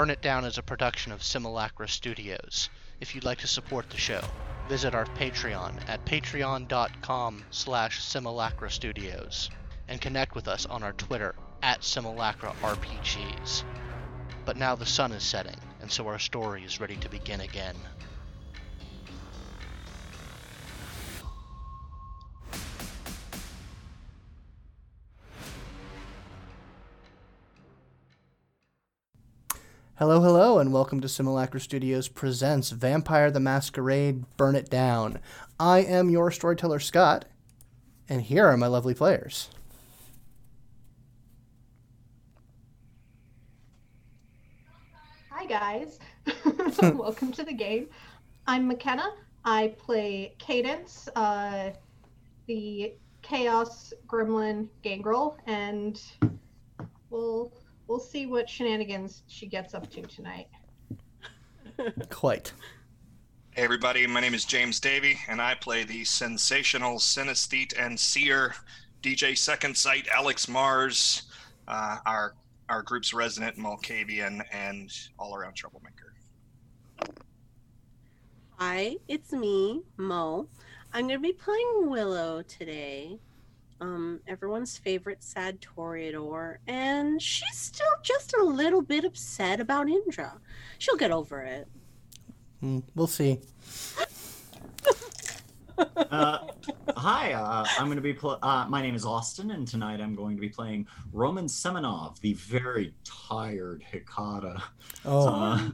Burn It Down is a production of Simulacra Studios. If you'd like to support the show, visit our Patreon at patreon.com slash simulacra studios and connect with us on our Twitter at simulacra RPGs. But now the sun is setting, and so our story is ready to begin again. Hello, hello, and welcome to Simulacra Studios presents Vampire the Masquerade Burn It Down. I am your storyteller, Scott, and here are my lovely players. Hi guys, welcome to the game. I'm McKenna. I play Cadence, uh, the Chaos Gremlin Gangrel, and we'll we'll see what shenanigans she gets up to tonight. Quite. Hey everybody, my name is James Davey, and I play the sensational synesthete and seer DJ Second Sight Alex Mars, uh, our our group's resident Malkavian and all around troublemaker. Hi, it's me, Mo. I'm going to be playing Willow today. Um, everyone's favorite sad Toreador, and she's still just a little bit upset about Indra. She'll get over it. Mm, we'll see. uh, hi, uh, I'm going to be. Pl- uh, my name is Austin, and tonight I'm going to be playing Roman Semenov, the very tired Hecata. Oh, Uh,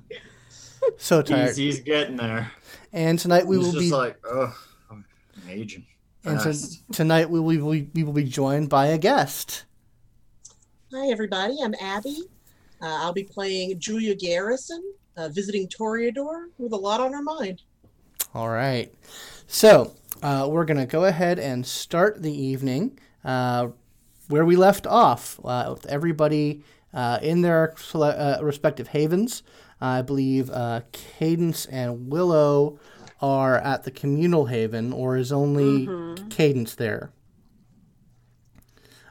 so tired. he's, he's getting there. And tonight we he's will just be like, oh, I'm aging. And to, fast." tonight we will we, we will be joined by a guest. Hi, everybody. I'm Abby. Uh, I'll be playing Julia Garrison, uh, visiting Toreador with a lot on her mind. All right. So uh, we're going to go ahead and start the evening uh, where we left off uh, with everybody uh, in their uh, respective havens. I believe uh, Cadence and Willow are at the communal haven, or is only Cadence there?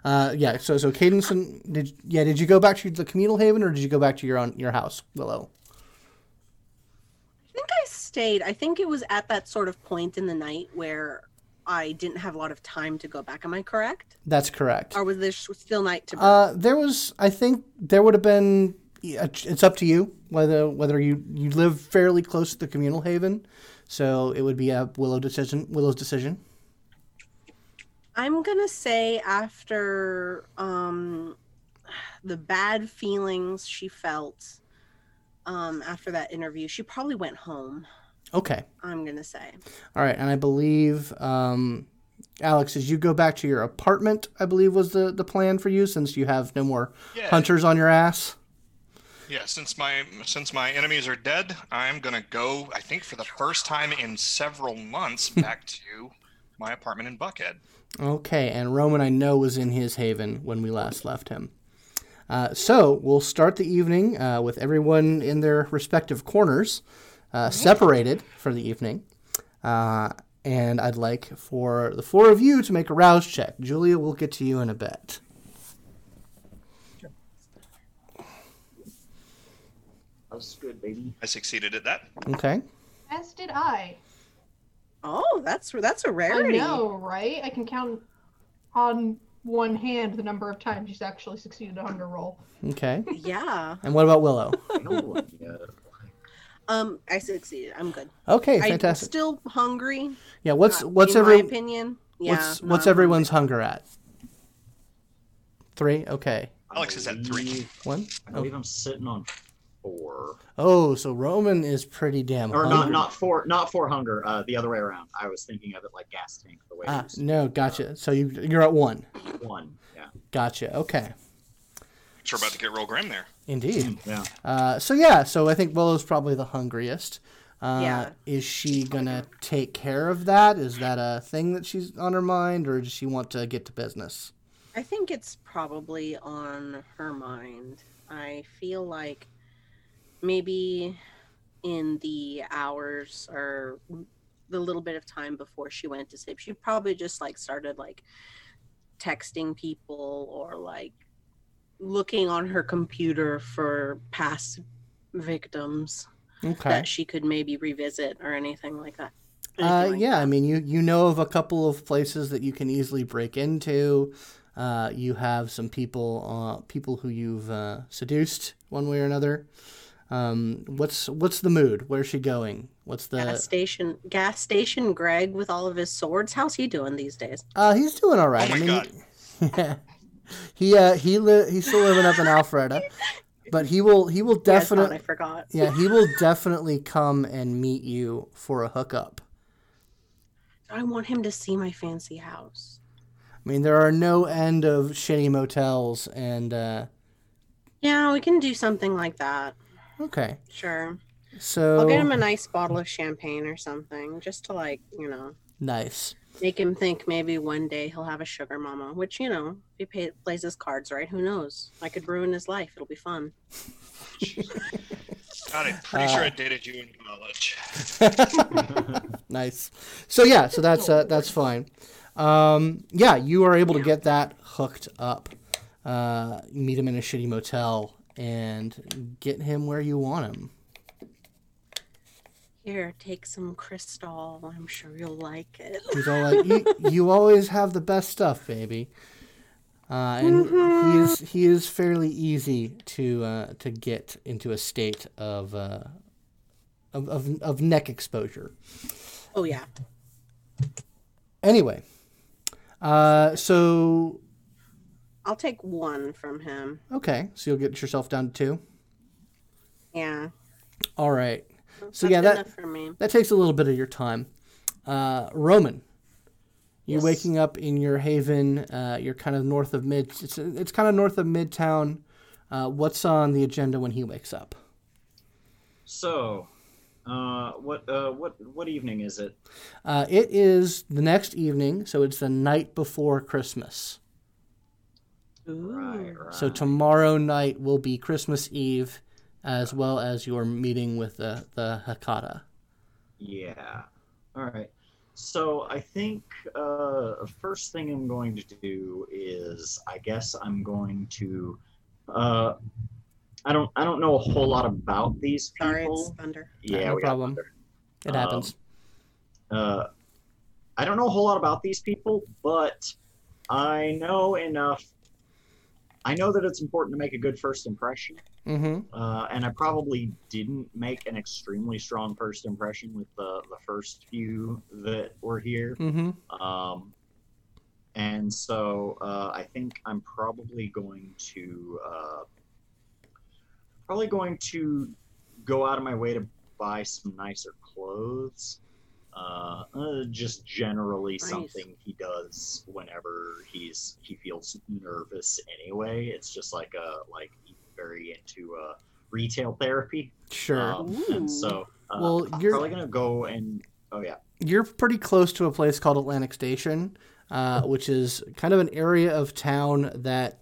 Uh, yeah. So so Cadence and did yeah did you go back to the communal haven or did you go back to your own your house, Willow? I think I stayed. I think it was at that sort of point in the night where I didn't have a lot of time to go back. Am I correct? That's correct. Or was there still night to Uh, there was, I think, there would have been. It's up to you whether whether you you live fairly close to the communal haven, so it would be a Willow decision. Willow's decision. I'm gonna say after um, the bad feelings she felt um, after that interview, she probably went home. Okay, I'm gonna say. all right, and I believe um, Alex, as you go back to your apartment, I believe was the the plan for you since you have no more Yeah, hunters on your ass. Yeah. Since my since my enemies are dead, I'm gonna go. I think for the first time in several months, back to my apartment in Buckhead. Okay, and Roman, I know, was in his haven when we last left him. Uh, so we'll start the evening uh, with everyone in their respective corners, uh, separated for the evening. Uh, and I'd like for the four of you to make a rouse check. Julia, we'll get to you in a bit. That's good, baby. I succeeded at that. Okay. As did I. Oh, that's that's a rarity. I know, right? I can count on one hand the number of times she's actually succeeded a hunger roll. Okay. Yeah. And what about Willow? No, yeah. Um, I succeeded. I'm good. Okay, I'm fantastic. still hungry. Yeah. What's not- what's in every my opinion? Yeah. what's no, what's I'm everyone's hunger at? Three. Okay. Alex is at three. One. I believe I'm sitting on four. Oh, so Roman is pretty damn Or hungry. not, not four, not four hunger. Uh, the other way around. I was thinking of it like gas tank. The way it Ah, was. no, gotcha. So you you're at one. one. Yeah. Gotcha. Okay. Sure, about to get real grim there. Indeed. Yeah. Uh, so yeah, so I think Willow's probably the hungriest. Uh, Yeah. Is she gonna take care of that? Is that a thing that she's on her mind, or does she want to get to business? I think it's probably on her mind. I feel like maybe in the hours or the little bit of time before she went to sleep, she probably just like started like texting people or like looking on her computer for past victims Okay. that she could maybe revisit or anything like that. Uh, like yeah, I mean, you you know of a couple of places that you can easily break into. Uh, you have some people, uh, people who you've uh, seduced one way or another. Um, what's what's the mood? Where's she going? What's the? gas station, gas station. Greg with all of his swords. How's he doing these days? Uh, he's doing all right. Oh my I mean, God. yeah, he uh, he li- he's still living up in Alpharetta, but he will he will Yeah, definitely I forgot. yeah he will definitely come and meet you for a hookup. I want him to see my fancy house. I mean, there are no end of shitty motels and uh, Yeah, we can do something like that. Okay. Sure. So I'll get him a nice bottle of champagne or something, just to like, you know, nice. make him think maybe one day he'll have a sugar mama. Which, you know, if he pay, plays his cards right, who knows? I could ruin his life. It'll be fun. God, I'm pretty Uh, sure I dated you in college. nice. So yeah, so that's uh, that's fine. Um, yeah, you are able to get that hooked up. Uh, meet him in a shitty motel and get him where you want him. Here, take some crystal. I'm sure you'll like it. He's all like, you, "You always have the best stuff, baby." Uh, and he is he is fairly easy to uh, to get into a state of, uh, of of of neck exposure. Oh yeah. Anyway, uh, so I'll take one from him. okay, so you'll get yourself down to two. Yeah. All right, So That's yeah, that- for me. that takes a little bit of your time. Uh, Roman, you're Yes. waking up in your haven. Uh, you're kind of north of mid. It's it's kind of north of Midtown. Uh, what's on the agenda when he wakes up? So, uh, what uh, what what evening is it? Uh, it is the next evening, so it's the night before Christmas. Ooh. Right, right. So tomorrow night will be Christmas Eve, as well as your meeting with the the Hecata. Yeah. All right. So I think uh, first thing I'm going to do is, I guess I'm going to. Uh, I don't. I don't know a whole lot about these Sorry, it's people. thunder. Yeah, no problem. thunder. It Um, happens. Uh, I don't know a whole lot about these people, but I know enough. I know that it's important to make a good first impression. mm-hmm. Uh, and I probably didn't make an extremely strong first impression with the, the first few that were here. Mm-hmm. Um, and so uh, I think I'm probably going to uh, probably going to go out of my way to buy some nicer clothes. Uh, uh, just generally Nice. something he does whenever he's he feels nervous. Anyway, it's just like a like he's very into uh, retail therapy. Sure. Um, and so uh, Well, I'm you're- probably gonna go and oh yeah. you're pretty close to a place called Atlantic Station, uh, which is kind of an area of town that,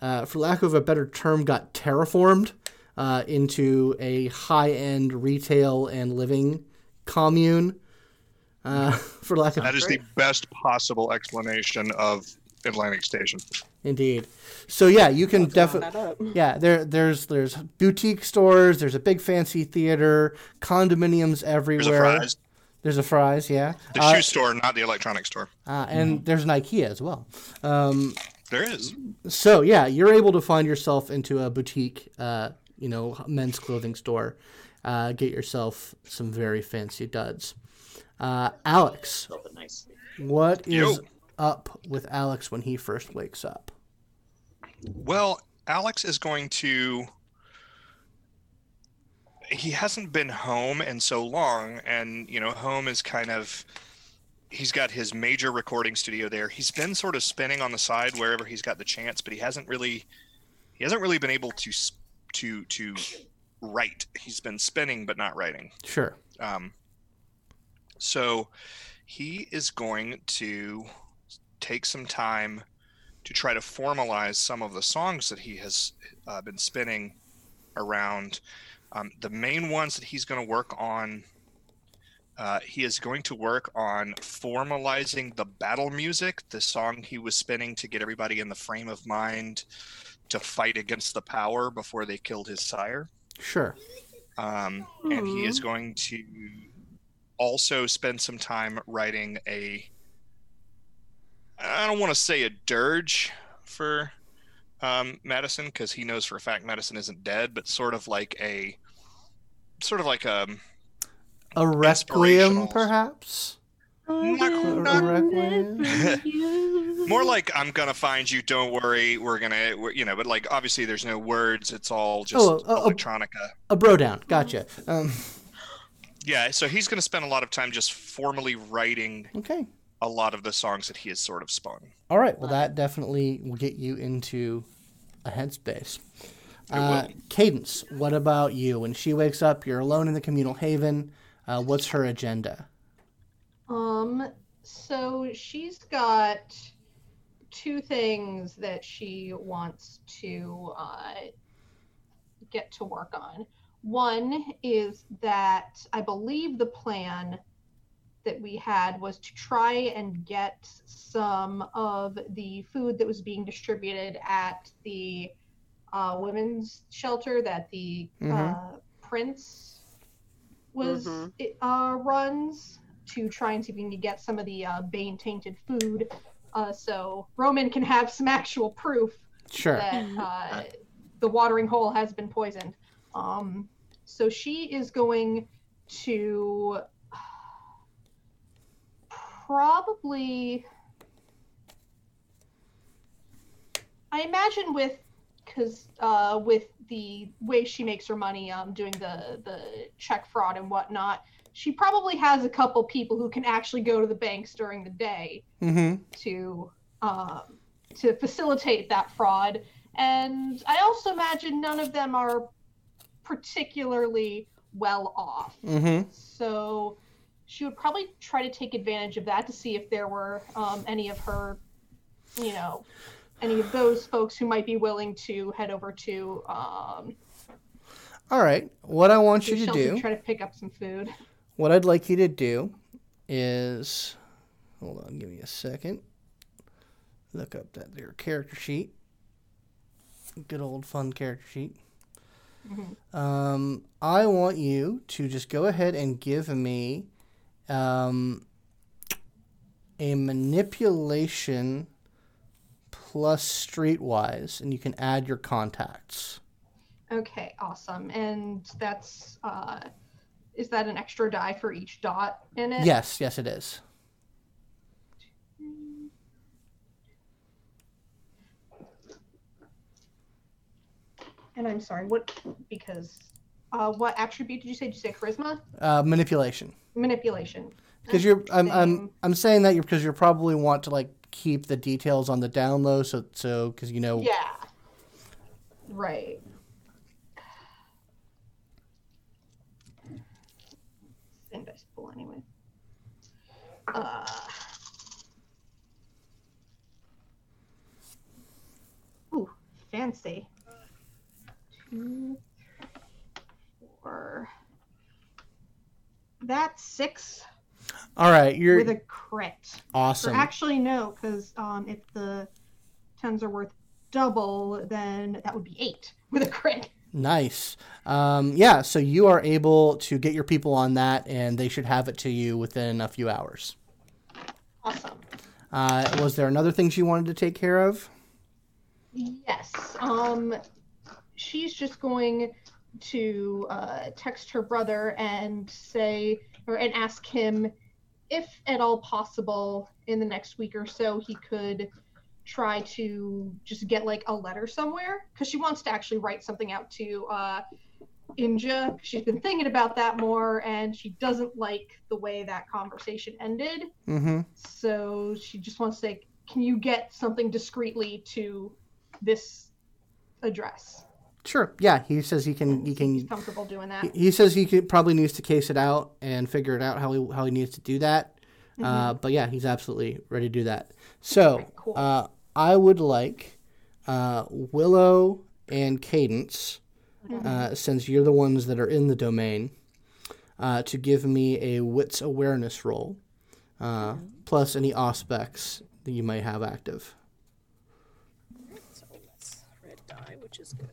uh, for lack of a better term, got terraformed uh, into a high end retail and living commune. Uh, for lack of That is the best possible explanation of Atlantic Station. indeed. So yeah, you can definitely. Yeah, there, there's, there's boutique stores. There's a big fancy theater, condominiums everywhere. There's a everywhere. fries. There's a fries, yeah, The Uh, shoe store, not the electronic store. uh, and there's an IKEA as well. Um, There is. So yeah, you're able to find yourself into a boutique, uh, you know, men's clothing store. Uh, get yourself some very fancy duds. Uh, Alex, what is Yo. up with Alex when he first wakes up? Well, Alex is going to. He hasn't been home in so long, and you know, home is kind of. He's got his major recording studio there. He's been sort of spinning on the side wherever he's got the chance, but he hasn't really. He hasn't really been able to to to write. He's been spinning but not writing. Sure. Um, so he is going to take some time to try to formalize some of the songs that he has uh, been spinning around. Um, the main ones that he's going to work on, uh, he is going to work on formalizing the battle music, the song he was spinning to get everybody in the frame of mind to fight against the power before they killed his sire. Sure. Um, and he is going to also spend some time writing a. I don't want to say a dirge for um, Madison because he knows for a fact Madison isn't dead, but sort of like a, sort of like a A requiem, perhaps. Not- not- requiem. more like I'm gonna find you. Don't worry, we're gonna, we're, you know. But like obviously, there's no words. It's all just Oh, electronica. A bro down. Gotcha. Um, Yeah, so he's gonna spend a lot of time just formally writing okay. a lot of the songs that he has sort of spun. All right. Well, that definitely will get you into a headspace. Uh, Cadence, what about you? When she wakes up, you're alone in the communal haven. Uh, what's her agenda? Um, so she's got two things that she wants to uh, get to work on. One is that I believe the plan that we had was to try and get some of the food that was being distributed at the uh, women's shelter that the Mhm. uh, prince was Mhm. uh, runs to try and see if we can get some of the uh, Bane tainted food, uh, so Roman can have some actual proof Sure. that uh, the watering hole has been poisoned. Um, so she is going to probably, I imagine with because uh, with the way she makes her money, um, doing the the check fraud and whatnot, she probably has a couple people who can actually go to the banks during the day Mm-hmm. to um, to facilitate that fraud. And I also imagine none of them are particularly well off. Mm-hmm. So she would probably try to take advantage of that to see if there were um, any of her, you know, any of those folks who might be willing to head over to um, All right. What I want you to do, to try to pick up some food. what I'd like you to do, is hold on, give me a second. Look up that their character sheet. Good old fun character sheet. Mhm. Um, I want you to just go ahead and give me um, a manipulation plus streetwise, and you can add your contacts. Okay, awesome. And that's uh, is that an extra die for each dot in it? Yes, yes, it is. And I'm sorry, what? Because uh, what attribute did you say? Did you say charisma? Uh, manipulation. Manipulation. Because you're, I'm, I'm, I'm saying that you're because you probably want to like keep the details on the down low, so, so because you know, Yeah. Right. Invisible anyway. Uh. Ooh, fancy. Four. That's six all right, you're with a crit. Or awesome. actually, no, because um, if the tens are worth double, then that would be eight with a crit. Nice. Um, yeah, so you are able to get your people on that, and they should have it to you within a few hours. Awesome. Uh, was there another thing you wanted to take care of? Yes. Um, she's just going to uh, text her brother and say, or and ask him if at all possible in the next week or so he could try to just get like a letter somewhere because she wants to actually write something out to uh, Inja. She's been thinking about that more and she doesn't like the way that conversation ended. Mm-hmm. So she just wants to say, can you get something discreetly to this address? Sure. Yeah, he says he can. He He's can. comfortable doing that. He, he says he could, probably needs to case it out and figure it out how he how he needs to do that. Uh, but yeah, he's absolutely ready to do that. So Alright, cool. uh, I would like uh, Willow and Cadence, uh, since you're the ones that are in the domain, uh, to give me a wits awareness roll, uh, plus any aspects that you might have active. So that's red die, which is good.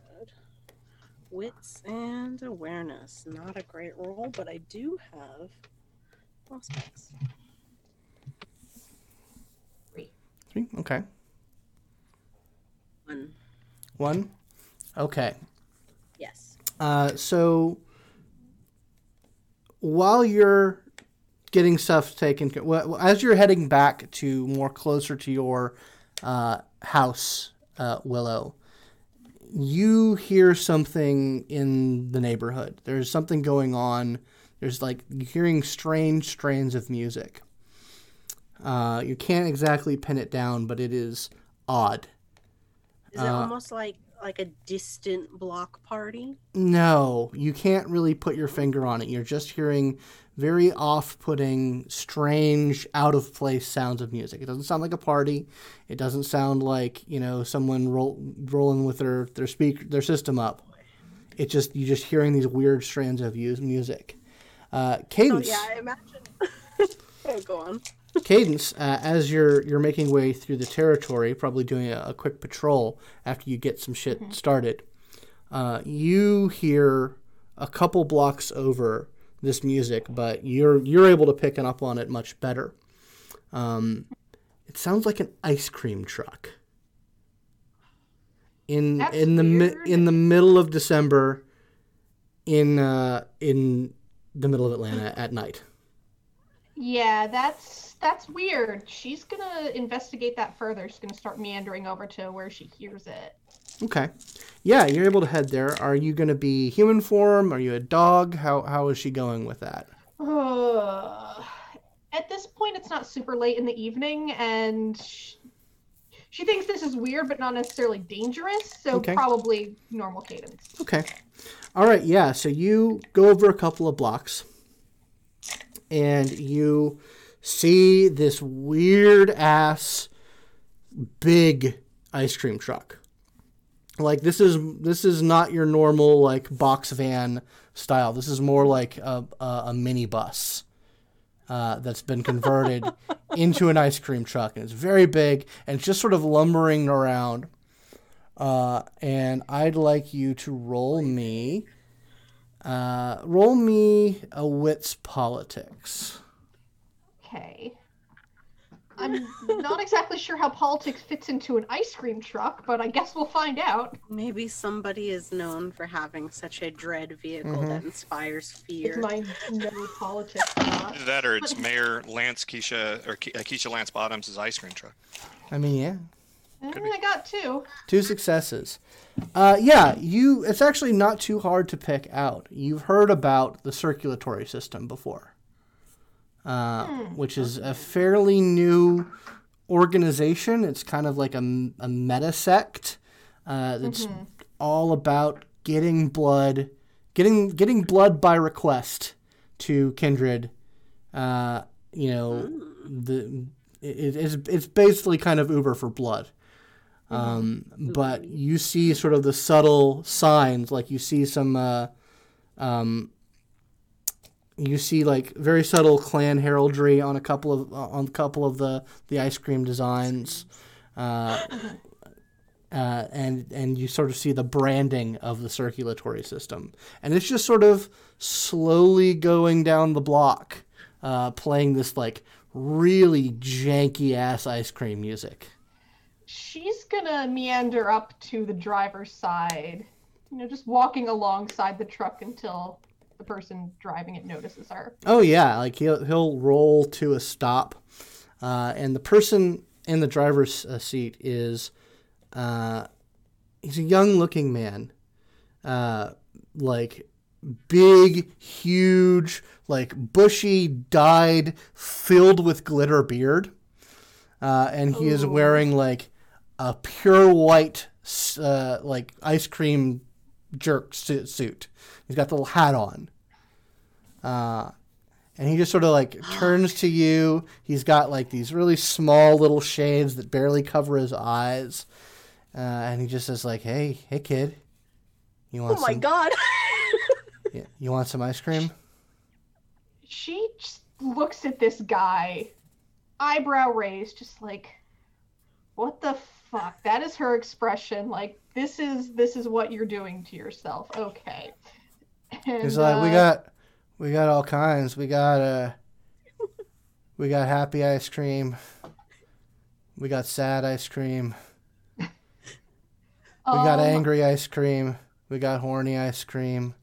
Wits and awareness. Not a great roll, but I do have prospects. Three. Three? Okay. One. One. Okay. Yes. Uh, so while you're getting stuff taken, ca- well, as you're heading back to more closer to your uh, house, uh, Willow, you hear something in the neighborhood. There's something going on. There's like hearing strange strains of music. Uh, you can't exactly pin it down, but it is odd. Is it Uh, almost like like a distant block party? No, you can't really put your finger on it. You're just hearing very off putting, strange, out of place sounds of music. It doesn't sound like a party. It doesn't sound like, you know, someone roll, rolling with their, their speak their system up. It just you're just hearing these weird strands of music. Uh, Oh cadence yeah, I imagine. oh, go on. cadence uh, as you're you're making way through the territory probably doing a, a quick patrol after you get some shit started uh, you hear a couple blocks over this music but you're you're able to pick up on it much better. Um, it sounds like an ice cream truck. In That's in the mi- in the middle of December in uh, in the middle of Atlanta at night Yeah, that's that's weird. She's gonna investigate that further. She's gonna start meandering over to where she hears it. Okay. Yeah, you're able to head there. Are you going to be human form? Are you a dog? How how is she going with that? Ugh. At this point, it's not super late in the evening, and sh- she thinks this is weird, but not necessarily dangerous. So Okay. probably normal cadence. Okay. All right. Yeah. So you go over a couple of blocks, and you see this weird ass big ice cream truck. Like this is this is not your normal like box van style. This is more like a a, a minibus uh, that's been converted into an ice cream truck, and it's very big and it's just sort of lumbering around. Uh, and I'd like you to roll me, uh, roll me a wits politics. Okay. I'm not exactly sure how politics fits into an ice cream truck, but I guess we'll find out. Maybe somebody is known for having such a dread vehicle Mhm. that inspires Is fear. my no politics not? That or it's Mayor Lance Keisha or Ke- uh, Keisha Lance Bottoms' ice cream truck. I mean, yeah, Could be. I mean I got two. two successes. Uh, yeah, you. It's actually not too hard to pick out. You've heard about the circulatory system before, uh, Hmm, which is a fairly new organization. It's kind of like a, a meta sect uh, that's Mhm. all about getting blood, getting getting blood by request to kindred. Uh, you know, the it, it's it's basically kind of Uber for blood. Um, but you see sort of the subtle signs, like you see some, uh, um, you see like very subtle clan heraldry on a couple of on a couple of the the ice cream designs. Uh, uh, and and you sort of see the branding of the circulatory system, and it's just sort of slowly going down the block, uh, playing this like really janky ass ice cream music. She's gonna meander up to the driver's side, you know, just walking alongside the truck until the person driving it notices her. Oh yeah, like he'll he'll roll to a stop, uh, and the person in the driver's uh, seat is, uh, he's a young looking man, uh, like big, huge, like bushy, dyed, filled with glitter beard, uh, and he is wearing like a pure white, uh, like ice cream jerk suit. He's got the little hat on. Uh, and he just sort of like turns to you. He's got like these really small little shades that barely cover his eyes. Uh, and he just says like, "Hey, hey, kid, you want Oh my some? god! You want some ice cream?" She just looks at this guy, eyebrow raised, just like, what the fuck. That is her expression. Like this is this is what you're doing to yourself. Okay. And, He's like, we uh, got, we got all kinds. We got uh, we got happy ice cream. We got sad ice cream. We got um, angry ice cream. We got horny ice cream.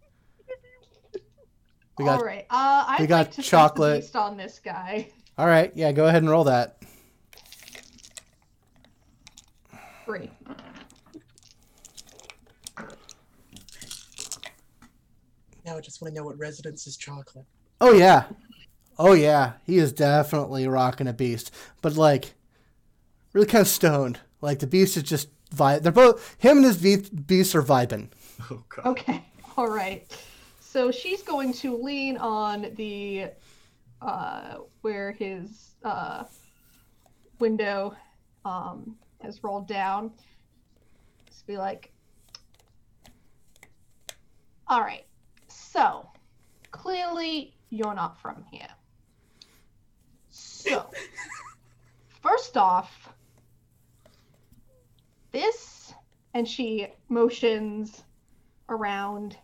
We got all right. Uh, we got like chocolate. based on this guy. all right. Yeah, go ahead and roll that. Three. Now I just want to know what residence is chocolate. Oh yeah, oh yeah. He is definitely rocking a beast, but like, really kind of stoned. Like the beast is just vibe. They're both him and his ve- beast are vibing. Oh god. Okay. All right. So she's going to lean on the uh, where his uh, window um, has rolled down. Just be like, all right. So clearly you're not from here. So first off, this and she motions around.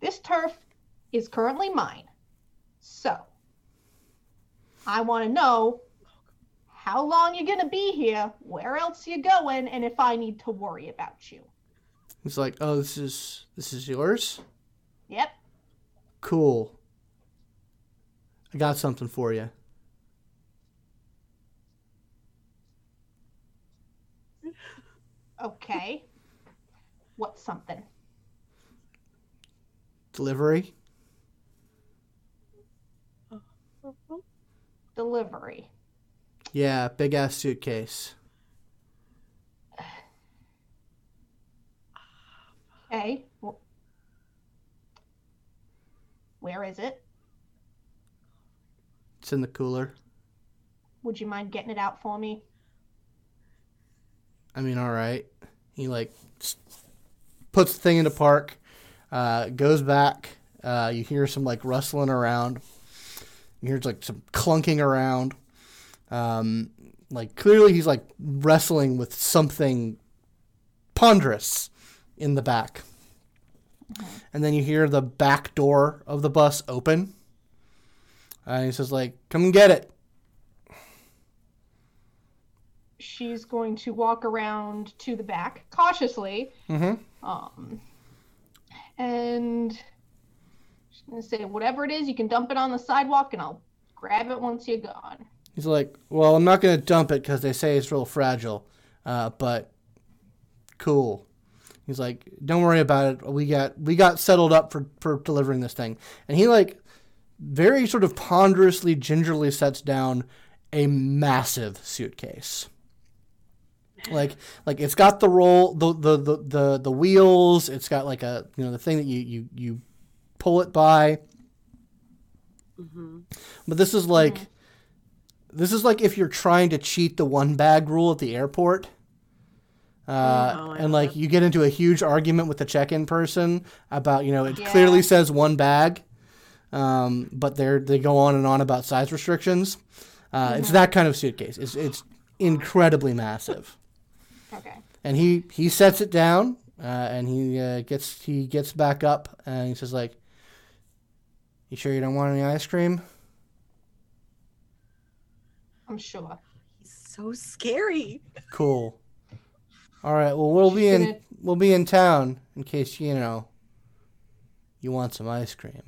This turf is currently mine. So, I want to know how long you're going to be here, where else you're going, and if I need to worry about you. He's like, oh, this is this is yours. Yep. Cool. I got something for you. Okay. What's something? Delivery. Delivery. Yeah, big ass suitcase. Okay. Well, where is it? It's in the cooler. Would you mind getting it out for me? I mean, all right. He like puts the thing in the park, uh, goes back. Uh, you hear some like rustling around. You hear like some clunking around. Um, like clearly he's like wrestling with something ponderous in the back. And then you hear the back door of the bus open. And he says like, "Come and get it." She's going to walk around to the back cautiously Mm-hmm. Um, and she's gonna say, whatever it is, you can dump it on the sidewalk, and I'll grab it once you're gone. He's like, well, I'm not going to dump it because they say it's real fragile, uh, but cool. He's like, don't worry about it. We got we got settled up for for delivering this thing, and he like very sort of ponderously, gingerly sets down a massive suitcase. Like like it's got the roll the the, the, the the wheels. It's got like a you know the thing that you you you pull it by. hmm But this is like this is like if you're trying to cheat the one bag rule at the airport. Uh, Oh, and like you get into a huge argument with the check-in person about you know it Yeah. clearly says one bag, um, but they're they go on and on about size restrictions. Uh, It's that kind of suitcase. It's it's incredibly massive, Okay. and he he sets it down uh, and he uh, gets he gets back up and he says like, "You sure you don't want any ice cream?" I'm sure. He's so scary. Cool. All right. Well, we'll be in gonna- we'll be in town in case you know you want some ice cream.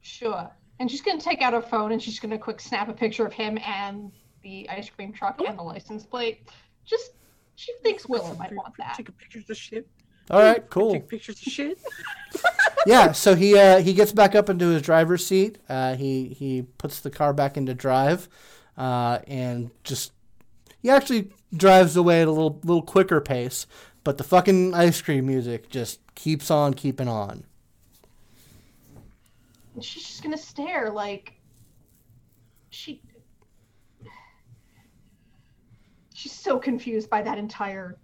Sure. And she's gonna take out her phone and she's gonna quick snap a picture of him and the ice cream truck and the license plate. Just she thinks Willow might want that. Taking pictures of shit. All right. Cool. Take pictures of shit. Yeah. So he uh, he gets back up into his driver's seat. Uh, he he puts the car back into drive, uh, and just he actually drives away at a little little quicker pace. But the fucking ice cream music just keeps on keeping on. And she's just gonna stare like she she's so confused by that entire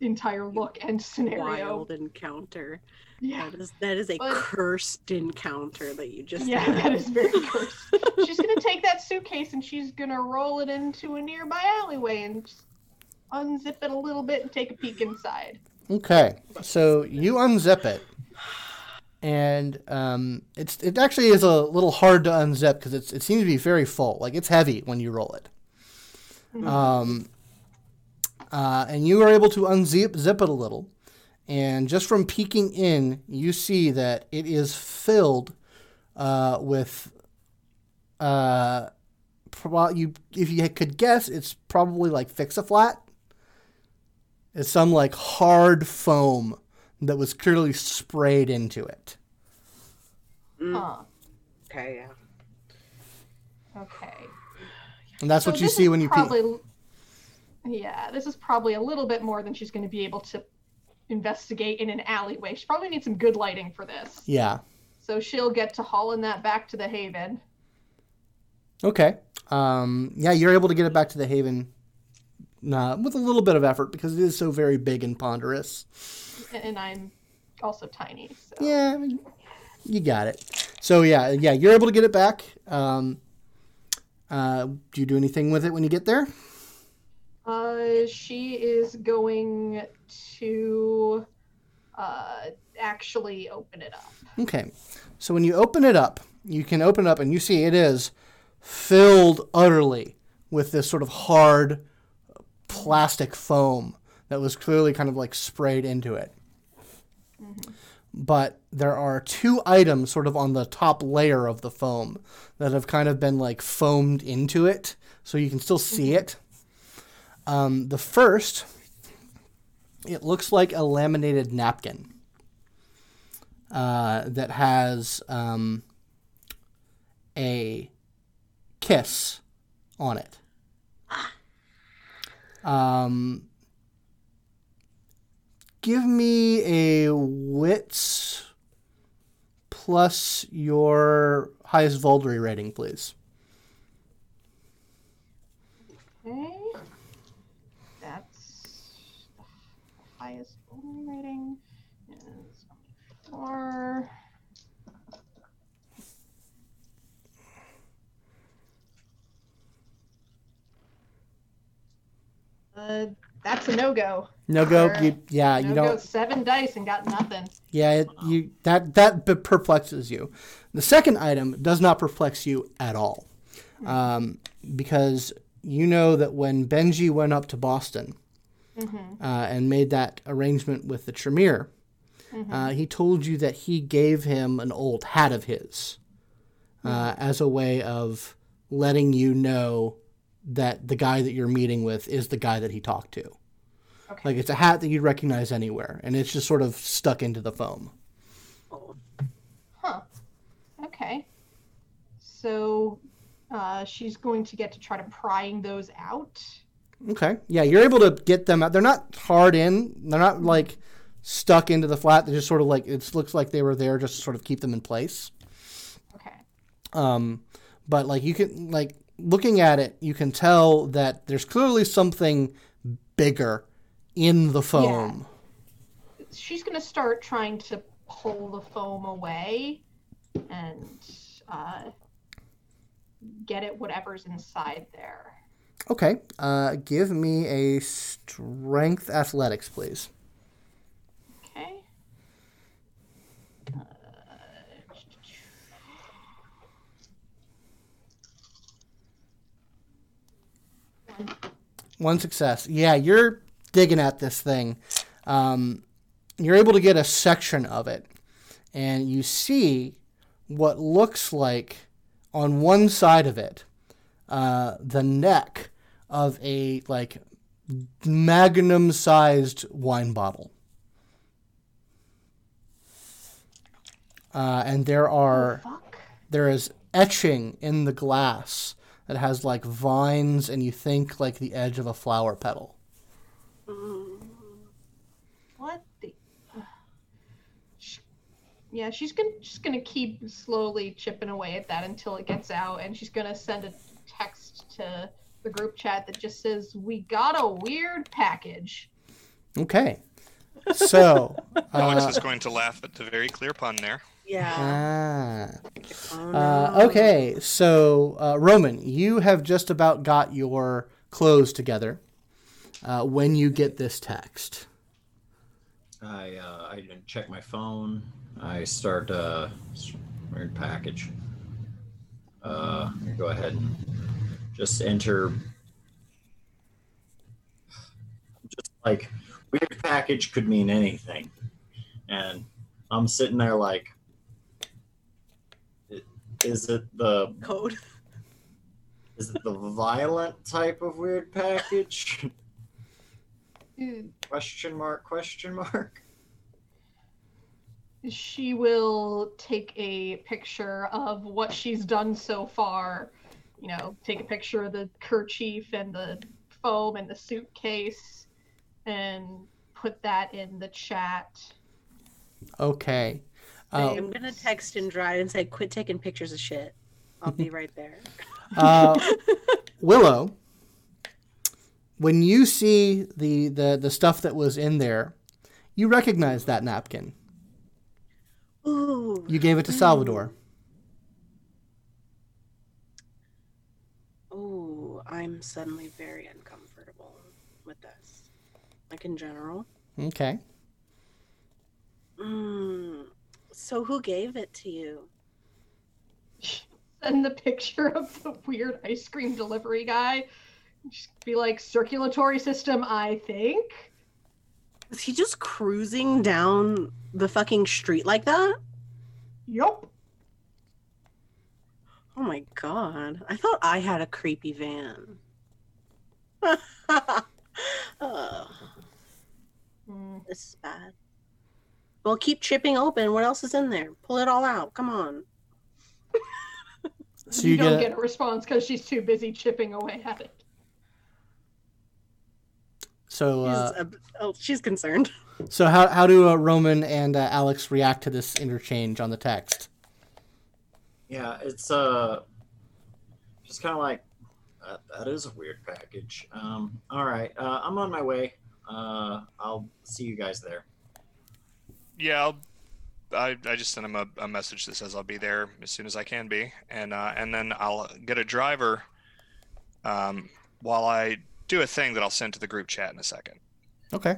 entire look and scenario. Wild encounter. Yeah. That is that is a But- cursed encounter that you just Yeah, had. that is very cursed. she's gonna take that suitcase and she's gonna roll it into a nearby alleyway and just unzip it a little bit and take a peek inside. Okay, so you unzip it, and um, it's it actually is a little hard to unzip because it's it seems to be very full. Like it's heavy when you roll it. Um, uh, and you are able to unzip zip it a little, and just from peeking in, you see that it is filled uh, with. Uh, pro- you if you could guess, it's probably like fix a flat. It's some like hard foam that was clearly sprayed into it. Mm, Huh. okay, yeah. Okay. And that's So what you see when you peek. probably, Yeah, this is probably a little bit more than she's going to be able to investigate in an alleyway. She probably needs some good lighting for this. Yeah. So she'll get to hauling that back to the Haven. Okay. Um, yeah, you're able to get it back to the Haven uh, with a little bit of effort because it is so very big and ponderous. And I'm also tiny. So. Yeah, you got it. So yeah, yeah, you're able to get it back. Um, uh, do you do anything with it when you get there? Uh, she is going to uh, actually open it up. Okay. So when you open it up, you can open it up and you see it is filled utterly with this sort of hard plastic foam that was clearly kind of like sprayed into it. But there are two items sort of on the top layer of the foam that have kind of been like foamed into it, so you can still see it. Um, the first, it looks like a laminated napkin uh, that has um, a kiss on it. Um, give me a wits plus your highest Voldry rating, please. Okay. That's the highest only rating is four. Uh, that's a no go. No go. You, yeah, you no don't. go. Seven dice and got nothing. Yeah, it, you that that perplexes you. The second item does not perplex you at all, um, because you know that when Benji went up to Boston Mm-hmm. uh, and made that arrangement with the Tremere, uh, he told you that he gave him an old hat of his uh, as a way of letting you know that the guy that you're meeting with is the guy that he talked to. Okay. Like it's a hat that you'd recognize anywhere, and it's just sort of stuck into the foam. Huh. Okay. So uh, she's going to get to try to prying those out. Okay. Yeah, you're able to get them out. They're not hard in. They're not like stuck into the flat. They're just sort of like it looks like they were there just to sort of keep them in place. Okay. Um, but like you can like looking at it, you can tell that there's clearly something bigger in the foam. She's going to start trying to pull the foam away and uh, get at whatever's inside there. Okay. Uh, give me a strength athletics, please. Okay. Uh, One success. Yeah, you're digging at this thing. Um, you're able to get a section of it, and you see what looks like on one side of it uh, the neck of a like magnum-sized wine bottle. Uh, and there are fuck. there is etching in the glass that has like vines and you think like the edge of a flower petal. What the? Sh- Yeah, she's gonna just gonna keep slowly chipping away at that until it gets out, and she's gonna send a text to the group chat that just says, "We got a weird package." Okay. So, Alex uh, is going to laugh at the very clear pun there. Yeah. ah. Oh, no. Uh, okay, so uh, Roman, you have just about got your clothes together, uh, when you get this text. I uh, I didn't check my phone. I start uh weird package. Uh, go ahead and just enter. Just like weird package could mean anything, and I'm sitting there like, i- is it the Code. is it the violent type of weird package? Hmm. question mark? Question mark? She will take a picture of what she's done so far. You know, take a picture of the kerchief and the foam and the suitcase and put that in the chat. Okay. Uh, I'm gonna text and drive and say, "Quit taking pictures of shit." I'll be right there. uh, Willow, when you see the, the, the stuff that was in there, you recognize that napkin. Ooh. You gave it to Salvador. Ooh, I'm suddenly very uncomfortable with this. Like in general. Okay. Mm. So who gave it to you? Send the picture of the weird ice cream delivery guy. Just be like, circulatory system, I think. Is he just cruising down the fucking street like that? Yup. Oh my god. I thought I had a creepy van. oh, Mm. this is bad. Well, keep chipping open. What else is in there? Pull it all out. Come on. So you, you don't get, get a response because she's too busy chipping away at it. so She's, uh, uh, oh, she's concerned. so how how do uh, Roman and uh, Alex react to this interchange on the text? Yeah, it's uh, just kind of like that, that is a weird package. Um, all right, uh, I'm on my way. Uh, I'll see you guys there. Yeah, I'll, I I just sent him a, a message that says I'll be there as soon as I can be, and uh, and then I'll get a driver. Um, while I do a thing that I'll send to the group chat in a second. Okay.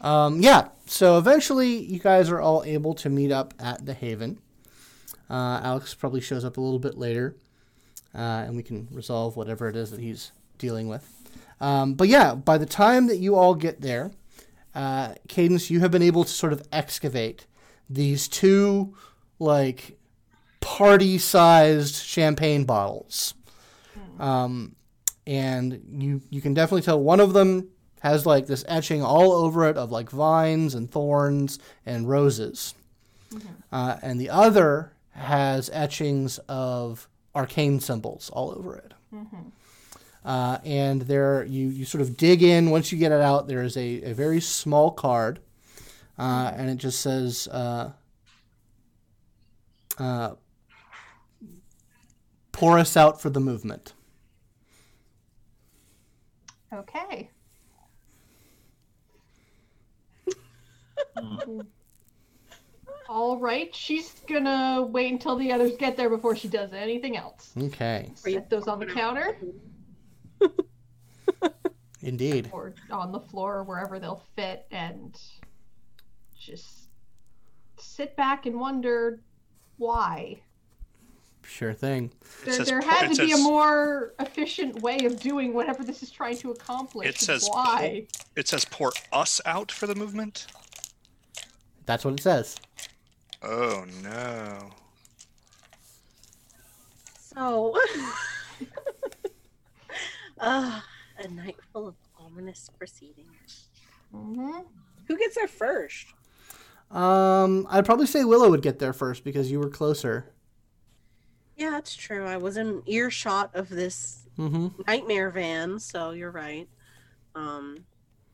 Um, yeah. So eventually, you guys are all able to meet up at the Haven. Uh, Alex probably shows up a little bit later, uh, and we can resolve whatever it is that he's dealing with. Um, but yeah, by the time that you all get there, uh, Cadence, you have been able to sort of excavate these two, like, party-sized champagne bottles. Um, and you you can definitely tell one of them has like this etching all over it of like vines and thorns and roses, uh, and the other has etchings of arcane symbols all over it. Uh, and there you you sort of dig in once you get it out. There is a, a very small card, uh, and it just says. Uh, uh, pour us out for the movement. Okay. All right. She's gonna wait until the others get there before she does anything else. Okay, Are you- Set those on the counter indeed. or on the floor or wherever they'll fit and just sit back and wonder why. Sure thing. There, says there had it to be a more efficient way of doing whatever this is trying to accomplish. It says why. It says pour us out for the movement. That's what it says. Oh no. So, uh, a night full of ominous proceedings. hmm Who gets there first? Um, I'd probably say Willow would get there first because you were closer. Yeah, that's true. I was in earshot of this Mm-hmm. nightmare van, so you're right. Um,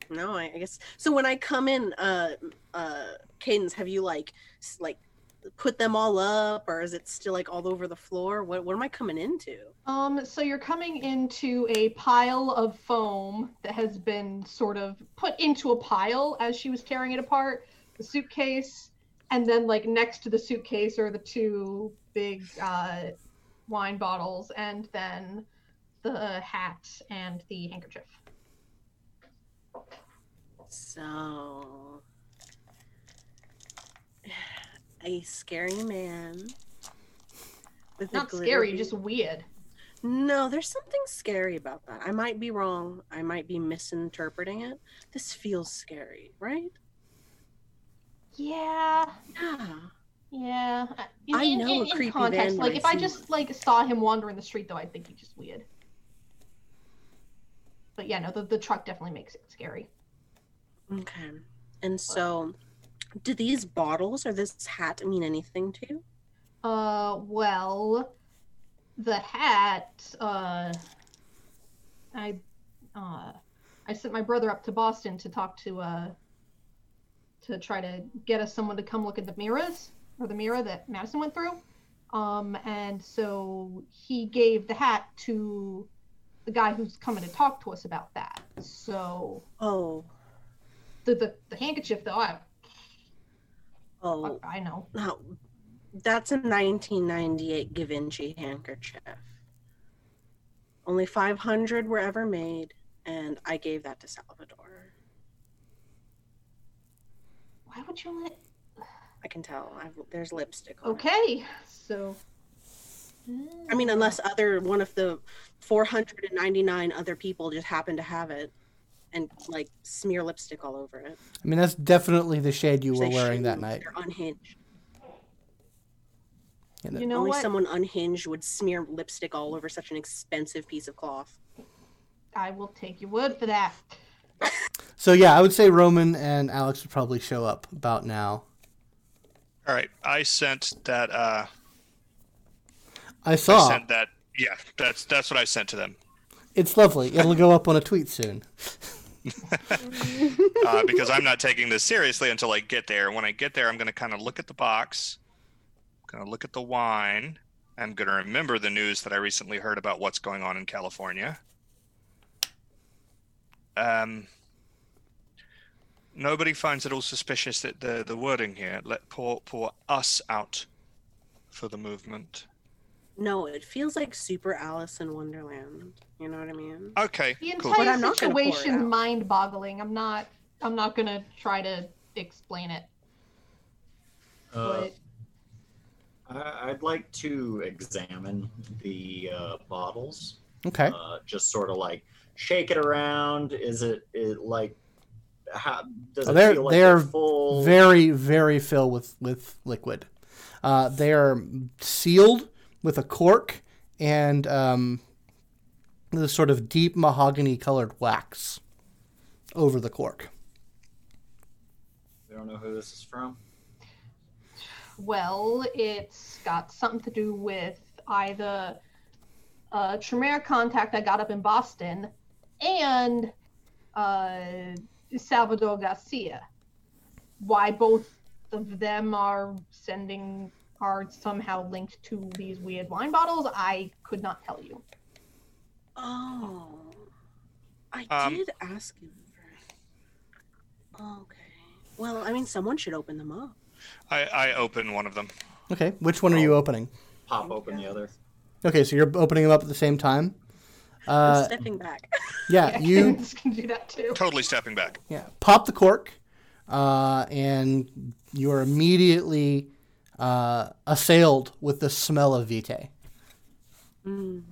no, I, I guess so. When I come in, uh, uh, Cadence, have you like, like, put them all up, or is it still like all over the floor? What, what am I coming into? Um, so you're coming into a pile of foam that has been sort of put into a pile as she was tearing it apart. The suitcase, and then like next to the suitcase are the two big uh, wine bottles, and then the hat and the handkerchief. So, a scary man. With Not scary, just weird. No, there's something scary about that. I might be wrong. I might be misinterpreting it. This feels scary, right? Yeah. Yeah. Yeah. Uh, I in- know in, a in context. Like if I I just like saw him wandering the street though, I'd think he's just weird. But yeah, no, the, the truck definitely makes it scary. Okay. And so, do these bottles or this hat mean anything to you? Uh, well, the hat. Uh, I, uh, I sent my brother up to Boston to talk to uh, to try to get us someone to come look at the mirrors or the mirror that Madison went through. Um, and so he gave the hat to the guy who's coming to talk to us about that. So Oh, the the, the handkerchief though, I oh, I know. no. That's a 1998 Givenchy handkerchief. Only 500 were ever made, and I gave that to Salvador. Why would you let? I can tell. I've, there's lipstick on it. Okay, so. I mean, hmm. unless other one of the 499 other people just happen to have it and like smear lipstick all over it. I mean, that's definitely the shade you were wearing that night. They're unhinged. You know, You know Only what? someone unhinged would smear lipstick all over such an expensive piece of cloth. I will take your word for that. So yeah, I would say Roman and Alex would probably show up about now. All right, I sent that. Uh, I I saw. sent that. Yeah, that's that's what I sent to them. It's lovely. It'll go up on a tweet soon. uh, because I'm not taking this seriously until I get there. When I get there, I'm going to kind of look at the box, going to look at the wine. I'm going to remember the news that I recently heard about what's going on in California. Um, nobody finds it all suspicious that the the wording here let pour pour us out for the movement. No, it feels like Super Alice in Wonderland. You know what I mean? Okay, The cool. But entire I'm not gonna pour it situation's out. mind-boggling. I'm not. I'm not gonna try to explain it. Uh, But I, I'd like to examine the uh, bottles. Okay. Uh, just sort of like shake it around. Is it, it like how does Oh, it they're- feel like they're full? Very, very filled with with liquid. Uh, they are sealed with a cork and um, this sort of deep mahogany colored wax over the cork. We don't know who this is from. well, it's got something to do with either a Tremere contact I got up in Boston and uh, Salvador Garcia. Why both of them are sending are somehow linked to these weird wine bottles, I could not tell you. Oh, I Um, did ask him. For... Okay. Well, I mean, someone should open them up. I I open one of them. Okay. Which one are you opening? Pop open the other. Okay, so you're opening them up at the same time. I'm Uh, stepping back. yeah, you can do that too. Totally stepping back. Yeah, pop the cork, uh, and you are immediately uh, assailed with the smell of vitae. Mm.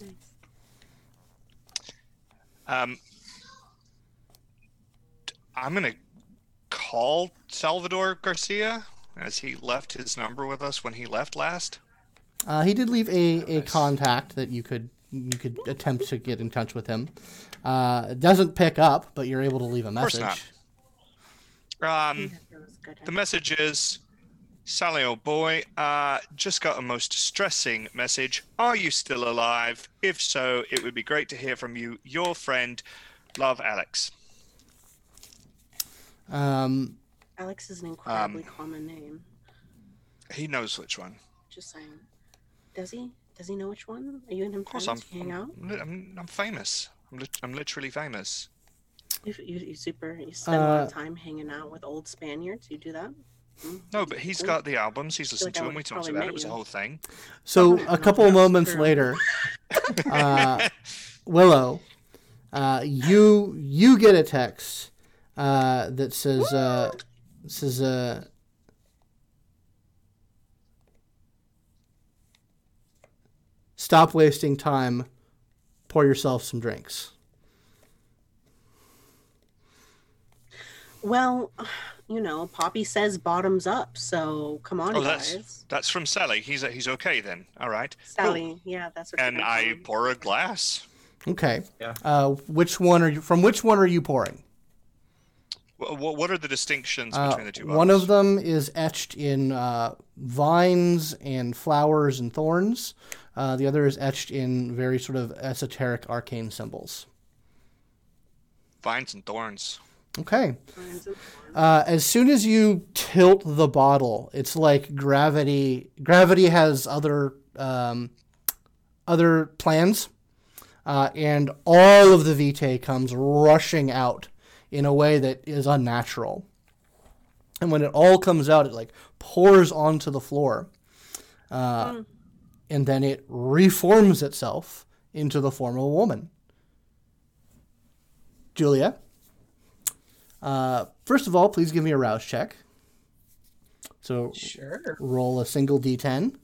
Nice. Um, I'm gonna call Salvador Garcia as he left his number with us when he left last. Uh, he did leave a, a Nice. contact that you could you could attempt to get in touch with him. Uh, it doesn't pick up, but you're able to leave a course message. not. Um, Yeah, that was good. the message is, Sally, old boy, uh, just got a most distressing message. Are you still alive? If so, it would be great to hear from you. Your friend, love, Alex. Um, Alex is an incredibly Um, common name. He knows which one. Just saying. Does he? Does he know which one? Are you and him Of course, friends? I'm. Hang out? I'm, li- I'm, I'm famous. I'm, lit- I'm literally famous. You, you, you super. You spend a lot Uh, of time hanging out with old Spaniards. You do that? No, but he's got the albums. He's listened like to them. We talked about it. It was a whole thing. so a couple of moments true. later, uh, Willow, uh, you you get a text uh, that says uh, says uh, stop wasting time. Pour yourself some drinks. Well, you know, Poppy says bottoms up, so come on, Oh, guys. that's that's from Sally. He's he's okay then. All right. Cool. Sally, yeah, that's what. And I call pour a glass. Okay. Yeah. Uh, which one are you? From which one are you pouring? Wh- wh- What are the distinctions Uh, between the two? one of them is etched in uh, vines and flowers and thorns. Uh, the other is etched in very sort of esoteric arcane symbols. vines and thorns. Okay. Uh, as soon as you tilt the bottle, it's like gravity. Gravity has other um, other plans, uh, and all of the vitae comes rushing out in a way that is unnatural. And when it all comes out, it like pours onto the floor, uh, and then it reforms itself into the form of a woman. Julia. Uh, first of all, please give me a rouse check. So Sure. roll a single d10.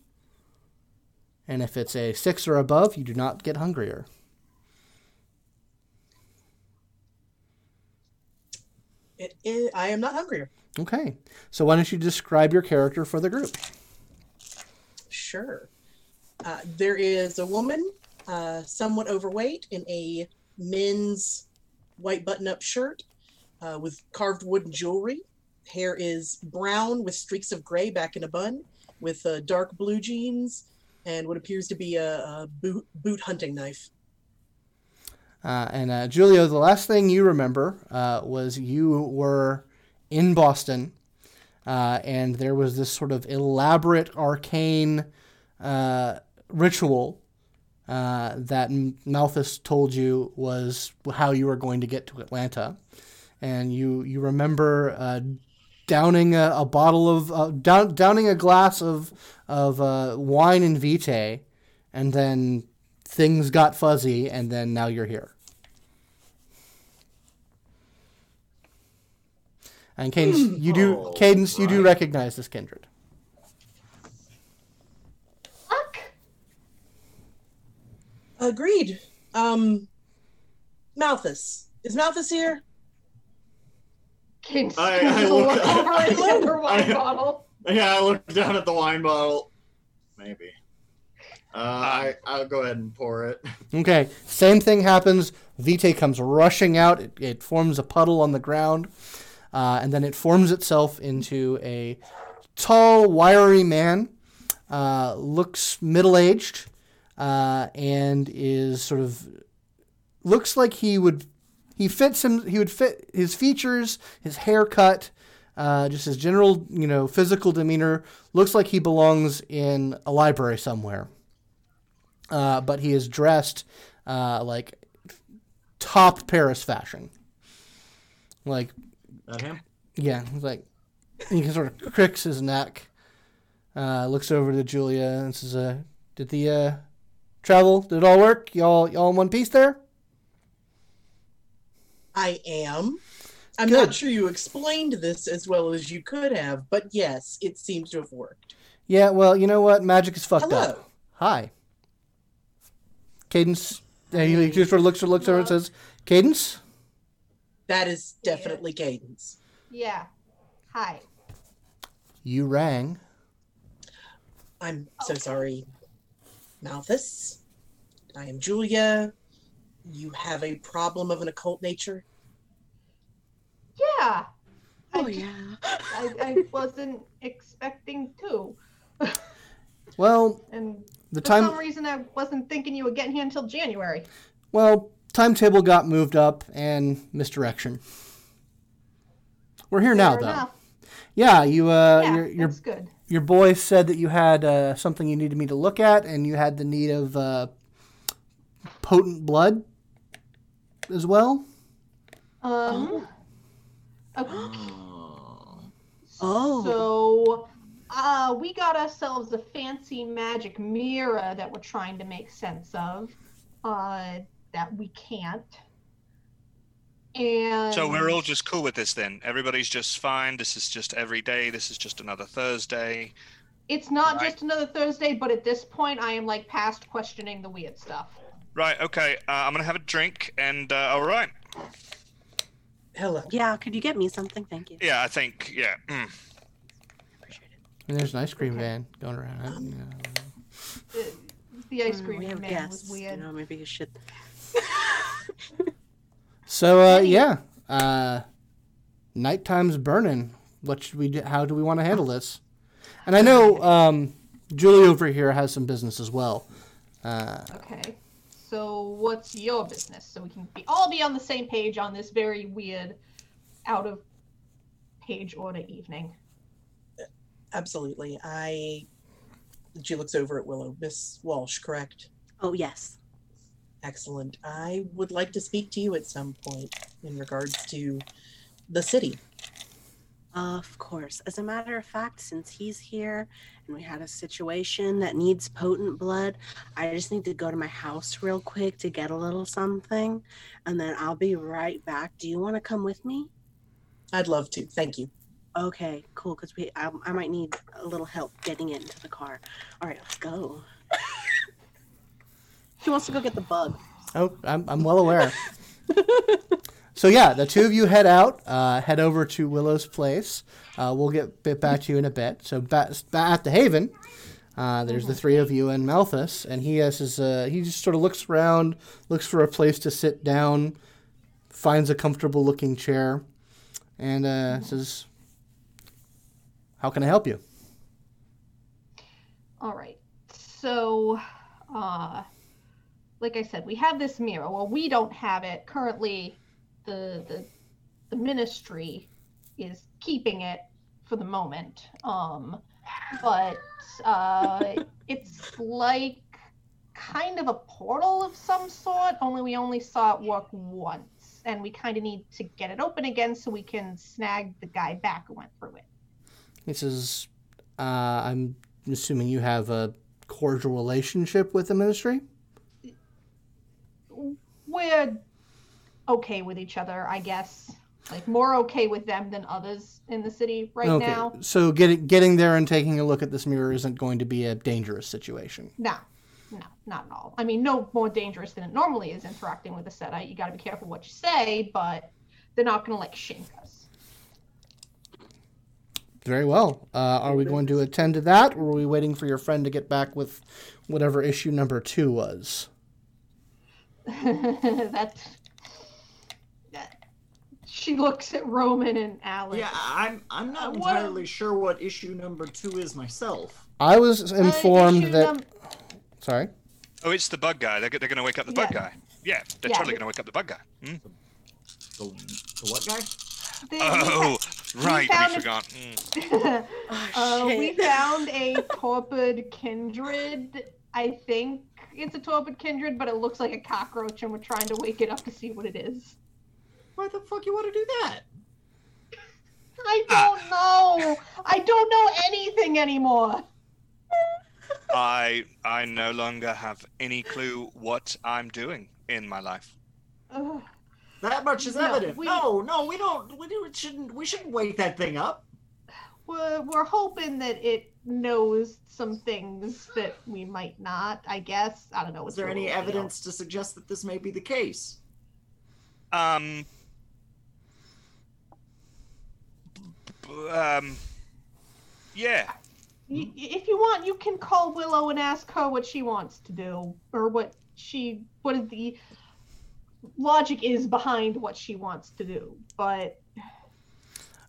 And if it's a 6 or above, you do not get hungrier. It is, I am not hungrier. Okay. So why don't you describe your character for the group? Sure. Uh, there is a woman, uh, somewhat overweight, in a men's white button-up shirt uh, with carved wooden jewelry. Hair is brown with streaks of gray back in a bun, with uh, dark blue jeans and what appears to be a, a boot, boot hunting knife. Uh, and uh, Julio, the last thing you remember uh, was you were in Boston, uh, and there was this sort of elaborate arcane uh, ritual uh, that Malthus told you was how you were going to get to Atlanta, and you you remember uh, downing a, a bottle of uh, down, downing a glass of of uh, wine and vitae, and then things got fuzzy, and then now you're here. And Cadence, you do Oh, Cadence, you do recognize this kindred. Fuck. Agreed. Um, Malthus. Is Malthus here? King I- I scoots look- over I- his other wine I- bottle. Yeah, I looked down at the wine bottle. Maybe. Uh, I I'll go ahead and pour it. Okay, same thing happens. Vitae comes rushing out. It, it forms a puddle on the ground, uh, and then it forms itself into a tall, wiry man. Uh, looks middle aged, uh, and is sort of looks like he would he fits him. He would fit his features, his haircut, uh, just his general you know physical demeanor. Looks like he belongs in a library somewhere uh, but he is dressed uh, like top Paris fashion. Like, That him? yeah, he's like he can sort of cricks his neck, uh, looks over to Julia and says, uh, "Did the uh, travel? Did it all work? Y'all, y'all in one piece there?" I am. I'm Good. not sure you explained this as well as you could have, but yes, it seems to have worked. Yeah. Well, you know what? Magic is fucked Hello. up. Hi. Cadence. And he just sort of looks, looks over and says, "Cadence." That is definitely Cadence. Yeah. Hi. You rang. I'm so Okay. sorry, Malthus. I am Julia. You have a problem of an occult nature. Yeah. Oh I, yeah. I, I wasn't expecting to. Well, And the for time. some reason, I wasn't thinking you were getting here until January. Well, timetable got moved up and misdirection. We're here now, Fair though. enough. Yeah, you uh, yeah, your your that's good. your boy said that you had uh, something you needed me to look at, and you had the need of uh, potent blood as well. Um. Okay. Oh. Oh. So, uh, we got ourselves a fancy magic mirror that we're trying to make sense of. Uh, that we can't. And So we're all just cool with this then. Everybody's just fine. This is just every day. This is just another Thursday. It's not Right. just another Thursday, but at this point, I am like past questioning the weird stuff. Right. Okay. Uh, I'm gonna have a drink, and uh, all right. Hello. Yeah, could you get me something? Thank you. Yeah, I think. Yeah. Mm. Appreciate it. And there's an ice cream Okay. van going around. Um, Yeah. The, the ice Mm, cream we have man guests, was weird. You know, maybe you should. So uh, yeah, uh, nighttime's burning. What should we do? How do we want to handle this? And I know um, Julie over here has some business as well. Uh, Okay. So what's your business? So we can be all be on the same page on this very weird, out of page order evening. Absolutely. I. She looks over at Willow. Miss Walsh, correct? Oh yes. Excellent. I would like to speak to you at some point in regards to the city. Of course. As a matter of fact, since he's here and we had a situation that needs potent blood, I just need to go to my house real quick to get a little something, and then I'll be right back. Do you want to come with me? I'd love to. Thank you. Okay, cool. Because we, I, I might need a little help getting it into the car. All right, let's go. he wants to go get the bug. oh, I'm, I'm well aware. so yeah, the two of you head out, uh, head over to Willow's place. Uh, we'll get back to you in a bit. So ba- at the Haven, uh, there's the three of you and Malthus, and he has his. Uh, he just sort of looks around, looks for a place to sit down, finds a comfortable looking chair, and uh, says, "How can I help you?" All right. So, uh, like I said, we have this mirror. Well, we don't have it currently. The the the ministry is keeping it for the moment. Um, but uh, it's like kind of a portal of some sort. Only we only saw it work once, and we kind of need to get it open again so we can snag the guy back who went through it. He says, uh, "I'm assuming you have a cordial relationship with the ministry." we're okay with each other, I guess. Like more okay with them than others in the city right okay, now. so getting getting there and taking a look at this mirror isn't going to be a dangerous situation. No, no, not at all. I mean, no more dangerous than it normally is interacting with a Seti. You got to be careful what you say, but they're not going to like shank us. Very well. Uh, are we going to attend to that, or are we waiting for your friend to get back with whatever issue number two was? that, that. She looks at Roman and Alex. Yeah, I'm I'm not Uh, what- entirely sure what issue number two is myself. I was Uh, informed issue that. num- Sorry. Oh, it's the bug guy. They're, they're gonna wake up the bug guy. Yeah, they're Yeah. totally gonna wake up the bug guy. Hmm? The, the what guy? the- Oh, right. found We a- forgot. Hmm. Uh, Oh, we found a torpid kindred. I think it's a torpid kindred, but it looks like a cockroach, and we're trying to wake it up to see what it is. Why the fuck you want to do that? I don't know. I don't know anything anymore. I I no longer have any clue what I'm doing in my life. Ugh. That much is No, evident. we- No, no, we don't. We do, shouldn't. We shouldn't wake that thing up. We're, we're hoping that it knows some things that we might not. I guess I don't know. Is there any little deal. evidence to suggest that this may be the case? Um. Um. Yeah. If you want, you can call Willow and ask her what she wants to do, or what she, what is the logic is behind what she wants to do. But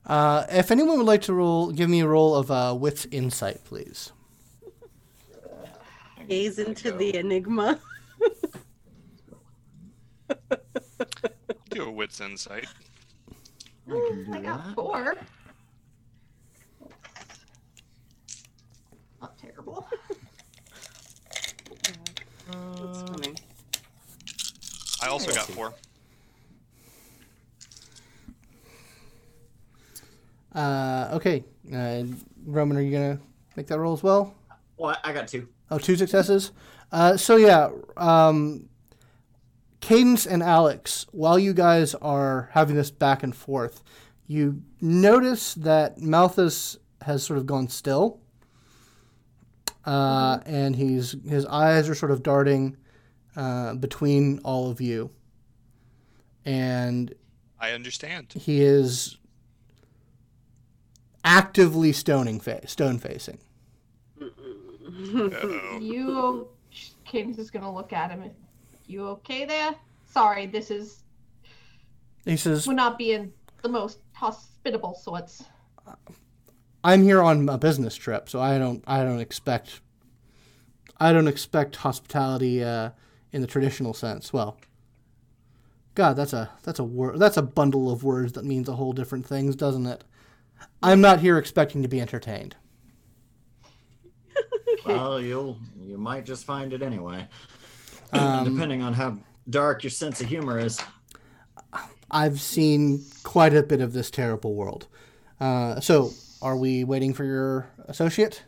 Uh, if anyone would like to roll, give me a roll of uh, wits insight, please. Gaze into the enigma. Do a wits insight. I can got four. Not terrible. That's funny. I also got four. Uh, okay, uh, Roman, are you gonna make that roll as well? well, I got two. Oh, two successes. Uh, so yeah, um, Cadence and Alex, while you guys are having this back and forth, you notice that Malthus has sort of gone still, uh, and he's his eyes are sort of darting uh, between all of you, and I understand. he is actively stoning fa- stone facing. You, Cadence is gonna look at him. You okay there? Sorry, this is He says, we're not being the most hospitable sorts. I'm here on a business trip, so I don't I don't expect I don't expect hospitality uh, in the traditional sense. Well, God, that's a that's a word that's a bundle of words that means a whole different things, doesn't it? I'm not here expecting to be entertained. Well, you'll you might just find it anyway, Um, depending on how dark your sense of humor is. I've seen quite a bit of this terrible world. Uh, so, are we waiting for your associate?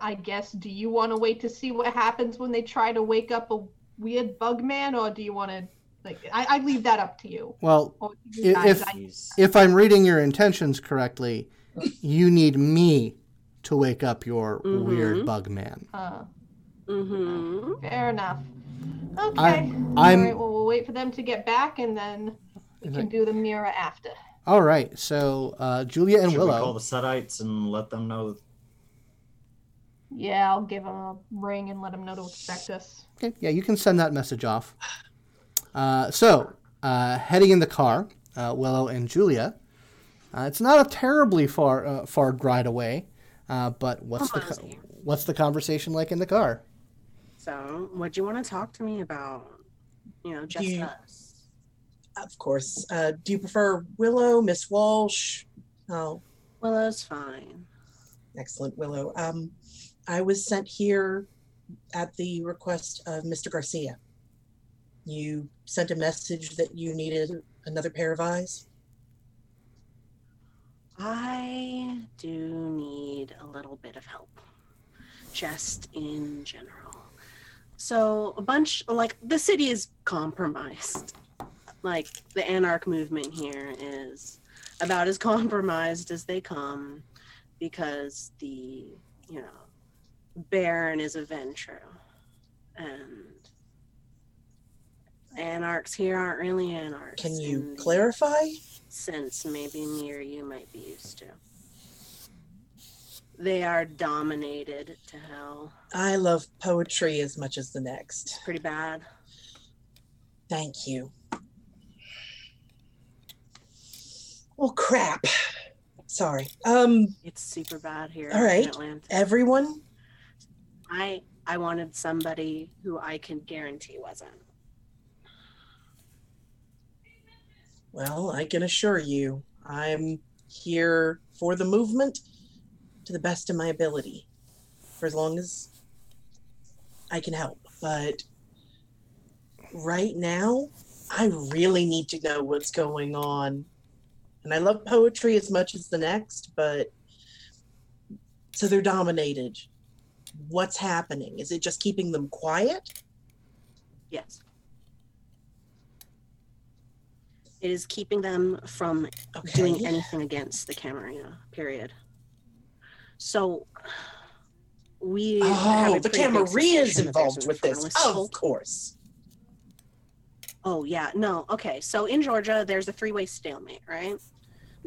I guess. Do you want to wait to see what happens when they try to wake up a weird bug man, or do you want to? Like, I, I leave that up to you. Well, you I- guys, if- I, if I'm reading your intentions correctly, you need me to wake up your weird Mhm. bug man. uh, Mm-hmm. fair enough. Okay. I'm- All right. Well, we'll wait for them to get back, and then we can it- do the mirror after. All right. So uh, Julia and Should we Willow. call the Setites and let them know? Yeah, I'll give them a ring and let them know to expect us. Okay, yeah, you can send that message off. Uh, so, uh, heading in the car, uh, Willow and Julia. Uh, it's not a terribly far uh, far ride away, uh, but what's the co- what's the conversation like in the car? So, what do you want to talk to me about? You know, just You- us. Of course. Uh, do you prefer Willow, Miss Walsh? Oh, Willow's fine. excellent, Willow. Um, I was sent here at the request of Mr. Garcia. You sent a message that you needed another pair of eyes. I do need a little bit of help, just in general. So, a bunch, like, the city is compromised. Like, the Anarch movement here is about as compromised as they come because the, you know, Baron is a Ventrue. And Anarchs here aren't really Anarchs. Can you clarify? sense maybe me or you might be used to. They are dominated to hell. I love poetry as much as the next. Pretty bad. Thank you. Well, crap. Sorry. Um, It's super bad here All right, in. Atlanta. everyone, I I wanted somebody who I can guarantee wasn't. well, I can assure you, I'm here for the movement to the best of my ability for as long as I can help. But right now, I really need to know what's going on. And I love poetry as much as the next, but so they're dominated. What's happening? Is it just keeping them quiet? Yes. It is keeping them from Okay. doing anything against the Camarilla, period. So we Oh, the Camarilla is suspicion that there's involved with this. Of course. Oh yeah, no. Okay, so in Georgia, there's a three-way stalemate, right?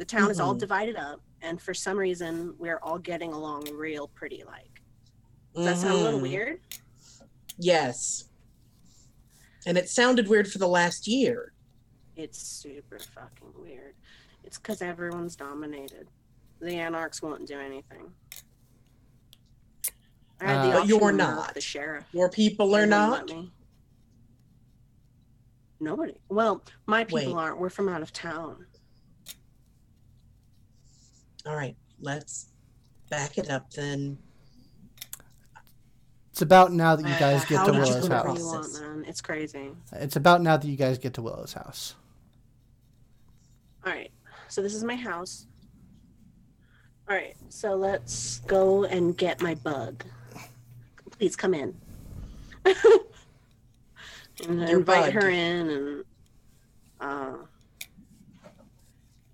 The town is all Mhm. divided up, and for some reason, we're all getting along real pretty. Like, does that sound a little Mhm. weird? Yes. And it sounded weird for the last year. It's super fucking weird. It's because everyone's dominated. The anarchs won't do anything. I had the Uh, But you're not. The sheriff. Your people are They wouldn't let not. Nobody. Well, my people Wait. aren't. We're from out of town. All right, let's back it up then. It's about now that you guys Uh, get to Willow's come Whatever house. you want, Process. man. It's crazy. It's about now that you guys get to Willow's house. All right. So this is my house. All right. So let's go and get my bug. Please come in. and You're invite her in and uh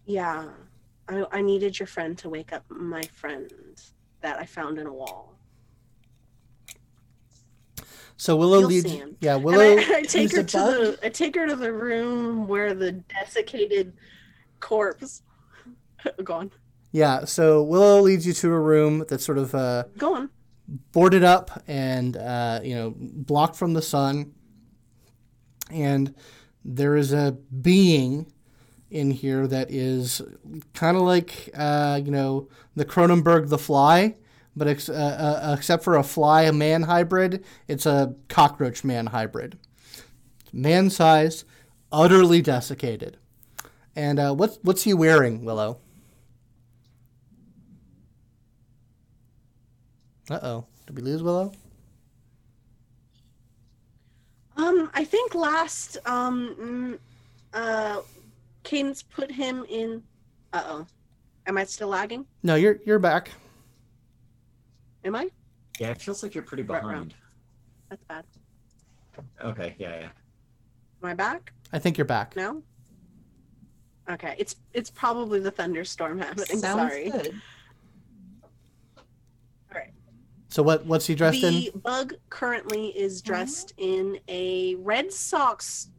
yeah I, I needed your friend to wake up my friend that i found in a wall So Willow You'll leads. Yeah, Willow. I, I take her to the i take her to the room where the desiccated corpse go on Yeah, so Willow leads you to a room that's sort of uh, go on boarded up and uh, you know blocked from the sun, and there is a being in here that is kind of like uh, you know the Cronenberg the Fly, but ex- uh, uh, except for a fly a man hybrid, it's a cockroach man hybrid. Man size, utterly desiccated. And uh, what's what's he wearing, Willow? Uh oh. Did we lose Willow? Um, I think last um mm, uh Cadence put him in uh oh. Am I still lagging? No, you're you're back. Am I? Yeah, it feels like you're pretty Right behind. That's bad. Okay, yeah, yeah. Am I back I think you're back. now? Okay. It's it's probably the thunderstorm happening. Sounds Sorry. good. So what what's he dressed the in? The bug currently is dressed in a Red Sox jersey.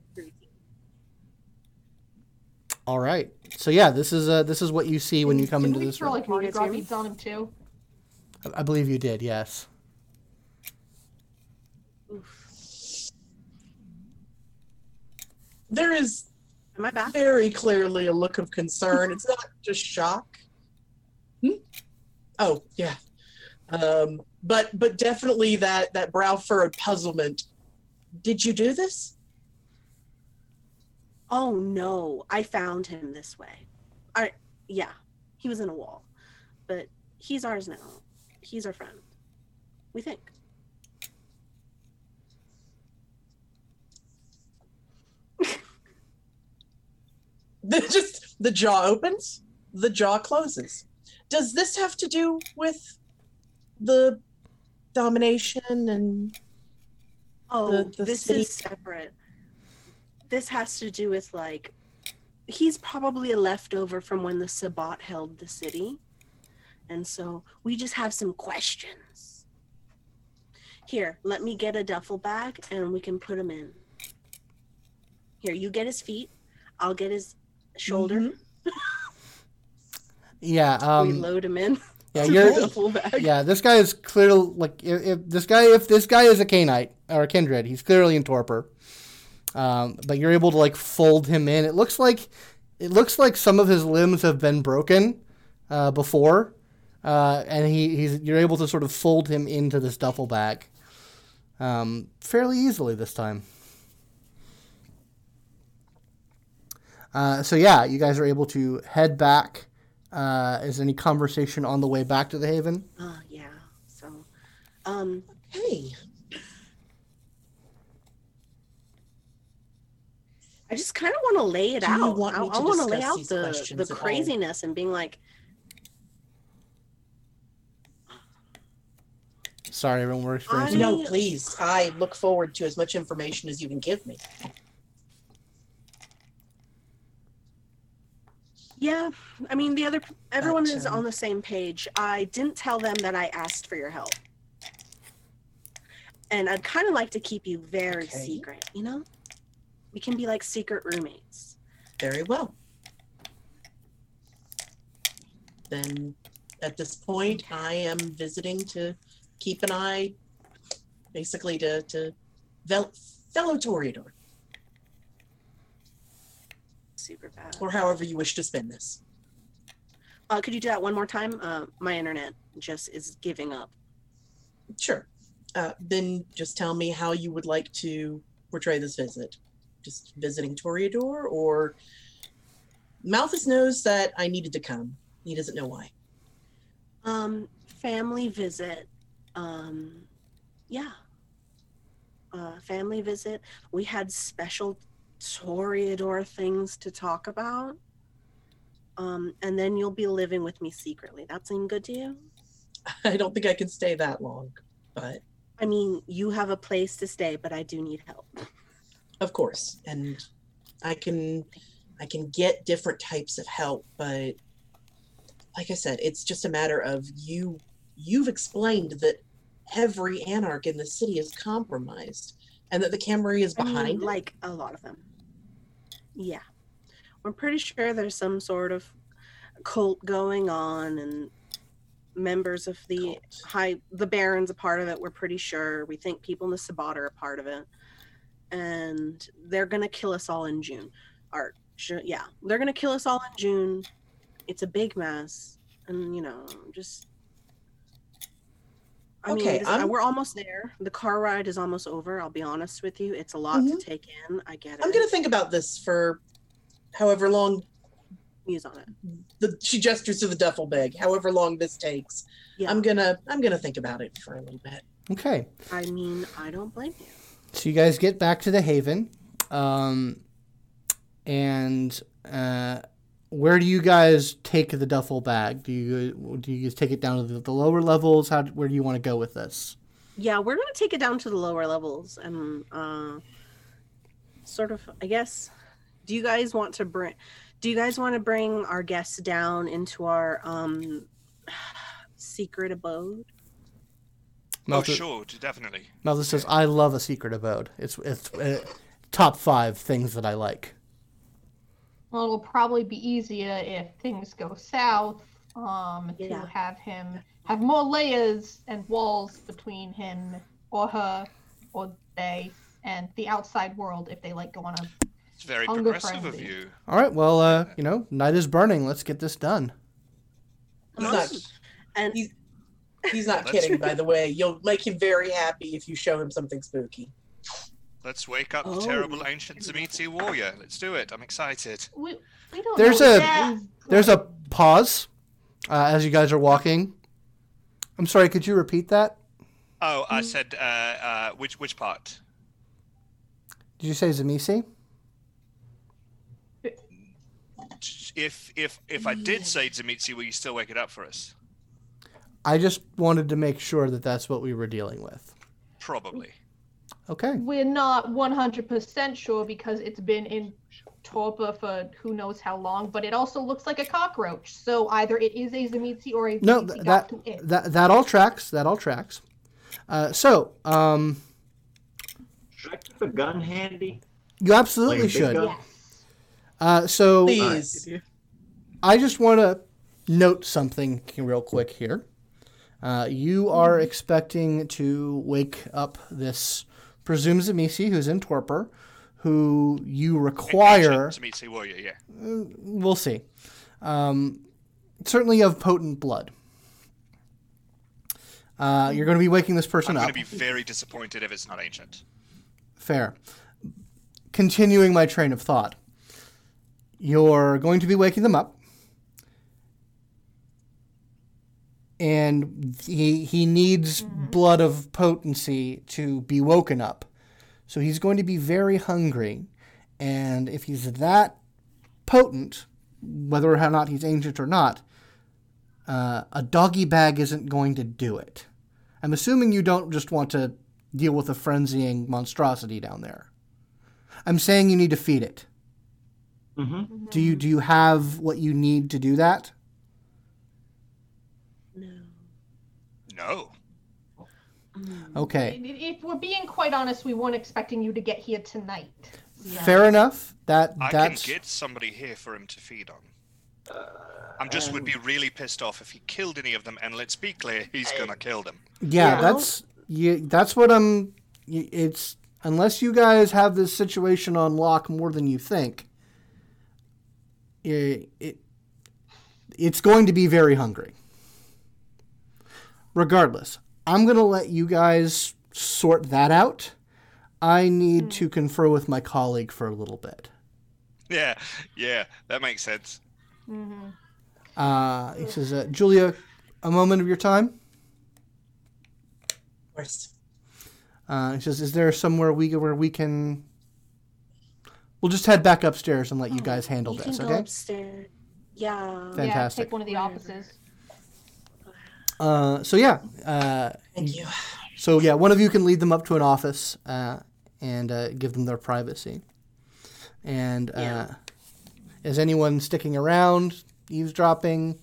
All right. So yeah, this is uh this is what you see when you come Did into we this throw room. like Mardi you guys Gras beads on him too? I believe you did. Yes. Oof. There is Am I back? very clearly a look of concern. It's not just shock. Hmm? Oh, yeah. Um, but but definitely that that brow furrowed puzzlement. Did you do this? Oh no, I found him this way. I yeah, he was in a wall, but he's ours now. He's our friend. We think. just the jaw opens, the jaw closes. Does this have to do with the domination and Oh, The- the this city- is separate. This has to do with like he's probably a leftover from when the Sabbat held the city. And so we just have some questions. Here, let me get a duffel bag and we can put him in. Here, you get his feet. I'll get his shoulder. Mhm. Yeah. we Um. load him in. Yeah. You're. the duffel bag. Yeah. This guy is clearly like if, if this guy if this guy is a Cainite or a kindred, he's clearly in torpor. Um. But you're able to like fold him in. It looks like it looks like some of his limbs have been broken uh, before. Uh, and he, he's you're able to sort of fold him into this duffel bag um, fairly easily this time. Uh, so yeah, you guys are able to head back. Uh, is any conversation on the way back to the Haven? Oh yeah. So um Hey, I just kind of want to lay it Do out. want I, I want to lay out the the at all? craziness and being like, Sorry, everyone. We're experiencing. no, please. I look forward to as much information as you can give me. yeah. I mean, the other everyone is um on the same page. I didn't tell them that I asked for your help, and I'd kind of like to keep you very Okay. secret. You know, we can be like secret roommates. Very well. Then at this point, I am visiting to keep an eye, basically to, to vel- fellow Toreador, Super bad. or however you wish to spend this. Uh, could you do that one more time? Uh, my internet just is giving up. Sure. Uh, then just tell me how you would like to portray this visit. Just visiting Toreador, or Malthus knows that I needed to come. He doesn't know why. Um, family visit. Um, yeah. Uh, family visit. We had special Toreador things to talk about. Um, and then you'll be living with me secretly. That seem good to you? I don't think I can stay that long, but I mean, you have a place to stay, but I do need help. Of course, and I can I can get different types of help, but like I said, it's just a matter of you you've explained that every anarch in the city is compromised and that the Camry is I mean, behind like a lot of them. Yeah. We're pretty sure there's some sort of cult going on and members of the Cult. high the Baron's a part of it, we're pretty sure. We think people in the Sabbat are a part of it. And they're gonna kill us all in June. Or ju- yeah, they're gonna kill us all in June. It's a big mess. And you know, just I Okay, mean, this- we're almost there. The car ride is almost over. I'll be honest with you. It's a lot Mhm. to take in. I get it. I'm gonna think about this for however long muse on it. the she gestures to the duffel bag, however long this takes. Yeah. I'm gonna I'm gonna think about it for a little bit. Okay. I mean, I don't blame you. So you guys get back to the Haven, um, and uh, where do you guys take the duffel bag? Do you do you take it down to the, the lower levels? How where do you want to go with this? Yeah, we're gonna take it down to the lower levels and uh, sort of. I guess. Do you guys want to bring? Do you guys want to bring our guests down into our um secret abode? Oh, Malthus, sure, definitely. Malthus says, "I love a secret abode. It's it's uh, top five things that I like." Well, it'll probably be easier if things go south. Um, Yeah. to have him have more layers and walls between him or her or they and the outside world if they like go on a. It's very Hunger progressive of frenzy. you. All right. Well, uh, you know, night is burning. Let's get this done. He's Awesome. not And He's- he's not kidding, by the way. You'll make him very happy if you show him something spooky. Let's wake up Oh. the terrible ancient Tzimisce warrior. Let's do it. I'm excited. We, we don't There's know a- exactly There's a pause uh, as you guys are walking. I'm sorry. Could you repeat that? Oh, I said uh, uh, which which part? Did you say Tzimisce? If if if I did say Tzimisce, will you still wake it up for us? I just wanted to make sure that that's what we were dealing with. Probably. Okay. We're not 100% sure because it's been in torpor for who knows how long, but it also looks like a cockroach. So either it is a Tzimisce or a No, Tzimisce th- got that to it. that that all tracks. That all tracks. Uh, so, um, Should I keep a gun handy? you absolutely Like should. Yes. Uh, so, Please. I just want to note something real quick here. Uh, you are expecting to wake up this presumed Tzimisce who's in torpor, who you require. Tzimisce warrior, yeah. we'll see. Um, certainly of potent blood. Uh, you're going to be waking this person up. I'm going to be very disappointed if it's not ancient. Fair. Continuing my train of thought, you're going to be waking them up, and he he needs blood of potency to be woken up. So he's going to be very hungry, and if he's that potent, whether or not he's ancient or not, uh, a doggy bag isn't going to do it. I'm assuming you don't just want to deal with a frenzying monstrosity down there. I'm saying you need to feed it. Mm-hmm. Do you do you have what you need to do that? no. No. Mm. Okay. If we're being quite honest, we weren't expecting you to get here tonight. Yeah. Fair enough. That I that's can get somebody here for him to feed on. I'm just would be really pissed off if he killed any of them. And let's be clear, he's gonna kill them. yeah, Yeah. that's you, that's what I'm it's unless you guys have this situation on lock more than you think. It, it it's going to be very hungry. Regardless, I'm going to let you guys sort that out. I need to confer with my colleague for a little bit. Yeah, yeah, that makes sense. Mm-hmm. Uh, he says, uh, Julia, a moment of your time. Of course. Uh, he says, "Is there somewhere we where we can?" We'll just head back upstairs and let you guys handle you this, can go okay? upstairs. Yeah. Fantastic. Yeah, take one of the Wherever. offices. Uh, so yeah, uh, Thank you. so yeah, one of you can lead them up to an office, uh, and uh, give them their privacy. And uh, Yeah. is anyone sticking around, eavesdropping?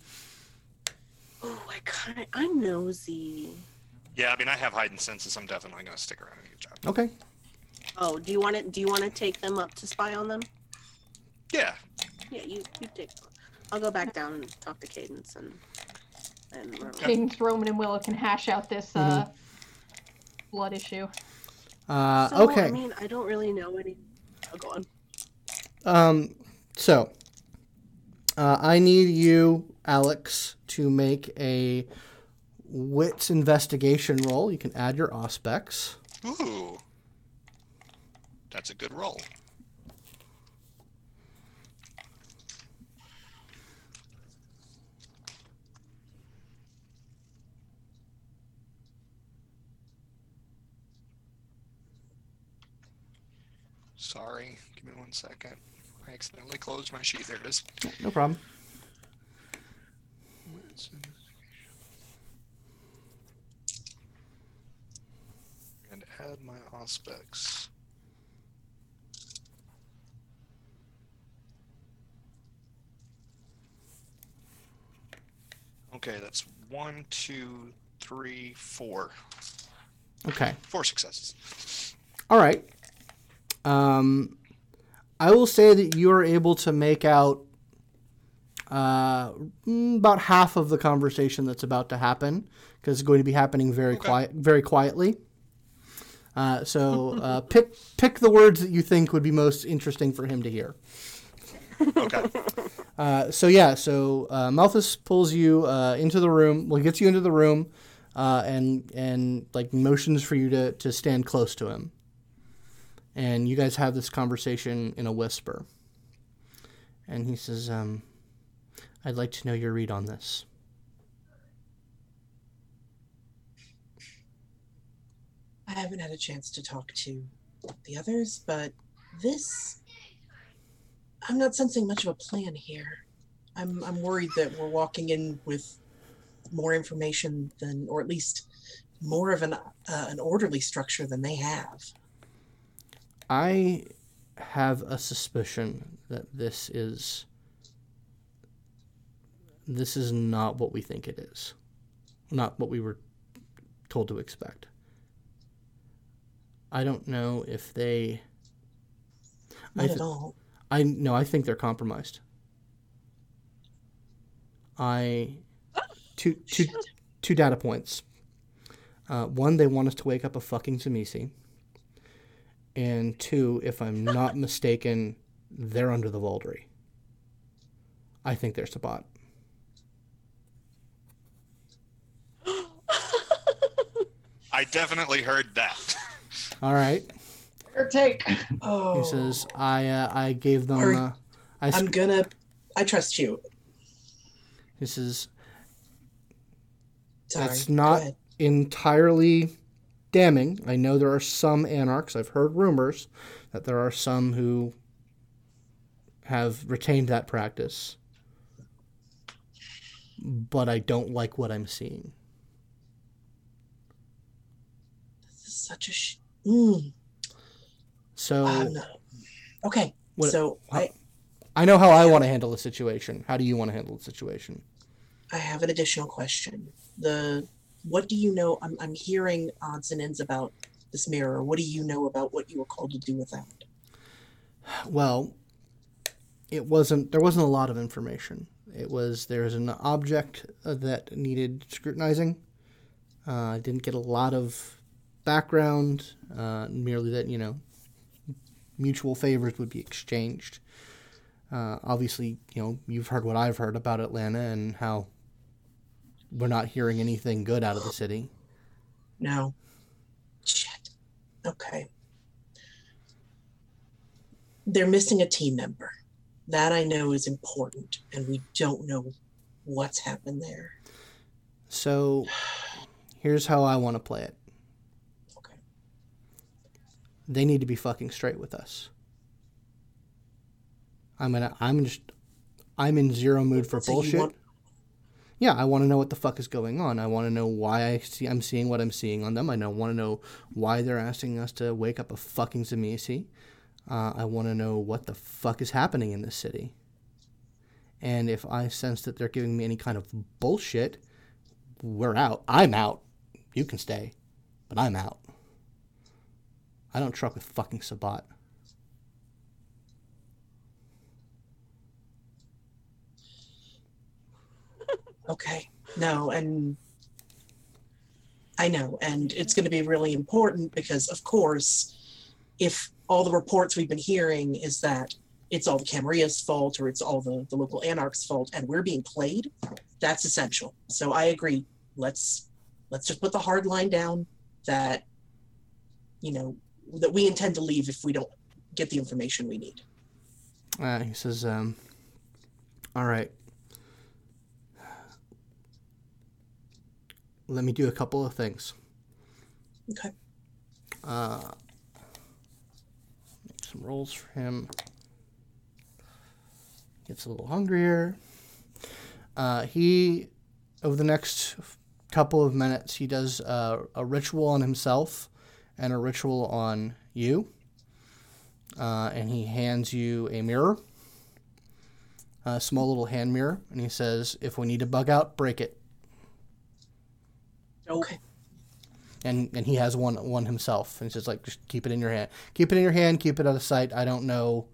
Oh, I kind of, I'm nosy. Yeah, I mean, I have heightened senses. I'm definitely going to stick around and get a job. Okay. Oh, do you want to? Do you want to take them up to spy on them? Yeah. Yeah, you you take. I'll go back down and talk to Cadence and and Roman. Roman, and Willow can hash out this uh, blood issue. Uh, So, okay. I mean, I don't really know any. Oh, go on. Um, so uh, I need you, Alex, to make a wits investigation roll. You can add your aspects. Ooh. That's a good roll. Sorry, give me one second. I accidentally closed my sheet. There it is. No problem. And add my aspects. Okay, that's one, two, three, four. Okay. Four successes. All right. Um, I will say that you are able to make out uh, mm, about half of the conversation that's about to happen because it's going to be happening very Okay. quiet, very quietly. Uh, so uh, pick pick the words that you think would be most interesting for him to hear. Okay. Uh, so yeah, so uh, Malthus pulls you uh, into the room. Well, he gets you into the room, uh, and and like motions for you to to stand close to him. And you guys have this conversation in a whisper. And he says, um, "I'd like to know your read on this." I haven't had a chance to talk to the others, but this I'm not sensing much of a plan here. I'm I'm worried that we're walking in with more information than or at least more of an uh, an orderly structure than they have. I have a suspicion that this is this is not what we think it is. Not what we were told to expect. I don't know if they I Not th- at all. I no, I think they're compromised. I two two data points. Uh, one, they want us to wake up a fucking Tzimisce. And two, if I'm not mistaken, they're under the Vaulderie. I think they're Sabbat. I definitely heard that. All right. Or take. Oh, He says, I uh, I gave them. Are- Uh, I I'm sc- gonna. I trust you. he says, Sorry. That's not- entirely damning. I know there are some anarchs. I've heard rumors that there are some who have retained that practice. But I don't like what I'm seeing. This is such a. Sh- mm, So. Okay. What- so I I know how I want to handle the situation. How do you want to handle the situation? I have an additional question. The what do you know? I'm I'm hearing odds and ends about this mirror. What do you know about what you were called to do with that? Well, it wasn't. There wasn't a lot of information. It was there's an object uh, that needed scrutinizing. Uh, I didn't get a lot of background. Uh, merely that you know, mutual favors would be exchanged. Uh, obviously, you know you've heard what I've heard about Atlanta and how we're not hearing anything good out of the city. No. Shit. Okay. They're missing a team member. That I know is important, and we don't know what's happened there. So, here's how I want to play it. Okay. they need to be fucking straight with us. I'm gonna I'm just I'm in zero mood for So bullshit. want- yeah, I want to know what the fuck is going on. I want to know why I see I'm seeing what I'm seeing on them. I want to know why they're asking us to wake up a fucking Tzimisce. Uh, I want to know what the fuck is happening in this city. And if I sense that they're giving me any kind of bullshit, we're out. I'm out. You can stay, but I'm out. I don't truck with fucking Sabbat. Okay. No, and I know, and it's going to be really important because, of course, if all the reports we've been hearing is that it's all the Camarilla's fault or it's all the, the local anarchs' fault, and we're being played, that's essential. So I agree. Let's let's just put the hard line down that you know that we intend to leave if we don't get the information we need. Uh, he says, um, "All right, let me do a couple of things. Okay. Uh, make some rolls for him. Gets a little hungrier. Uh, he, over the next couple of minutes, he does uh, a ritual on himself and a ritual on you. Uh, and he hands you a mirror, a small little hand mirror, and he says, "If we need to bug out, break it." Okay. and and he has one one himself and it's just like just keep it in your hand keep it in your hand keep it out of sight i don't know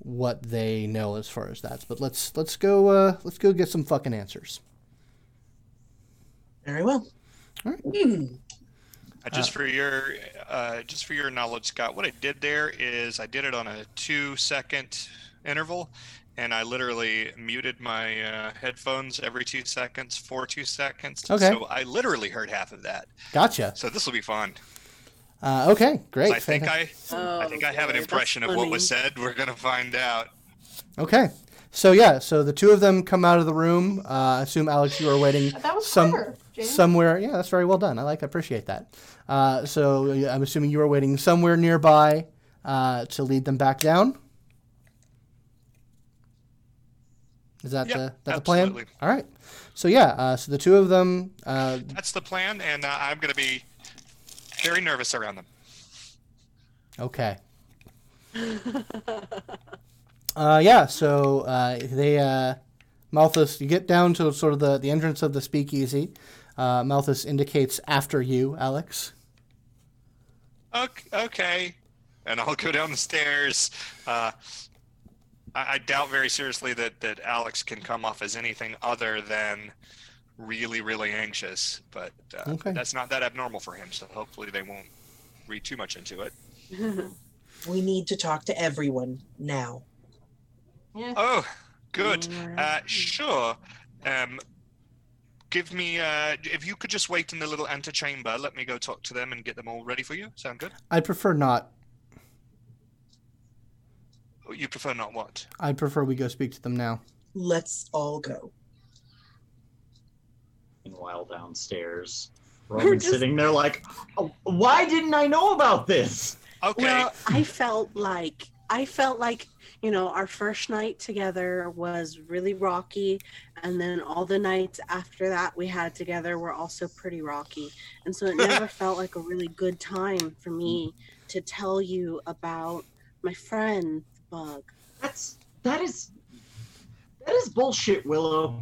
what they know as far as that but let's let's go uh let's go get some fucking answers Very well. All right. Hmm. Uh, just for your uh, just for your knowledge, Scott, what I did there is I did it on a two second interval, and I literally muted my uh, headphones every two seconds for two seconds. Okay. So I literally heard half of that. gotcha So this will be fun. uh, okay great I think Fantastic. I I think I have an Oh, impression of what was said. We're gonna find out. okay so yeah so the two of them come out of the room uh, i assume alex you are waiting some clever, somewhere yeah that's very well done i like I appreciate that uh, so i'm assuming you are waiting somewhere nearby uh, to lead them back down is that Yep, the that the plan absolutely. all right so yeah uh, so the two of them uh, That's the plan, and uh, I'm gonna be very nervous around them. okay uh, yeah so uh, they uh, malthus you get down to sort of the, the entrance of the speakeasy uh, malthus indicates after you alex Ok- Okay, and I'll go down the stairs. I, I doubt very seriously that that Alex can come off as anything other than really, really anxious. But uh, Okay. that's not that abnormal for him. So hopefully they won't read too much into it. We need to talk to everyone now. Yeah. Oh, good. Uh, sure. Um, give me. Uh, if you could just wait in the little antechamber, let me go talk to them and get them all ready for you. Sound good? i'd prefer not You prefer not what? i'd prefer we go speak to them now Let's all go. Meanwhile, downstairs, We're Roman's just- sitting there like, "Oh, why didn't I know about this? Okay. Well, I felt like I felt like you know our first night together was really rocky, and then all the nights after that we had together were also pretty rocky, and so it never felt like a really good time for me to tell you about my friend Bug. That's that is that is bullshit, Willow.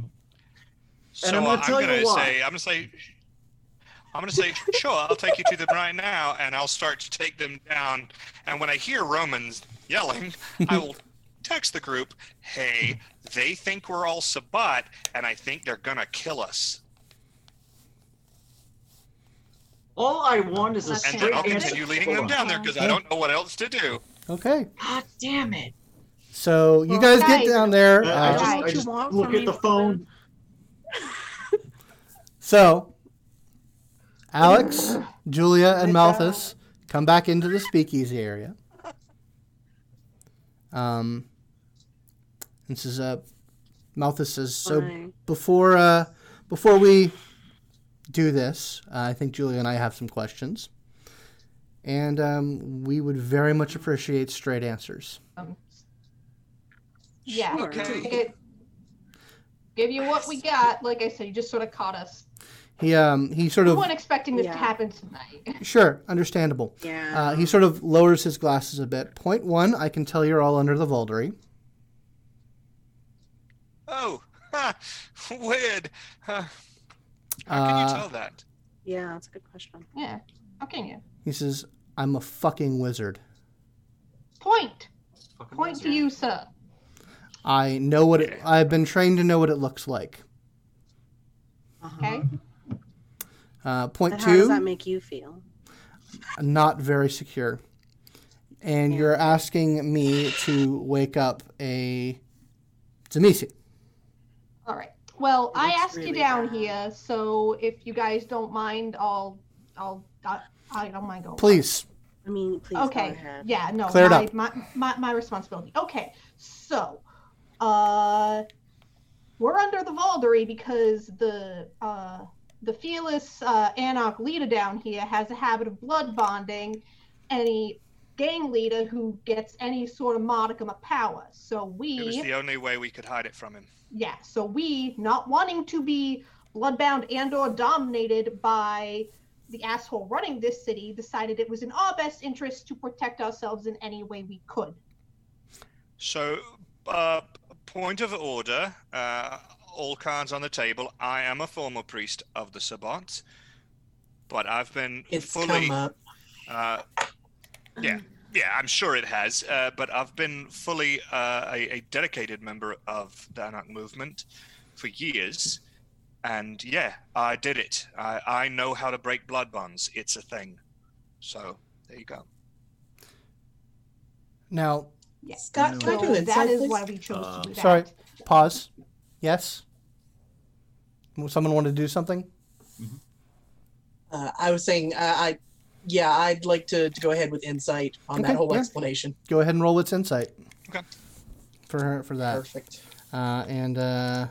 So I'm I'm gonna gonna, you why. say, I'm gonna say, I'm gonna say, sure, I'll take you to them right now, and I'll start to take them down. And when I hear Romans yelling, I will text the group, "Hey, they think we're all Sabbat, and I think they're gonna kill us." All I want is a And And straight then I'll continue leading them down there because I don't know what else to do. Okay God damn it! so you Well, guys get down there I, I uh, just, I just look at the phone. So, Alex, Julia, and Malthus come back into the speakeasy area. Um, this is uh, Malthus says so. Fine. Before uh, before we do this, uh, I think Julia and I have some questions, and um, we would very much appreciate straight answers. Um, yeah. Sure. Okay. It, give you what we got. Like I said, you just sort of caught us. He um he sort We of weren't expecting this Yeah. to happen tonight. sure understandable. Yeah. Uh, he sort of lowers his glasses a bit. Point one, I can tell you're all under the Vaulderie. Oh, ha, weird. Huh. How can Uh, you tell that? Yeah, that's a good question. yeah. How can you? He says, "I'm a fucking wizard. Point. Fucking Point to you, sir. I know what it. I've been trained to know what it looks like." Uh-huh. Okay. Uh, point And how does that make you feel? not very secure. And Yeah. you're asking me to wake up a Tzimisce. All right. Well, I Looks asked you down bad. here, so if you guys don't mind, I'll, I'll, I, I don't mind going. Please. I mean, please okay. go ahead. Yeah. No. Clear it my, up. My, my my responsibility. Okay. So, uh, we're under the Vaulderie because the uh the fearless uh, Anarch leader down here has a habit of blood bonding any gang leader who gets any sort of modicum of power. So we It was the only way we could hide it from him. yeah so we not wanting to be bloodbound and or dominated by the asshole running this city decided it was in our best interest to protect ourselves in any way we could So, uh, point of order. Uh, all cards on the table. I am a former priest of the Sabbat, but I've been It's fully. come up. Uh, yeah, yeah, I'm sure it has. Uh, but I've been fully uh, a, a dedicated member of the Anarch movement for years. And yeah, I did it. I, I know how to break blood bonds. It's a thing. So there you go. Now, yeah Scott, can I do so an that insight, is please? why we chose Uh, to do that sorry. pause. Yes. Someone want to do something? Uh, I was saying, uh, I, yeah, I'd like to, to go ahead with insight on Okay, that whole yeah. explanation. Go ahead and roll its insight. Okay. For her, for that. Perfect. Uh, and uh,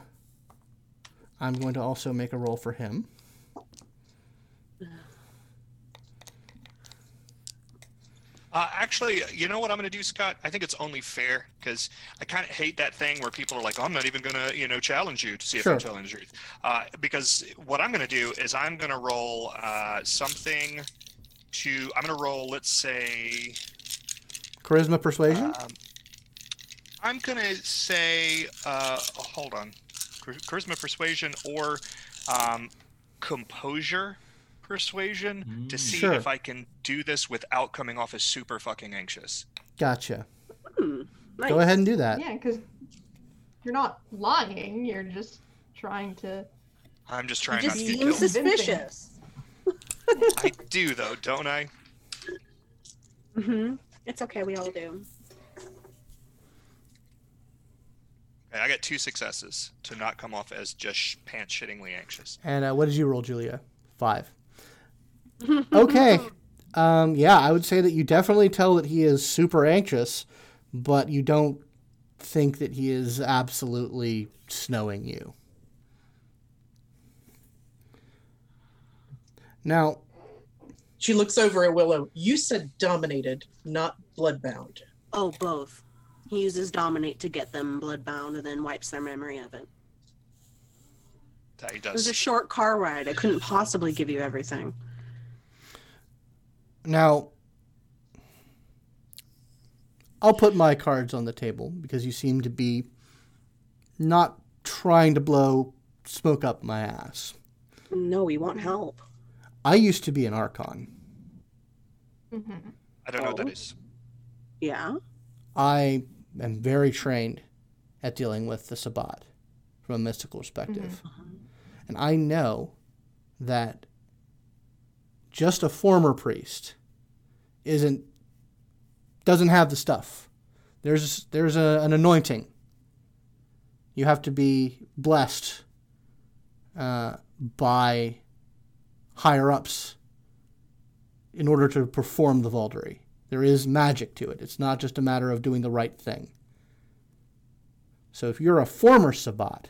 I'm going to also make a roll for him. Uh, actually, you know what I'm going to do, Scott? I think it's only fair because I kind of hate that thing where people are like, "I'm not even going to, you know, challenge you to see if Sure. I'm telling the truth." Uh, because what I'm going to do is I'm going to roll uh, something to. I'm going to roll, let's say, Charisma, persuasion. um, I'm going to say, uh, oh, hold on, charisma, persuasion, or um, composure, persuasion, to Mm. see Sure. if I can do this without coming off as super fucking anxious. gotcha. Hmm, nice. Go ahead and do that. yeah because you're not lying you're just trying to I'm just You trying just not to get seem killed. suspicious. I do though, don't I? Mm-hmm. It's okay. We all do. Okay, I got two successes to not come off as just sh- pants shittingly anxious. And uh, what did you roll, Julia? Five. Okay. Um, yeah, I would say that you definitely tell that he is super anxious, but you don't think that he is absolutely snowing you. Now, She looks over at Willow. You said dominated, not bloodbound. Oh, both. He uses dominate to get them bloodbound and then wipes their memory of it. That he It was a short car ride. I couldn't possibly give you everything. now, I'll put my cards on the table because you seem to be not trying to blow smoke up my ass. No, we want help. I used to be an Archon. mm-hmm. I don't know what that Oh. Yeah. I am very trained at dealing with the Sabbat from a mystical perspective. And I know that just a former priest isn't doesn't have the stuff. There's there's a, an anointing. You have to be blessed uh, by higher ups in order to perform the Vaulderie. There is magic to it. It's not just a matter of doing the right thing. So if you're a former Sabbat,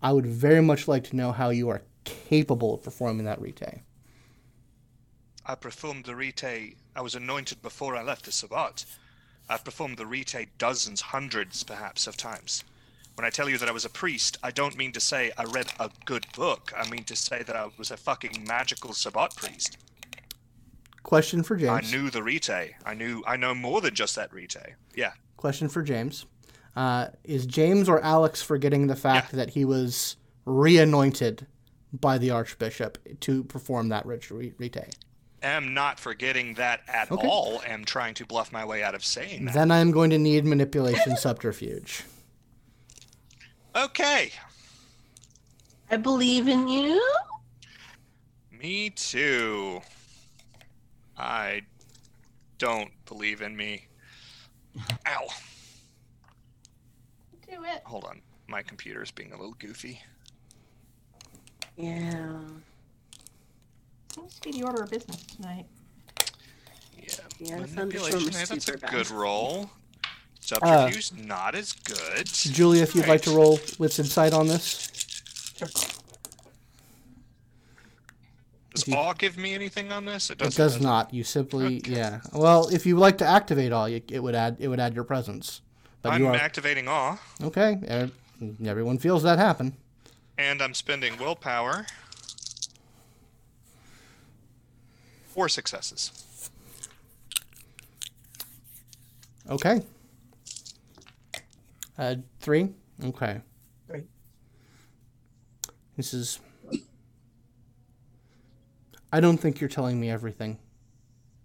I would very much like to know how you are capable of performing that rite. I performed the rite. I was anointed before I left the Sabbat. I've performed the rite dozens, hundreds perhaps of times. When I tell you that I was a priest, I don't mean to say I read a good book. I mean to say that I was a fucking magical Sabbat priest. Question for James. I knew the Rite. I knew I know more than just that Rite. Yeah. Question for James. Uh, is James or Alex forgetting the fact that he was reanointed by the Archbishop to perform that ritual rite? I am not forgetting that at Okay. all. Am trying to bluff my way out of saying that. Then I am going to need manipulation subterfuge. Okay. I believe in you. Me too. I don't believe in me. Ow. Do it. Hold on. My computer's being a little goofy. Yeah. Seems to be the order of business tonight. Yeah. Yeah, Manipulation, Thunderstorm is hey, that's a super bad. good roll. Subterfuge, uh, not as good. Julia, if you'd like to Right. roll wits insight on this. Does you- awe give me anything on this? It It doesn't. does not. You simply, Okay. yeah. Well, if you like to activate all, you, it would add it would add your presence. But I'm you are activating awe, okay. Everyone feels that happen. and I'm spending willpower. Four successes. Okay. Uh, three. Okay. Three. This is. I don't think you're telling me everything.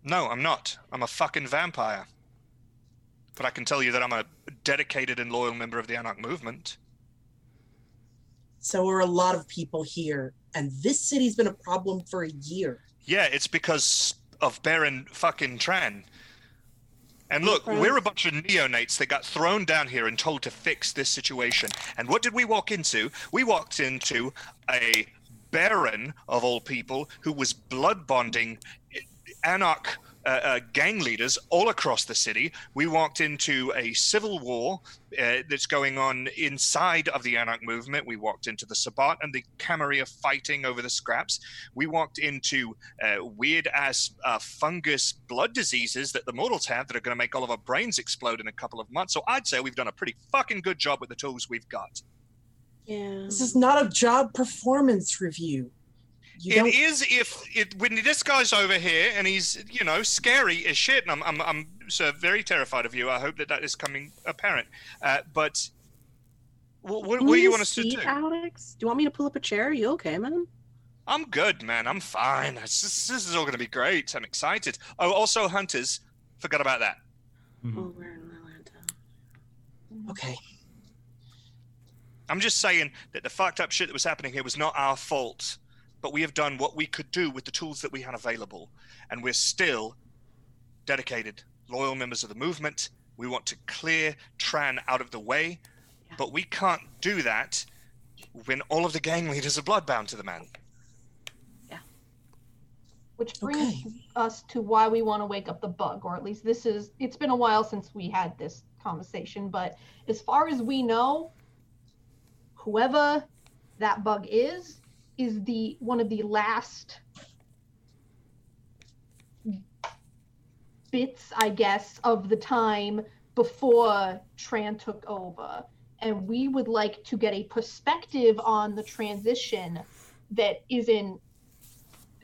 No, I'm not. I'm a fucking vampire. But I can tell you that I'm a dedicated and loyal member of the Anarch movement. So are a lot of people here, and this city's been a problem for a year. Yeah, it's because of Baron fucking Tran. And look, we're a bunch of neonates that got thrown down here and told to fix this situation. And what did we walk into? We walked into a Baron, of all people, who was blood bonding Anarch uh, uh, gang leaders all across the city. We walked into a civil war uh, that's going on inside of the Anarch movement. We walked into the Sabbat and the Camarilla fighting over the scraps. We walked into uh, weird ass uh, fungus blood diseases that the mortals have that are going to make all of our brains explode in a couple of months. So I'd say we've done a pretty fucking good job with the tools we've got. Yeah. This is not a job performance review. You It don't is if it when this guy's over here and he's you know scary as shit, and I'm I'm I'm so very terrified of you. I hope that that is coming apparent. Uh, but what, what, what do you use want us to do? Alex? Do you want me to pull up a chair? Are you okay, man? I'm good, man. I'm fine. It's just- this is all going to be great. I'm excited. Oh, also hunters. Forgot about that. Mhm. Oh, we're in Atlanta. okay. I'm just saying that the fucked up shit that was happening here was not our fault, but we have done what we could do with the tools that we had available, and we're still dedicated, loyal members of the movement. We want to clear Tran out of the way, Yeah. but we can't do that when all of the gang leaders are bloodbound to the man. Yeah. Which brings Okay. us to why we want to wake up the bug, or at least this is. It's been a while since we had this conversation, but as far as we know, whoever that bug is, is the one of the last bits, I guess, of the time before Tran took over. And we would like to get a perspective on the transition that isn't,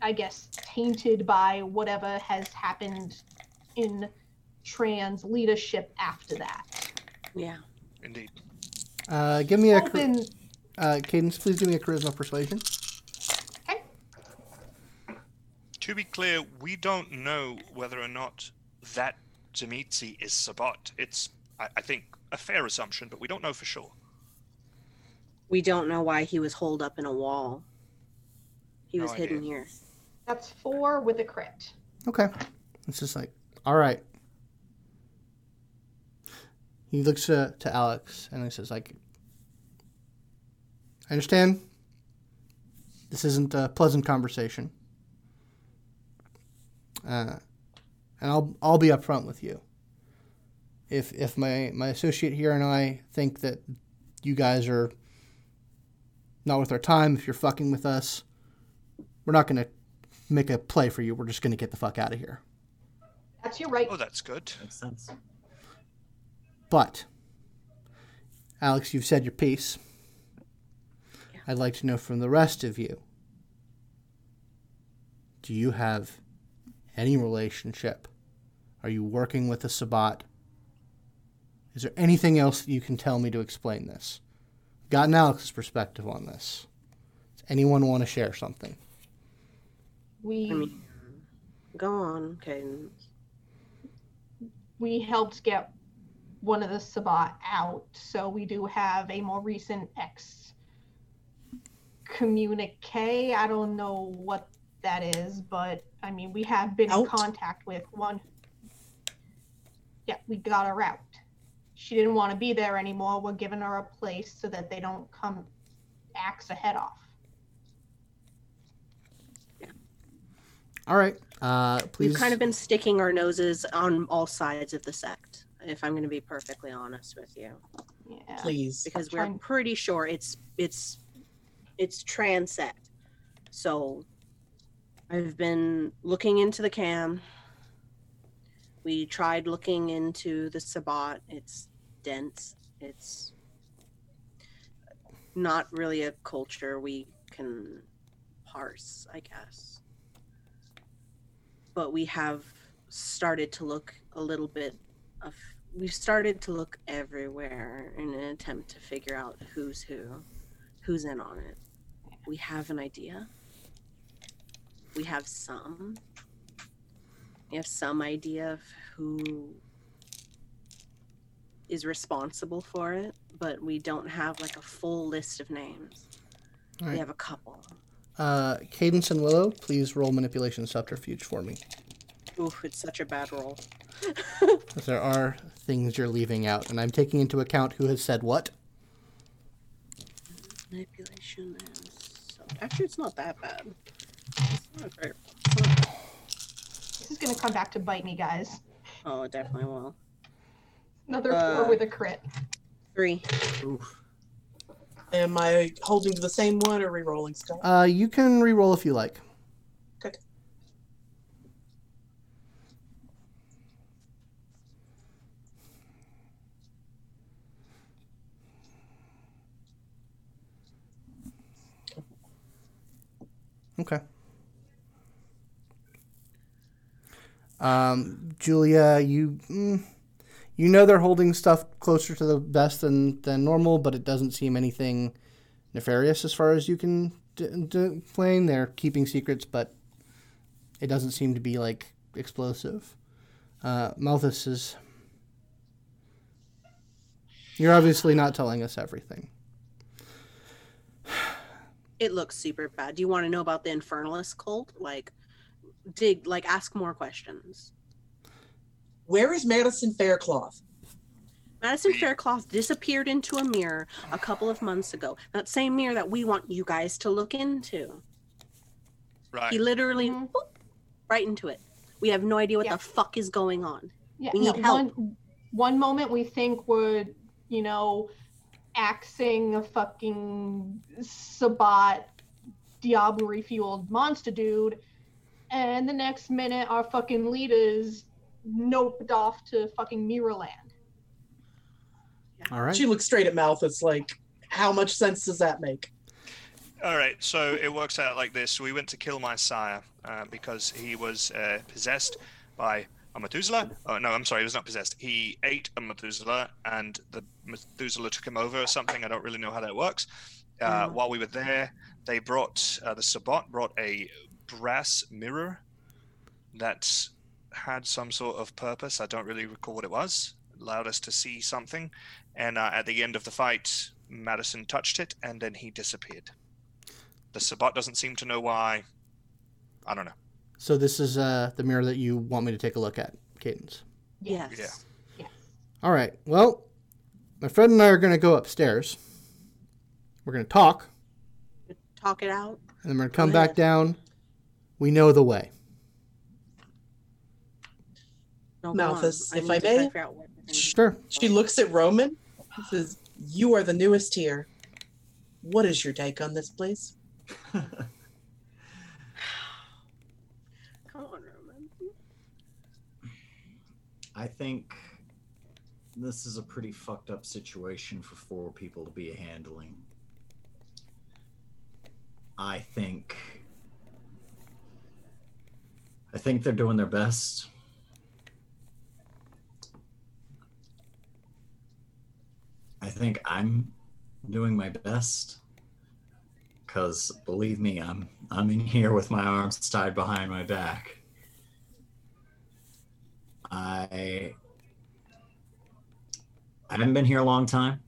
I guess, tainted by whatever has happened in Tran's leadership after that. Yeah. Indeed. Uh, give me a uh, cadence. Please give me a charisma persuasion. To be clear, we don't know whether or not that Tzimisce is Sabbat. It's, I, I think, a fair assumption, but we don't know for sure. We don't know why he was holed up in a wall. He No was hidden here. that's four with a crit. Okay. It's just like, all right. He looks to, to Alex and he says, like, I understand this isn't a pleasant conversation. Uh, and I'll I'll be upfront with you. If if my, my associate here and I think that you guys are not worth our time, if you're fucking with us, we're not gonna make a play for you. We're just gonna get the fuck out of here. That's your right. Oh, that's good. Makes sense. But Alex, you've said your piece. Yeah. I'd like to know from the rest of you do you have any relationship? Are you working with a Sabbat? Is there anything else that you can tell me to explain this? Gotten Alex's perspective on this. Does anyone want to share something? We I mean, go on, Cadence. we helped get one of the Sabbat out, so we do have a more recent ex communique. I don't know what that is, but I mean, we have been in contact with one. Yeah, we got her out. She didn't want to be there anymore. We're giving her a place so that they don't come axe her head off. All right. Uh, please. We've kind of been sticking our noses on all sides of the sect, if I'm going to be perfectly honest with you, Yeah. Please. because we're Trying- pretty sure it's it's it's trans sect. So I've been looking into the cam. We tried looking into the Sabbat. It's dense. It's not really a culture we can parse, I guess. But we have started to look a little bit of we've started to look everywhere in an attempt to figure out who's who, who's in on it. We have an idea. We have some. We have some idea of who is responsible for it, but we don't have like a full list of names. All We have a couple. Uh, Cadence and Willow, please roll manipulation subterfuge for me. Oof, it's such a bad roll. there are things you're leaving out, and I'm taking into account who has said what. Manipulation is so actually it's not that bad. It's not very it's not- This is gonna come back to bite me, guys. Oh, it definitely will. Another Uh, four with a crit. Three. Oof. Am I holding to the same one or re-rolling stuff? Uh, you can re-roll if you like. Okay. Um, Julia, you mm, you know they're holding stuff closer to the vest than than normal, but it doesn't seem anything nefarious as far as you can d- d- explain. They're keeping secrets, but it doesn't seem to be like explosive. Uh, Malthus is. You're obviously not telling us everything. It looks super bad. Do you want to know about the Infernalist cult? Like, dig, like, ask more questions. Where is Madison Faircloth? Madison Faircloth disappeared into a mirror a couple of months ago. That same mirror that we want you guys to look into. Right. He literally Mhm. boop, right into it. We have no idea what Yeah. the fuck is going on. Yeah, We no, need help. One, one moment we think we're, you know, axing a fucking Sabbat Diablo refueled monster dude, and the next minute our fucking leaders noped off to fucking Mirrorland. All right. She looks straight at mouth. It's like, how much sense does that make? All right, so it works out like this. We went to kill my sire uh, because he was uh, possessed by a Methuselah. Oh, no, I'm sorry, he was not possessed. He ate a Methuselah, and the Methuselah took him over or something. I don't really know how that works. Uh, Mm. While we were there, they brought, uh, the Sabbat brought a brass mirror that had some sort of purpose. I don't really recall what it was. It Allowed us to see something. And uh, at the end of the fight, Madison touched it, and then he disappeared. The Sabbat doesn't seem to know why. I don't know. So this is uh, the mirror that you want me to take a look at, Cadence. Yes. Yeah. All right. Well, my friend and I are going to go upstairs. We're going to talk, Talk it out. and then we're going to come Go back down. We know the way. No, Malthus, on. if need I to may? figure out what we're gonna do. Sure. She looks at Roman. and Says, "You are the newest here. What is your take on this place?" Come on, Roman. I think this is a pretty fucked up situation for four people to be handling. I think I think they're doing their best. I think I'm doing my best cuz believe me, I'm I'm in here with my arms tied behind my back. I I haven't been here a long time.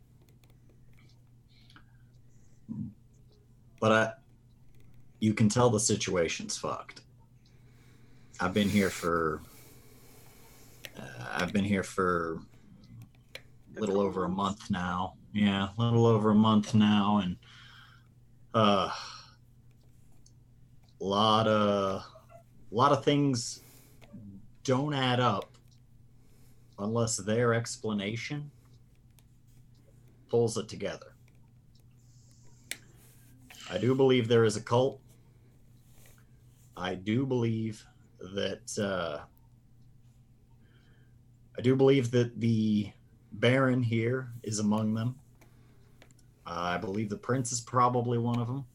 But I, you can tell the situation's fucked. I've been here for uh, I've been here for a little over a month now. Yeah, a little over a month now and uh a lot of a lot of things don't add up unless their explanation pulls it together. I do believe there is a cult. I do believe that uh, I do believe that the Baron here is among them. I believe the Prince is probably one of them.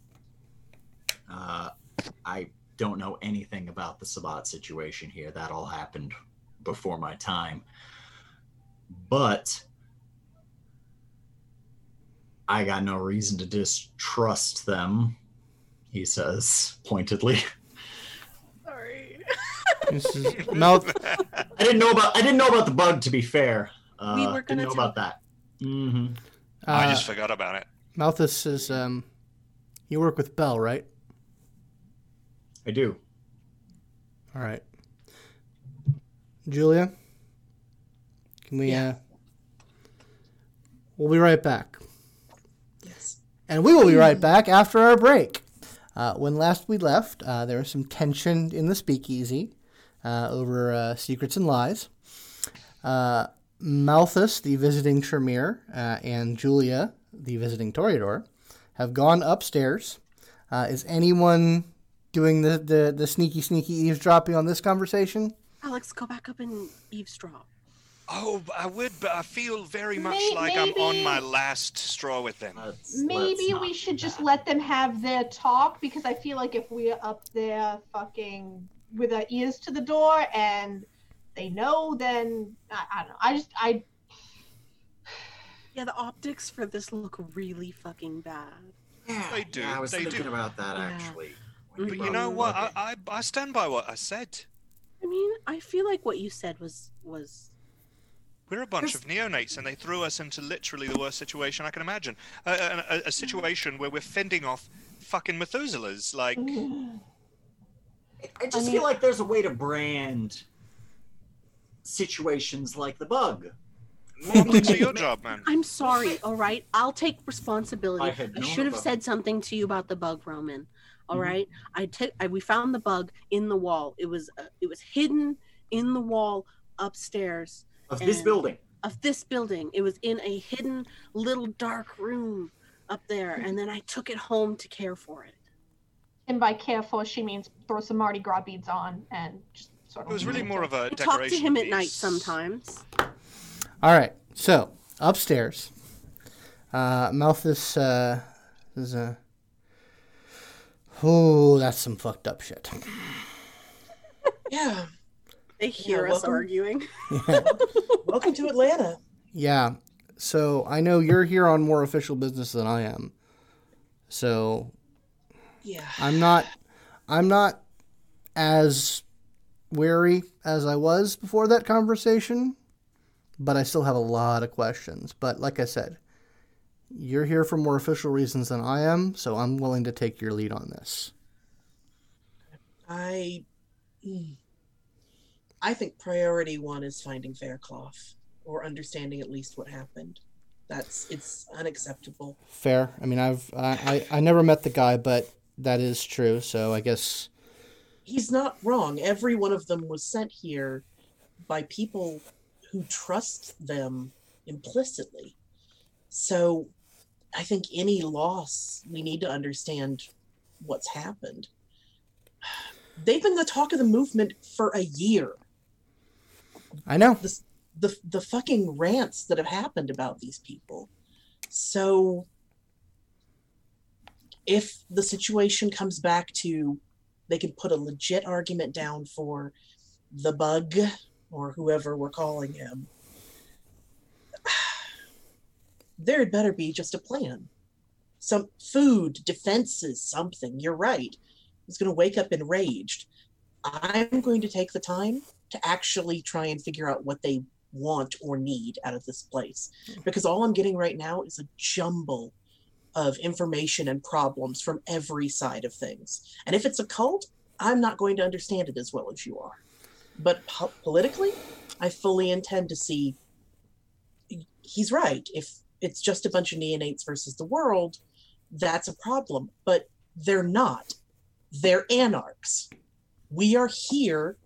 Uh, I don't know anything about the Sabbat situation here. That all happened before my time. But I got no reason to distrust them, he says pointedly. Sorry. This is mouth. I didn't know about I didn't know about the bug to be fair. Uh, We were didn't know tell- about that. hmm I Uh, just forgot about it. Malthus is um, you work with Bell, right? I do. All right. Julia, can we? Yeah. Uh, we'll be right back, Yes. and we will be right back after our break. Uh, when last we left, uh, there was some tension in the speakeasy uh, over uh, secrets and lies. Uh, Malthus, the visiting Tremere, uh, and Julia, the visiting Toreador, have gone upstairs. Uh, is anyone doing the, the, the sneaky, sneaky eavesdropping on this conversation? Alex, go back up and eavesdrop. Oh, I would, but I feel very much May- like I'm on my last straw with them. Let's, Maybe let's not we do should just that. let them have their talk because I feel like if we're up there fucking with our ears to the door and they know, then I, I don't know. I just I Yeah, the optics for this look really fucking bad. Yeah, They do, yeah, I was they thinking do. about that Yeah. actually. But But you you know what? I, I I stand by what I said. I mean, I feel like what you said was was We're a bunch of neonates, and they threw us into literally the worst situation I can imagine. A, a, a- a situation where we're fending off fucking Methuselahs. Like, I just mean- feel like there's a way to brand situations like the bug. optics are your job, man. I'm sorry, all right? I'll take responsibility. I I, should have said something to you about the bug, Roman. All Mhm. right? I took I, we found the bug in the wall. It was uh, it was hidden in the wall upstairs Of this building. of this building. It was in a hidden little dark room up there and then I took it home to care for it. and by care for, she means throw some Mardi Gras beads on and just sort of. It was really more of a decoration. talk to him at night sometimes. All right. So upstairs, uh, Malthus uh, is a. Oh, that's some fucked up shit. Yeah. They hear us welcome. arguing. Welcome to Atlanta. Yeah. So I know you're here on more official business than I am. So Yeah. I'm not. I'm not as wary as I was before that conversation, but I still have a lot of questions. But like I said, you're here for more official reasons than I am, so I'm willing to take your lead on this. I I think priority one is finding Faircloth or understanding at least what happened. That's it's unacceptable. Fair. I mean, I've I, I, I never met the guy, but that is true. So I guess He's not wrong. Every one of them was sent here by people who trust them implicitly. So I think any loss, we need to understand what's happened. They've been the talk of the movement for a year. I know. the the fucking rants that have happened about these people. So if the situation comes back to they can put a legit argument down for the bug or whoever we're calling him, there had better be just a plan. Some food, defenses, something. You're right. He's going to wake up enraged. I'm going to take the time to actually try and figure out what they want or need out of this place. Hmm. Because all I'm getting right now is a jumble of information and problems from every side of things. And if it's a cult, I'm not going to understand it as well as you are. But po- politically, I fully intend to see he's right. If it's just a bunch of neonates versus the world, that's a problem. But they're not. They're anarchs. We are here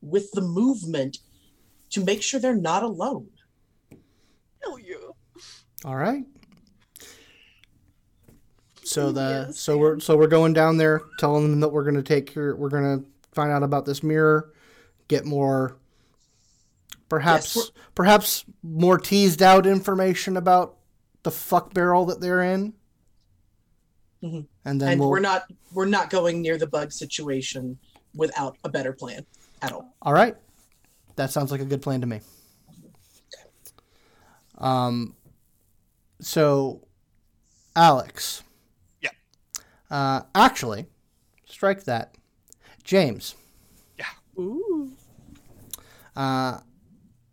with the movement to make sure they're not alone. Hell yeah. All right. So the Yes, so we're so we're going down there, telling them that we're going to take your we're going to find out about this mirror, get more, perhaps Yes, perhaps more teased out information about the fuck barrel that they're in, Mhm. and then and we'll. we're not we're not going near the bug situation without a better plan at all. All right, that sounds like a good plan to me. Um, so, Alex. Yeah. Uh, actually, strike that. James. Yeah. Ooh. Uh,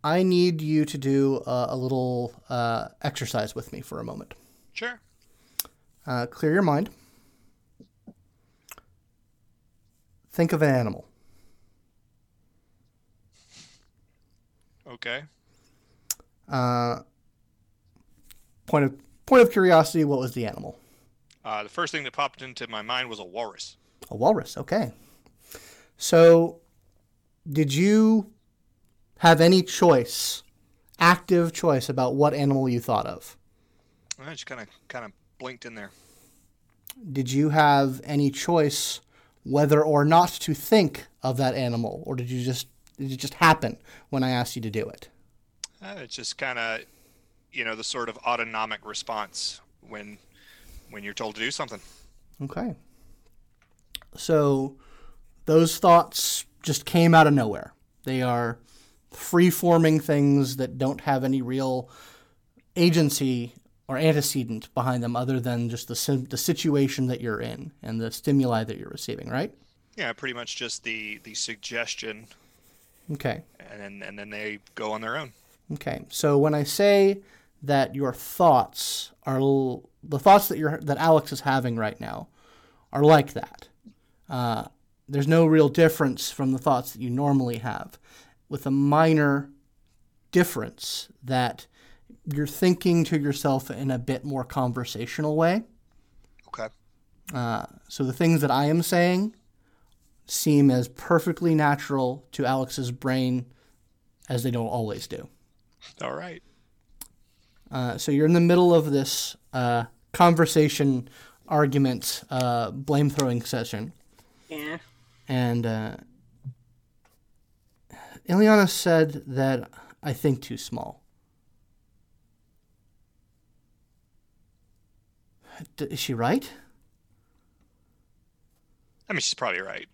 I need you to do a, a little uh, exercise with me for a moment. Sure. Uh, clear your mind. Think of an animal. Okay. Uh, point of point of curiosity: What was the animal? Uh, the first thing that popped into my mind was a walrus. A walrus. Okay. So, did you have any choice, active choice about what animal you thought of? I just kind of kind of blinked in there. Did you have any choice whether or not to think of that animal, or did you just did it just happen when I asked you to do it? Uh, it's just kind of, you know, the sort of autonomic response when when you're told to do something. Okay. So those thoughts just came out of nowhere. They are free forming things that don't have any real agency or antecedent behind them other than just the, sim- the situation that you're in and the stimuli that you're receiving, right? Yeah, pretty much just the the suggestion, Okay. and then and then they go on their own. Okay. So when I say that your thoughts are l- the thoughts that you're that Alex is having right now are like that. Uh, there's no real difference from the thoughts that you normally have, with a minor difference that you're thinking to yourself in a bit more conversational way. Okay. Uh, so the things that I am saying seem as perfectly natural to Alex's brain as they don't always do. All right. Uh, so you're in the middle of this uh, conversation, argument, uh, blame throwing session, Yeah. and uh, Ileana said that I think too small. D- is she right? I mean, she's probably right.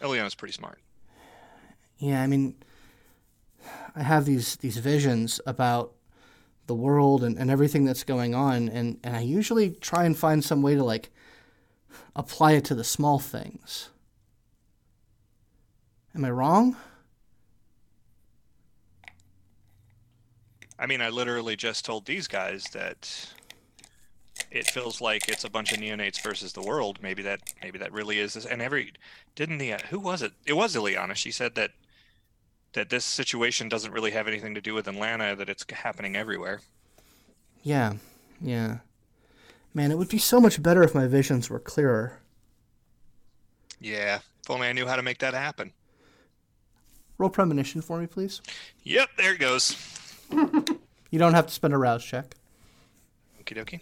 Eliana's pretty smart. Yeah, I mean, I have these these visions about the world and, and everything that's going on, and, and I usually try and find some way to like apply it to the small things. Am I wrong? I mean, I literally just told these guys that it feels like it's a bunch of neonates versus the world. Maybe that maybe that really is this. And every didn't the uh, who was it? It was Ileana. She said that that this situation doesn't really have anything to do with Atlanta. That it's happening everywhere. Yeah, yeah. Man, it would be so much better if my visions were clearer. Yeah. If only I knew how to make that happen. Roll premonition for me, please. Yep. There it goes. You don't have to spend a rouse check. Okie dokie.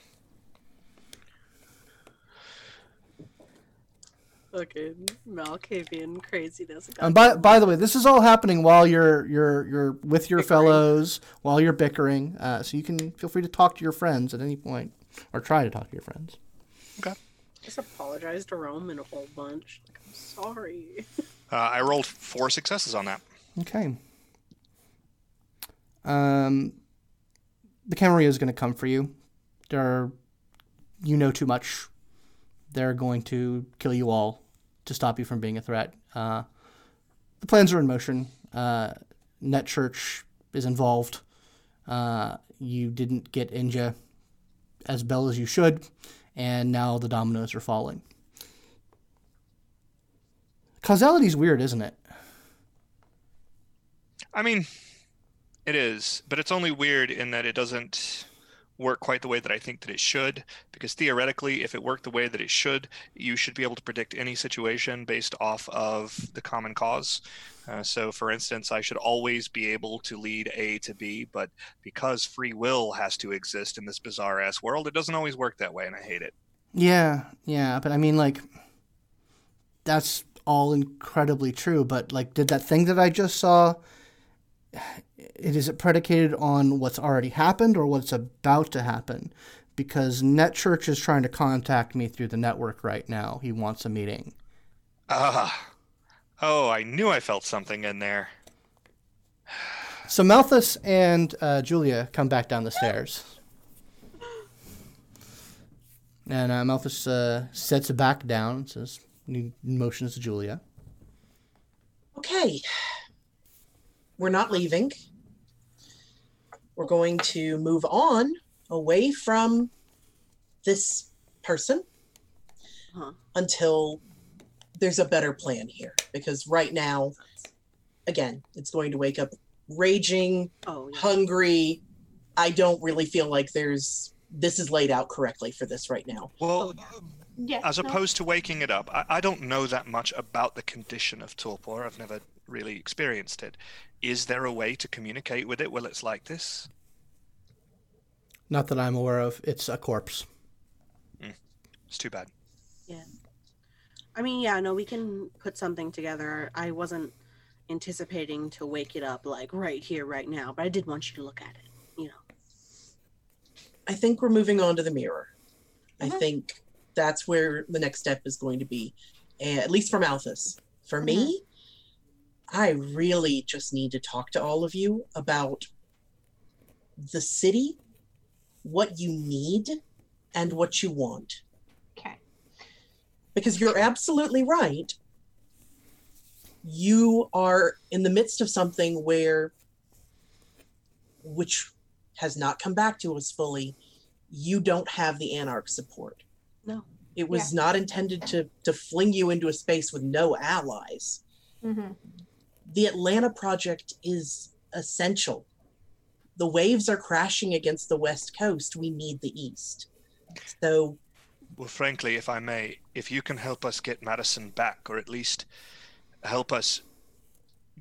Fucking Malkavian craziness. And by by the way, this is all happening while you're you're you're with your Bickering. fellows, while you're bickering. Uh, so you can feel free to talk to your friends at any point, or try to talk to your friends. Okay. Just apologize to Rome Roman a whole bunch. Like, I'm sorry. Uh, I rolled four successes on that. Okay. Um, the Camarilla is going to come for you. They're, you know too much. They're going to kill you all to stop you from being a threat. Uh, the plans are in motion. Uh, Net Church is involved. Uh, you didn't get Inja as well as you should, and now the dominoes are falling. Causality's weird, isn't it? I mean, it is, but it's only weird in that it doesn't work quite the way that I think that it should. Because theoretically, if it worked the way that it should, you should be able to predict any situation based off of the common cause. Uh, so, for instance, I should always be able to lead A to B, but because free will has to exist in this bizarre ass world, it doesn't always work that way, and I hate it. Yeah, yeah, but I mean, like, that's all incredibly true. But like, did that thing that I just saw? It is it predicated on what's already happened or what's about to happen? Because Net Church is trying to contact me through the network right now. He wants a meeting. Ah. Oh, I knew I felt something in there. So Malthus and uh, Julia come back down the stairs. And uh, Malthus uh, sets it back down and says, he motions to Julia. Okay. We're not leaving. We're going to move on away from this person Huh. until there's a better plan here. Because right now, again, it's going to wake up raging, Oh, yeah. hungry. I don't really feel like there's this is laid out correctly for this right now. Well, oh, Yeah. as opposed to waking it up, I, I don't know that much about the condition of torpor. I've never really experienced it. Is there a way to communicate with it while it's like this? Not that I'm aware of. It's a corpse. Mm. It's too bad. Yeah. I mean, yeah, no, we can put something together. I wasn't anticipating to wake it up like right here, right now, but I did want you to look at it. You know. I think we're moving on to the mirror. I Mhm. think that's where the next step is going to be, eh, at least for Malthus. For me, mm-hmm. I really just need to talk to all of you about the city, what you need, and what you want. Okay. Because you're absolutely right. You are in the midst of something where, which has not come back to us fully, you don't have the Anarch support. No. It was not intended to, to fling you into a space with no allies. hmm The Atlanta project is essential. The waves are crashing against the West Coast. We need the East. So, Well, frankly, if I may, if you can help us get Madison back, or at least help us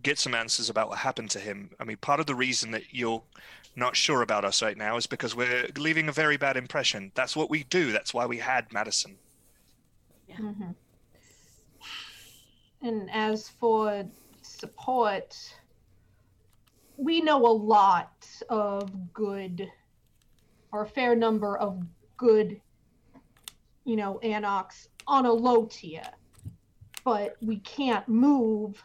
get some answers about what happened to him. I mean, part of the reason that you're not sure about us right now is because we're leaving a very bad impression. That's what we do. That's why we had Madison. hmm And as for support, we know a lot of good, or a fair number of good, you know, Anarchs on a low tier. But we can't move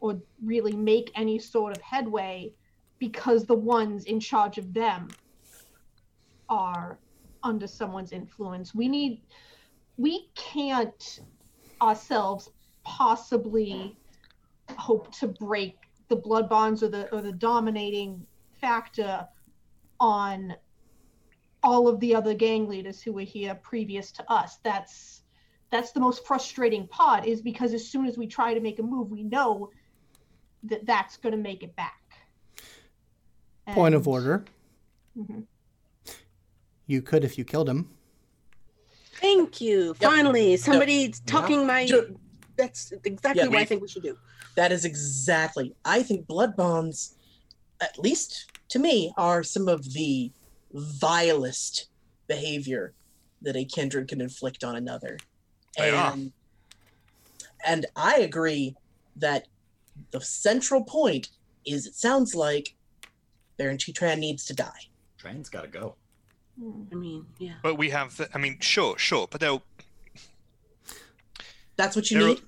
or really make any sort of headway because the ones in charge of them are under someone's influence. We need, we can't ourselves possibly hope to break the blood bonds or the or the dominating factor on all of the other gang leaders who were here previous to us that's that's the most frustrating part is because as soon as we try to make a move we know that that's going to make it back Point of And- order. Mhm. You could if you killed him. Thank you. Finally, somebody's talking my. Ju- That's exactly Yeah, what I think we should do. That is exactly. I think blood bonds, at least to me, are some of the vilest behavior that a kindred can inflict on another. They are. And and I agree that the central point is it sounds like Baron Chitran needs to die. Tran's got to go. I mean, yeah. But we have, the, I mean, sure, sure, but they'll. That's what you There need. n-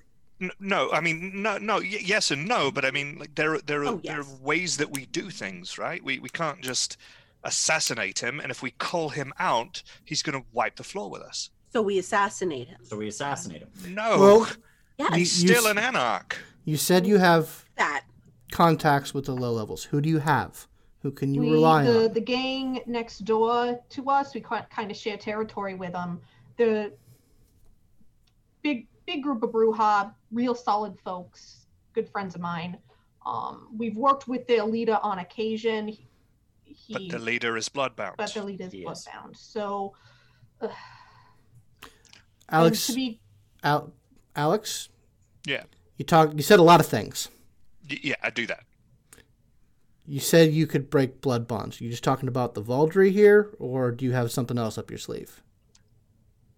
No, I mean, no, no, y- yes and no, but I mean, like there, are- there, are, Oh, there are ways that we do things, right? We we can't just assassinate him, and if we call him out, he's going to wipe the floor with us. So we assassinate him. So we assassinate him. No, Well, Yes, he's still s- an anarch. You said you have that. contacts with the low levels. Who do you have? Who can you we, rely the, on? the gang next door to us, we kind of share territory with them. The big big group of Brujah, real solid folks, good friends of mine. Um, we've worked with the leader on occasion. He, But the leader is bloodbound. but the leader is Yes. bloodbound. So, uh, Alex, to be Al- Alex. Yeah. You talked. You said a lot of things. Y- yeah, I do that. You said you could break blood bonds. Are you just talking about the Vaulderie here, or do you have something else up your sleeve?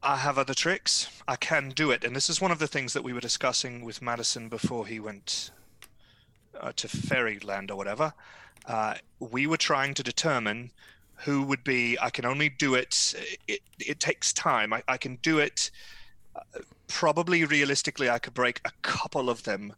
I have other tricks. I can do it, and this is one of the things that we were discussing with Madison before he went uh, to Fairyland or whatever. Uh, we were trying to determine who would be. I can only do it. It, it takes time. I, I can do it. Uh, probably realistically, I could break a couple of them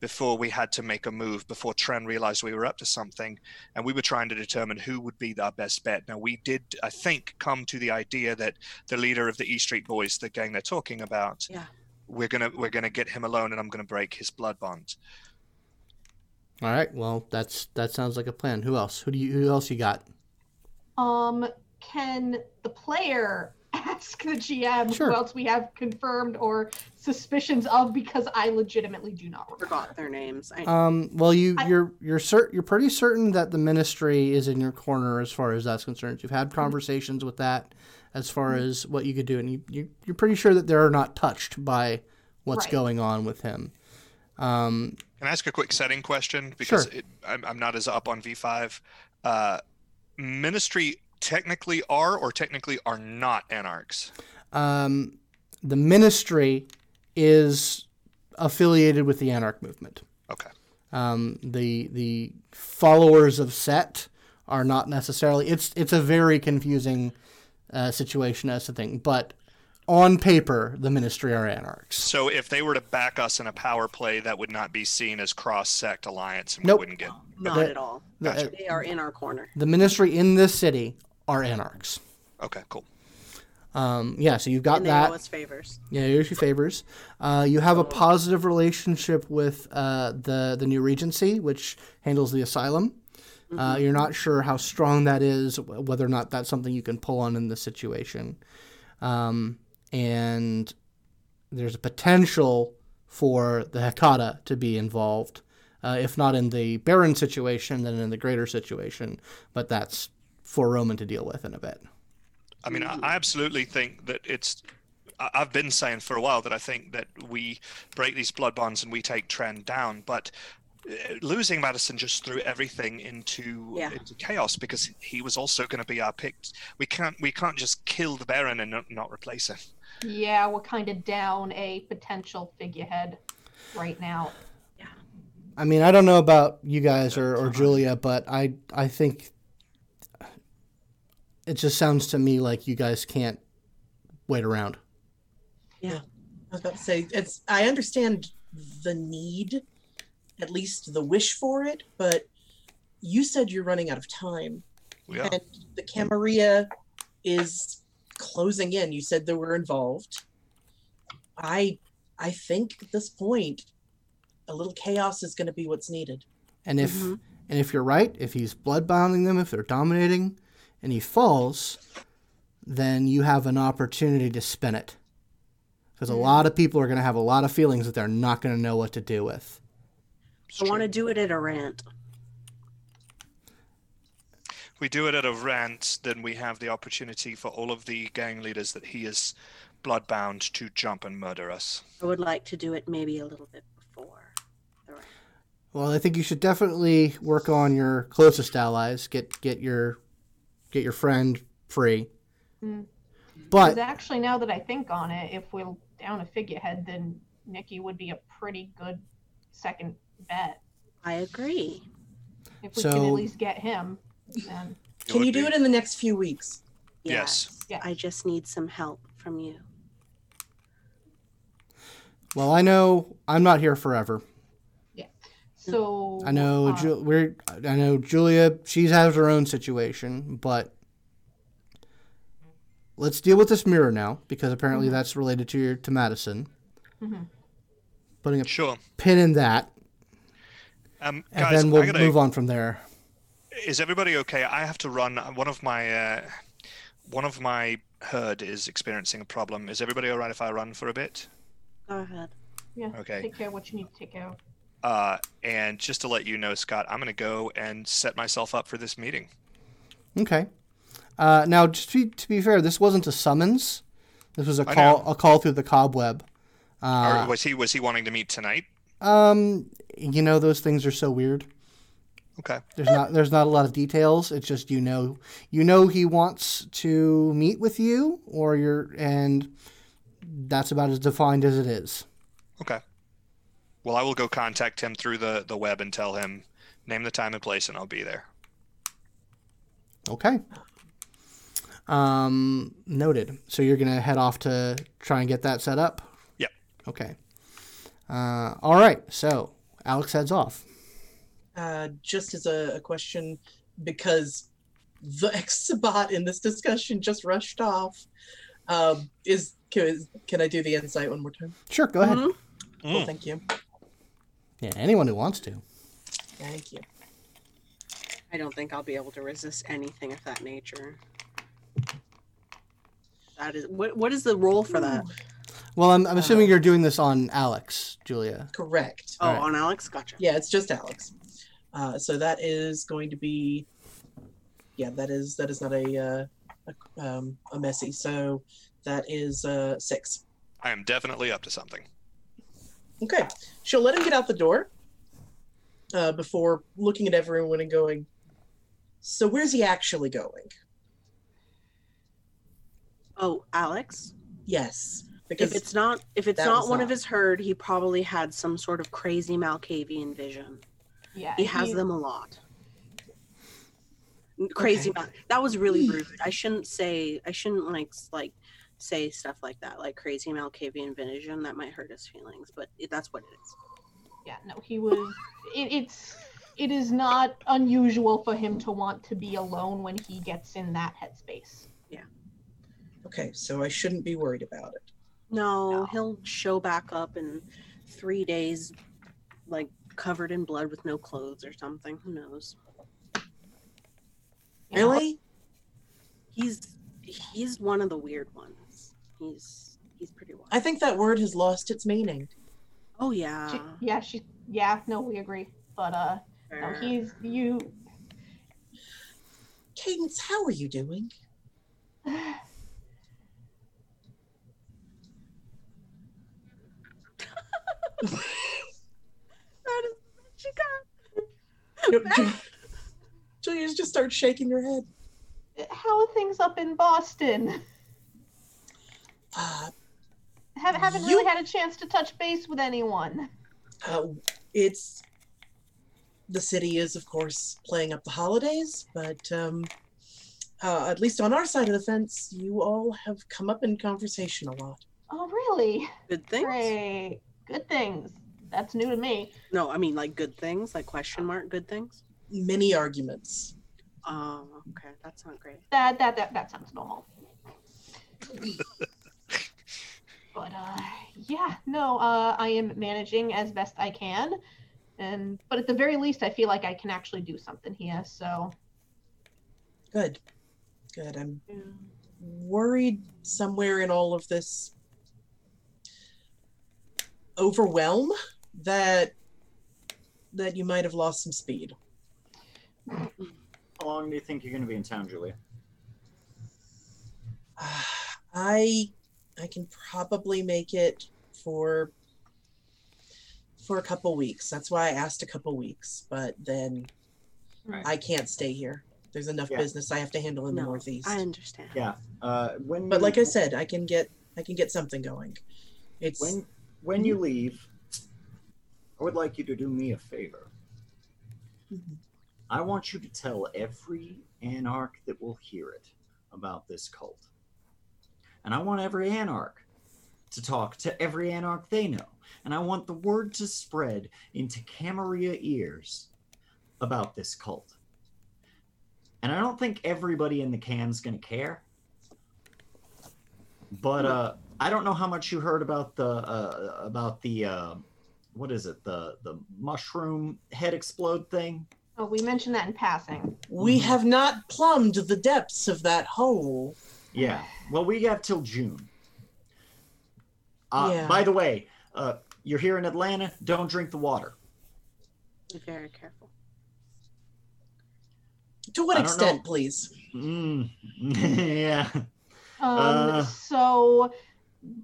before we had to make a move. Before Tren realized we were up to something, and we were trying to determine who would be our best bet. Now we did, I think, come to the idea that the leader of the E Street Boys, the gang they're talking about, Yeah. we're gonna we're gonna get him alone, and I'm gonna break his blood bond. All right. Well, that's that sounds like a plan. Who else? Who do you? Who else you got? Um, can the player ask the GM Sure. who else we have confirmed or suspicions of? Because I legitimately do not remember. Forgot their names. I, Um. Well, you I- you're you're cert- you're pretty certain that the ministry is in your corner as far as that's concerned. You've had conversations with that as far as what you could do, and you, you you're pretty sure that they're not touched by what's Right. going on with him. Um. Can I ask a quick setting question because Sure. it, I'm I'm not as up on V5. Uh, Ministry technically are or technically are not anarchs. um, the ministry is affiliated with the anarch movement. Okay. Um, the the followers of Set are not necessarily. It's it's a very confusing uh, situation as to thing, but on paper, the ministry are anarchs. So if they were to back us in a power play, that would not be seen as cross-sect alliance, and Nope. we wouldn't get. not the- at all. Gotcha. They are in our corner. the ministry in this city are anarchs. Okay, cool. Um, yeah, so you've got and they that. owe us favors. Yeah, here's your favors. Uh, you have a positive relationship with uh, the the new regency, which handles the asylum. Uh, you're not sure how strong that is, whether or not that's something you can pull on in this situation, um, and there's a potential for the Hecata to be involved, uh, if not in the Baron situation, then in the greater situation. But that's for Roman to deal with in a bit. I mean, I, I absolutely think that it's. I- I've been saying for a while that I think that we break these blood bonds and we take Tren down, but uh, losing Madison just threw everything into Yeah. into chaos because he was also going to be our pick. We can't we can't just kill the Baron and not, not replace him. Yeah, we're kind of down a potential figurehead right now. Yeah. I mean, I don't know about you guys or, or Julia, but I I think it just sounds to me like you guys can't wait around. Yeah, I was about to say it's. I understand the need, at least the wish for it, but you said you're running out of time, We are. and the Camarilla is closing in. You said they were involved. I, I think at this point, a little chaos is going to be what's needed. And if Mhm. and if you're right, if he's bloodbounding them, if they're dominating, and he falls, then you have an opportunity to spin it. Because a hmm. lot of people are going to have a lot of feelings that they're not going to know what to do with. I want to do it at a rant. We do it at a rant, then we have the opportunity for all of the gang leaders that he is bloodbound to jump and murder us. I would like to do it maybe a little bit before the rant. Well, I think you should definitely work on your closest allies. Get get your get your friend free. Mm. But actually, now that I think on it, if we're down a figurehead, then Nikki would be a pretty good second bet. I agree. If we can at least get him, then Can you do be- it in the next few weeks? Yes. Yeah. I just need some help from you. Well, I know I'm not here forever. So I know uh, Ju- we're I know Julia. She has her own situation, but let's deal with this mirror now because apparently Mhm. that's related to your to Madison. mhm. Putting a Sure. pin in that, Um, and guys, then we'll gotta, move on from there. Is everybody okay? I have to run. One of my uh, one of my herd is experiencing a problem. Is everybody all right if I run for a bit? Go ahead. Yeah. Okay. Take care of what you need to take care of. Uh, and just to let you know, Scott, I'm going to go and set myself up for this meeting. Okay. Uh, now, just to be, to be fair, this wasn't a summons. This was a I call know. a call through the cobweb. or Uh, was he was he wanting to meet tonight? um, you know those things are so weird. Okay. There's not there's not a lot of details. It's just you know you know he wants to meet with you or you're and that's about as defined as it is. Okay. Well, I will go contact him through the the web and tell him name the time and place, and I'll be there. Okay. Um noted. So you're gonna head off to try and get that set up? Yep. Okay. Uh all right, so Alex heads off. Uh, just as a, a question, because the exabot in this discussion just rushed off. Um, is can, can I do the insight one more time? Sure, go ahead. Mhm. Well, Mm. thank you. Yeah, anyone who wants to. Thank you. I don't think I'll be able to resist anything of that nature. That is what what is the role for that? Well, I'm, I'm assuming Uh, you're doing this on Alex, Julia. correct. Oh, Alright. on Alex? Gotcha. Yeah, it's just Alex. Uh, so that is going to be, yeah, that is that is not a uh, a, um, a messy. So that is uh, six. I am definitely up to something. Okay, she'll let him get out the door uh, before looking at everyone and going. So where's he actually going? Oh, Alex? Yes, If it's not if it's not was one of his herd, he probably had some sort of crazy Malkavian vision. Yeah. He has he- them a lot. Crazy Okay. Mal- that was really rude. I shouldn't say I shouldn't like like say stuff like that, like crazy Malkavian vision. That might hurt his feelings, but it, that's what it is. Yeah, no, he was. It, it's. It is not unusual for him to want to be alone when he gets in that headspace. Yeah. Okay, so I shouldn't be worried about it. No, No. he'll show back up in three days, like covered in blood with no clothes or something. Who knows? you know? Really? He's he's one of the weird ones. He's he's pretty wild. I think that word has lost its meaning. oh yeah. She, yeah, she. Yeah, no, we agree. But uh, no, he's you. Cadence, how are you doing? That is she got. No, Ju- Julia just starts shaking her head. How are things up in Boston? Uh, Have, haven't You- really had a chance to touch base with anyone. uh, it's the city is, of course, playing up the holidays, but um, uh, at least on our side of the fence, you all have come up in conversation a lot. Oh, really? Good things? Great. Good things. That's new to me. No, I mean like good things, like question mark good things. Many arguments. Oh, okay, that's not great. That that that, that sounds normal. but uh, yeah, no, uh, I am managing as best I can, and but at the very least, I feel like I can actually do something here. So Good. Good. I'm worried somewhere in all of this overwhelm that that you might have lost some speed. How long do you think you're going to be in town, Julia? I I can probably make it for for a couple weeks. That's why I asked a couple weeks, but then Right. I can't stay here. There's enough Yeah. business I have to handle in the Northeast. I understand. Yeah. Uh, when But you- like I said, I can get I can get something going. It's when when you leave, I would like you to do me a favor. Mhm. I want you to tell every anarch that will hear it about this cult. And I want every anarch to talk to every anarch they know. And I want the word to spread into Camarilla ears about this cult. And I don't think everybody in the can's going to care. But uh, I don't know how much you heard about the uh, about the uh, what is it the the mushroom head explode thing. Oh, we mentioned that in passing. We have not plumbed the depths of that hole. Yeah. Well, we have till June. Uh, Yeah. By the way, uh, you're here in Atlanta. Don't drink the water. Be very careful. To what extent, know. please? Mm. yeah. Um, Uh. so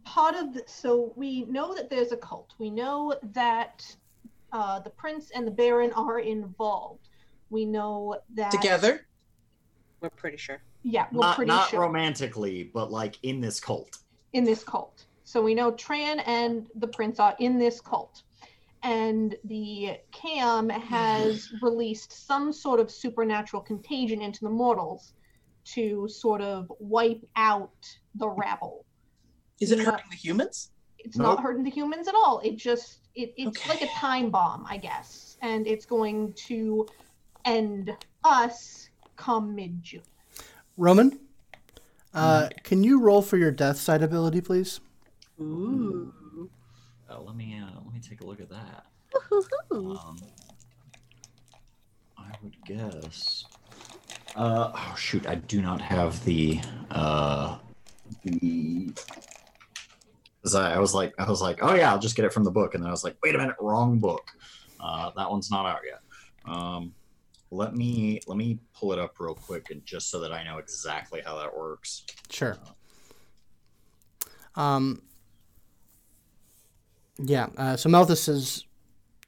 part of the, so we know that there's a cult. We know that uh, the prince and the baron are involved. We know that Together? We're pretty sure. Yeah, we're Not pretty not sure romantically, but like in this cult. in this cult. So we know Tran and the prince are in this cult. And the Cam has released some sort of supernatural contagion into the mortals to sort of wipe out the rabble. Is it hurting the humans? it's Nope. not hurting the humans at all. It just it, it's Okay. like a time bomb, I guess, and it's going to end us come mid June. Roman, uh, can you roll for your death side ability, please? Ooh. Uh, let me uh, let me take a look at that. Um, I would guess. Uh, oh shoot! I do not have the uh, the. Cause I, I was like, I was like, oh yeah, I'll just get it from the book, and then I was like, wait a minute, wrong book. Uh, that one's not out yet. Um, let me let me pull it up real quick, and just so that I know exactly how that works. Sure. Um. Yeah. Uh, so Malthus says,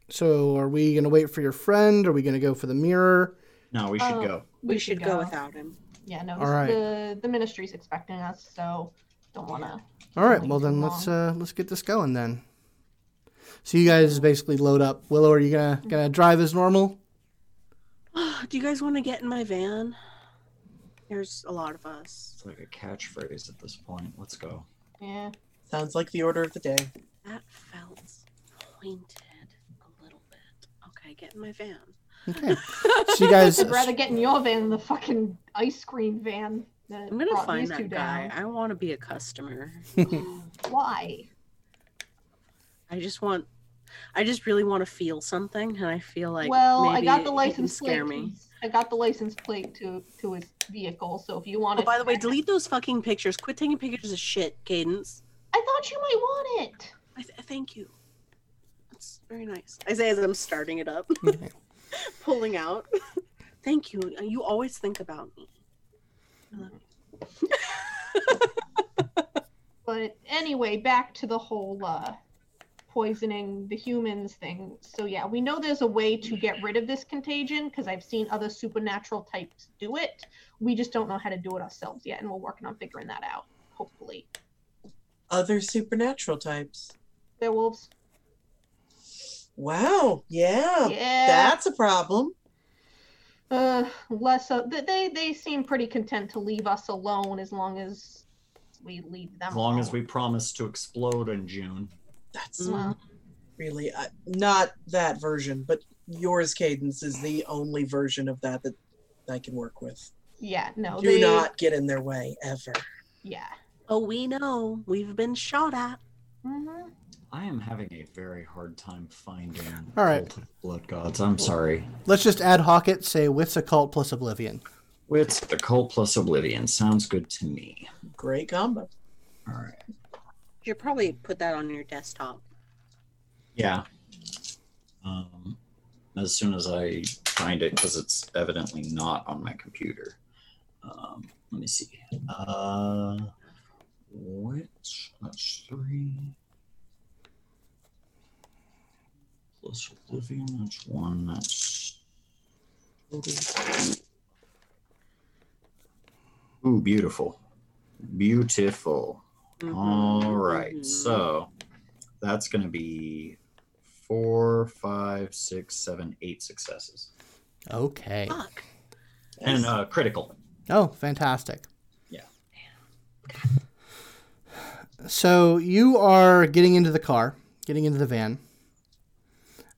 "So are we gonna wait for your friend? Are we gonna go for the mirror?" No, we should Oh. go. We, should go. without him. Yeah, no, All right. the the ministry's expecting us, so don't want to. All right. Well, then too let's uh, let's get this going then. So you guys basically load up. Willow, are you gonna gonna drive as normal? Do you guys want to get in my van? There's a lot of us. It's like a catchphrase at this point. Let's go. Yeah. Sounds like the order of the day. That felt pointed a little bit. Okay, get in my van. Okay. So you guys. I'd rather get in your van than the fucking ice cream van. That I'm gonna find that guy. down. I want to be a customer. Why? I just want. I just really want to feel something, and I feel like well, I got the license plate. scare me. I got the license plate to to his vehicle. So if you want Oh, to, by the way, delete those fucking pictures. Quit taking pictures of shit, Cadence. I thought you might want it. I th- thank you. That's very nice. I say as I'm starting it up, Okay. pulling out. thank you. You always think about me. I love you. But anyway, back to the whole uh, poisoning the humans thing. So yeah, we know there's a way to get rid of this contagion because I've seen other supernatural types do it. We just don't know how to do it ourselves yet, and we're working on figuring that out. Hopefully, Other supernatural types. werewolves. Wow. Yeah. Yeah. That's a problem. uh less of th- they they seem pretty content to leave us alone as long as we leave them alone. As long as we promise to explode in June. That's Well, really uh, not that version, but yours, Cadence, is the only version of that that I can work with. yeah no Do they, not get in their way ever. yeah Oh, we know. We've been shot at. hmm I am having a very hard time finding All right. Cult of blood gods. I'm sorry. Let's just ad hoc it. Say wits occult plus oblivion. With the cult plus oblivion sounds good to me. Great combo. All right. You should probably put that on your desktop. Yeah. Um, as soon as I find it, because it's evidently not on my computer. Um, let me see. Uh, which? That's three. Plus oblivion. That's one. That's. Ooh, beautiful. Beautiful. Mhm, All right. mhm. So that's going to be four, five, six, seven, eight successes, Okay. Fuck. and uh, critical. Oh, fantastic. Yeah. So you are getting into the car, getting into the van,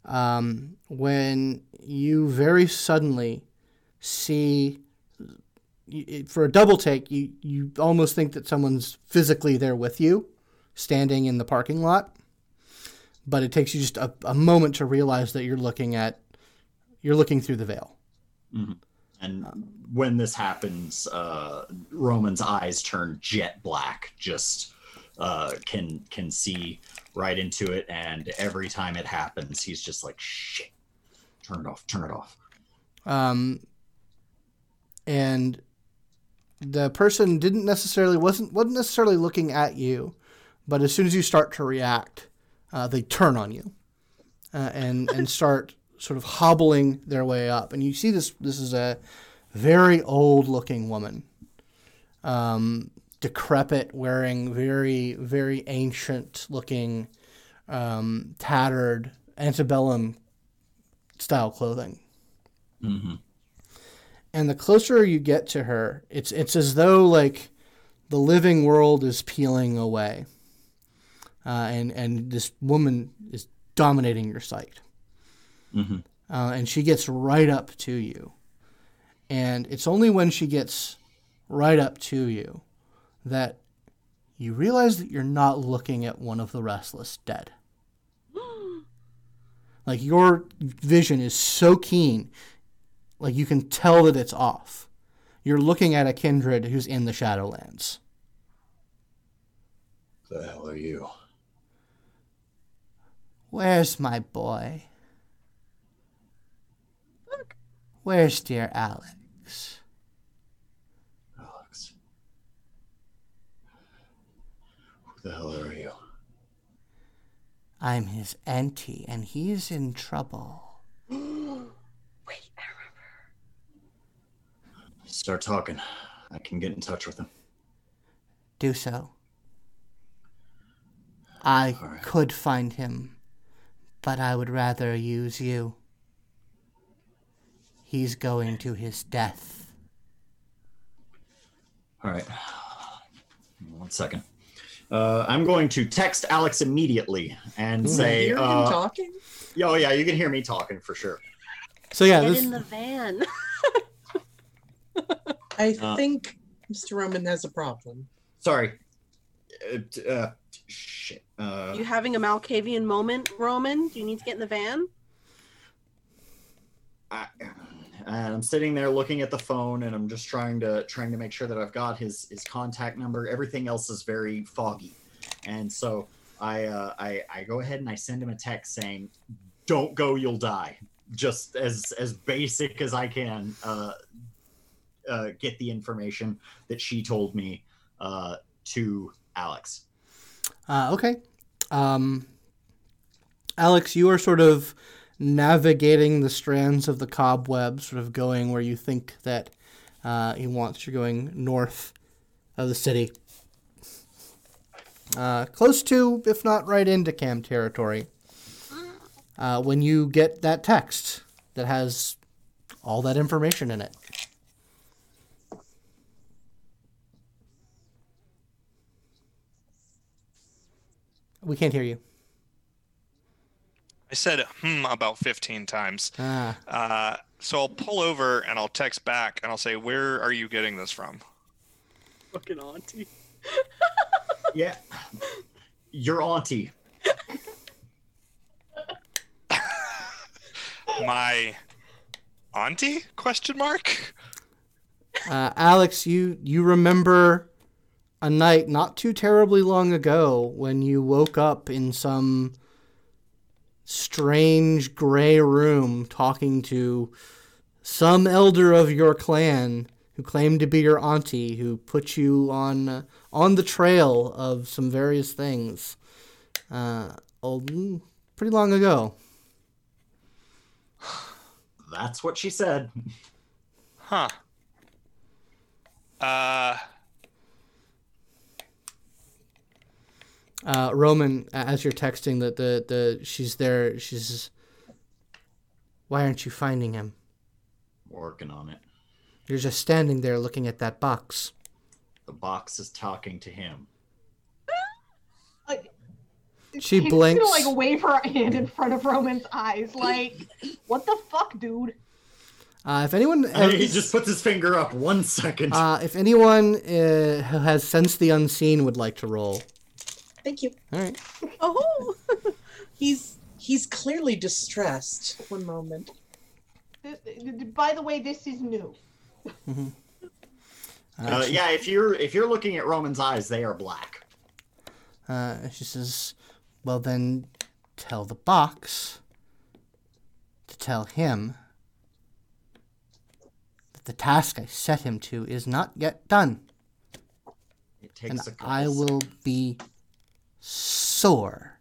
um, when you very suddenly see, you- it- for a double take, you, you almost think that someone's physically there with you, standing in the parking lot. But it takes you just a, a moment to realize that you're looking at, you're looking through the veil. And when this happens, uh, Roman's eyes turn jet black. Just uh, can can see right into it, and every time it happens, he's just like, "Shit, turn it off, turn it off." um, and the person didn't necessarily wasn't wasn't necessarily looking at you, but as soon as you start to react, uh, they turn on you, uh, and and start sort of hobbling their way up. And you see this this is a very old looking woman, um, decrepit, wearing very very ancient looking, um, tattered antebellum style clothing Mm-hmm. And the closer you get to her, it's it's as though like the living world is peeling away, uh, and and this woman is dominating your sight, Mm-hmm. uh, and she gets right up to you, and it's only when she gets right up to you that you realize that you're not looking at one of the restless dead. Like your vision is so keen, like you can tell that it's off. You're looking at a kindred who's in the Shadowlands. The hell are you? Where's my boy? Where's dear Alex? Alex. Who the hell are you? I'm his auntie, and he's in trouble. Wait, I remember. Start talking. I can get in touch with him. Do so. I All right. could find him, but I would rather use you. He's going to his death. All right. One second. Uh, I'm going to text Alex immediately and say, Hear him uh, talking? "Oh yeah, you can hear me talking for sure." So yeah, Get this in the van. I Uh, think Mr. Roman has a problem. Sorry. Uh, t- uh, shit. Uh, you having a Malkavian moment, Roman? Do you need to get in the van? I, and I'm sitting there looking at the phone, and I'm just trying to trying to make sure that I've got his his contact number. Everything else is very foggy, and so I uh, I I go ahead and I send him a text saying, "Don't go, you'll die." Just as as basic as I can. Uh, uh, get the information that she told me uh, to Alex. Uh, okay. Um, Alex, you are sort of navigating the strands of the cobweb, sort of going where you think that uh, he wants. You're going north of the city. Uh, close to, if not right into Cam territory. Uh, when you get that text that has all that information in it. We can't hear you. I said hmm about 15 times. Ah. Uh, so I'll pull over and I'll text back and I'll say, "Where are you getting this from?" Fucking auntie. Yeah, your auntie. My auntie? Question mark. Uh, Alex, you you remember a night not too terribly long ago when you woke up in some strange gray room talking to some elder of your clan who claimed to be your auntie who put you on uh, on the trail of some various things uh, old, pretty long ago. That's what she said. Huh. Uh. Uh, Roman, as you're texting, that the, the she's there. She's "Why aren't you finding him? Working on it. You're just standing there looking at that box." The box is talking to him. She She's blinks. gonna like wave her hand in front of Roman's eyes, like, "What the fuck, dude?" Uh, if anyone, And he just puts his finger up one second. uh, if anyone uh, who has sensed the unseen would like to roll, Thank you. all right. Oh, He's he's clearly distressed. One moment. Th- th- By the way, this is new. Uh, yeah, if you're if you're looking at Roman's eyes, they are black. Uh, she says, "Well, then, tell the box to tell him that the task I set him to is not yet done, It takes and a couple I will be sore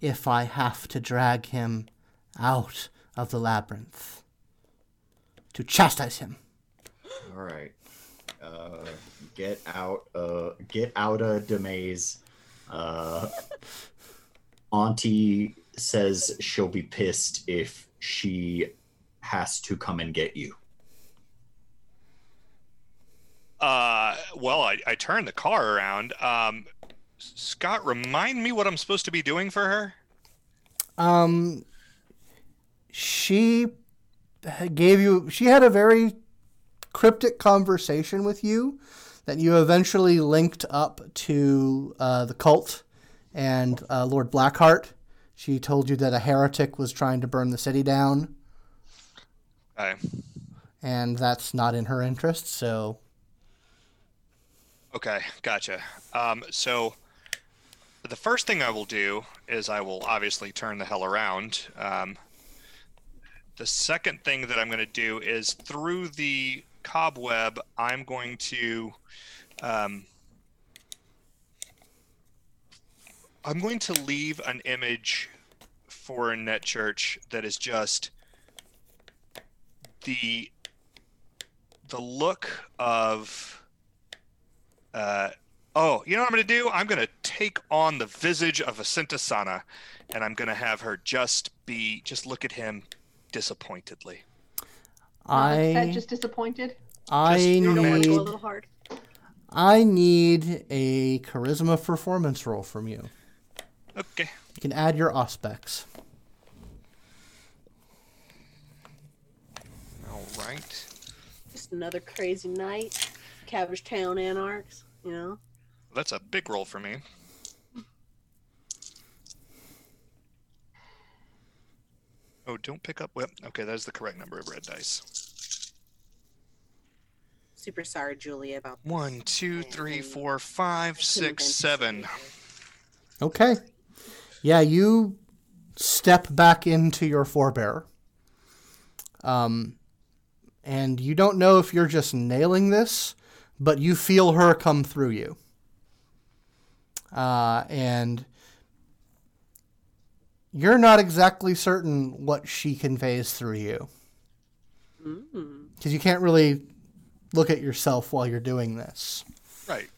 if I have to drag him out of the labyrinth to chastise him." All right. Uh, get out. Uh, get out of Demaze. Uh, Auntie says she'll be pissed if she has to come and get you. Uh, well, I, I turned the car around. Um, Scott, remind me what I'm supposed to be doing for her. Um, she gave you. She had a very cryptic conversation with you that you eventually linked up to uh, the cult and uh, Lord Blackheart. She told you that a heretic was trying to burn the city down, Okay. and that's not in her interest. So, Okay, gotcha. Um, so the first thing I will do is I will obviously turn the hell around. Um, the second thing that I'm going to do is through the cobweb, I'm going to. Um, I'm going to leave an image for Net Church that is just the the look of uh, oh, you know what I'm going to do? I'm going to take on the visage of Asinta Sana, and I'm going to have her just be, just look at him disappointedly. Not upset, I just disappointed. I Just- you don't want to go a need little hard. I need a charisma performance roll from you. Okay. You can add your aspects. All right. Just another crazy night. Cabbagetown Anarchs, you know? That's a big roll for me. Oh, don't pick up. Well, okay, that's the correct number of red dice. Super sorry, Julia, about One, two, three, four, five, six, seven. Okay. Yeah, you step back into your forebear. Um, and you don't know if you're just nailing this, but you feel her come through you. Uh, and you're not exactly certain what she conveys through you Mm. because you can't really look at yourself while you're doing this Right.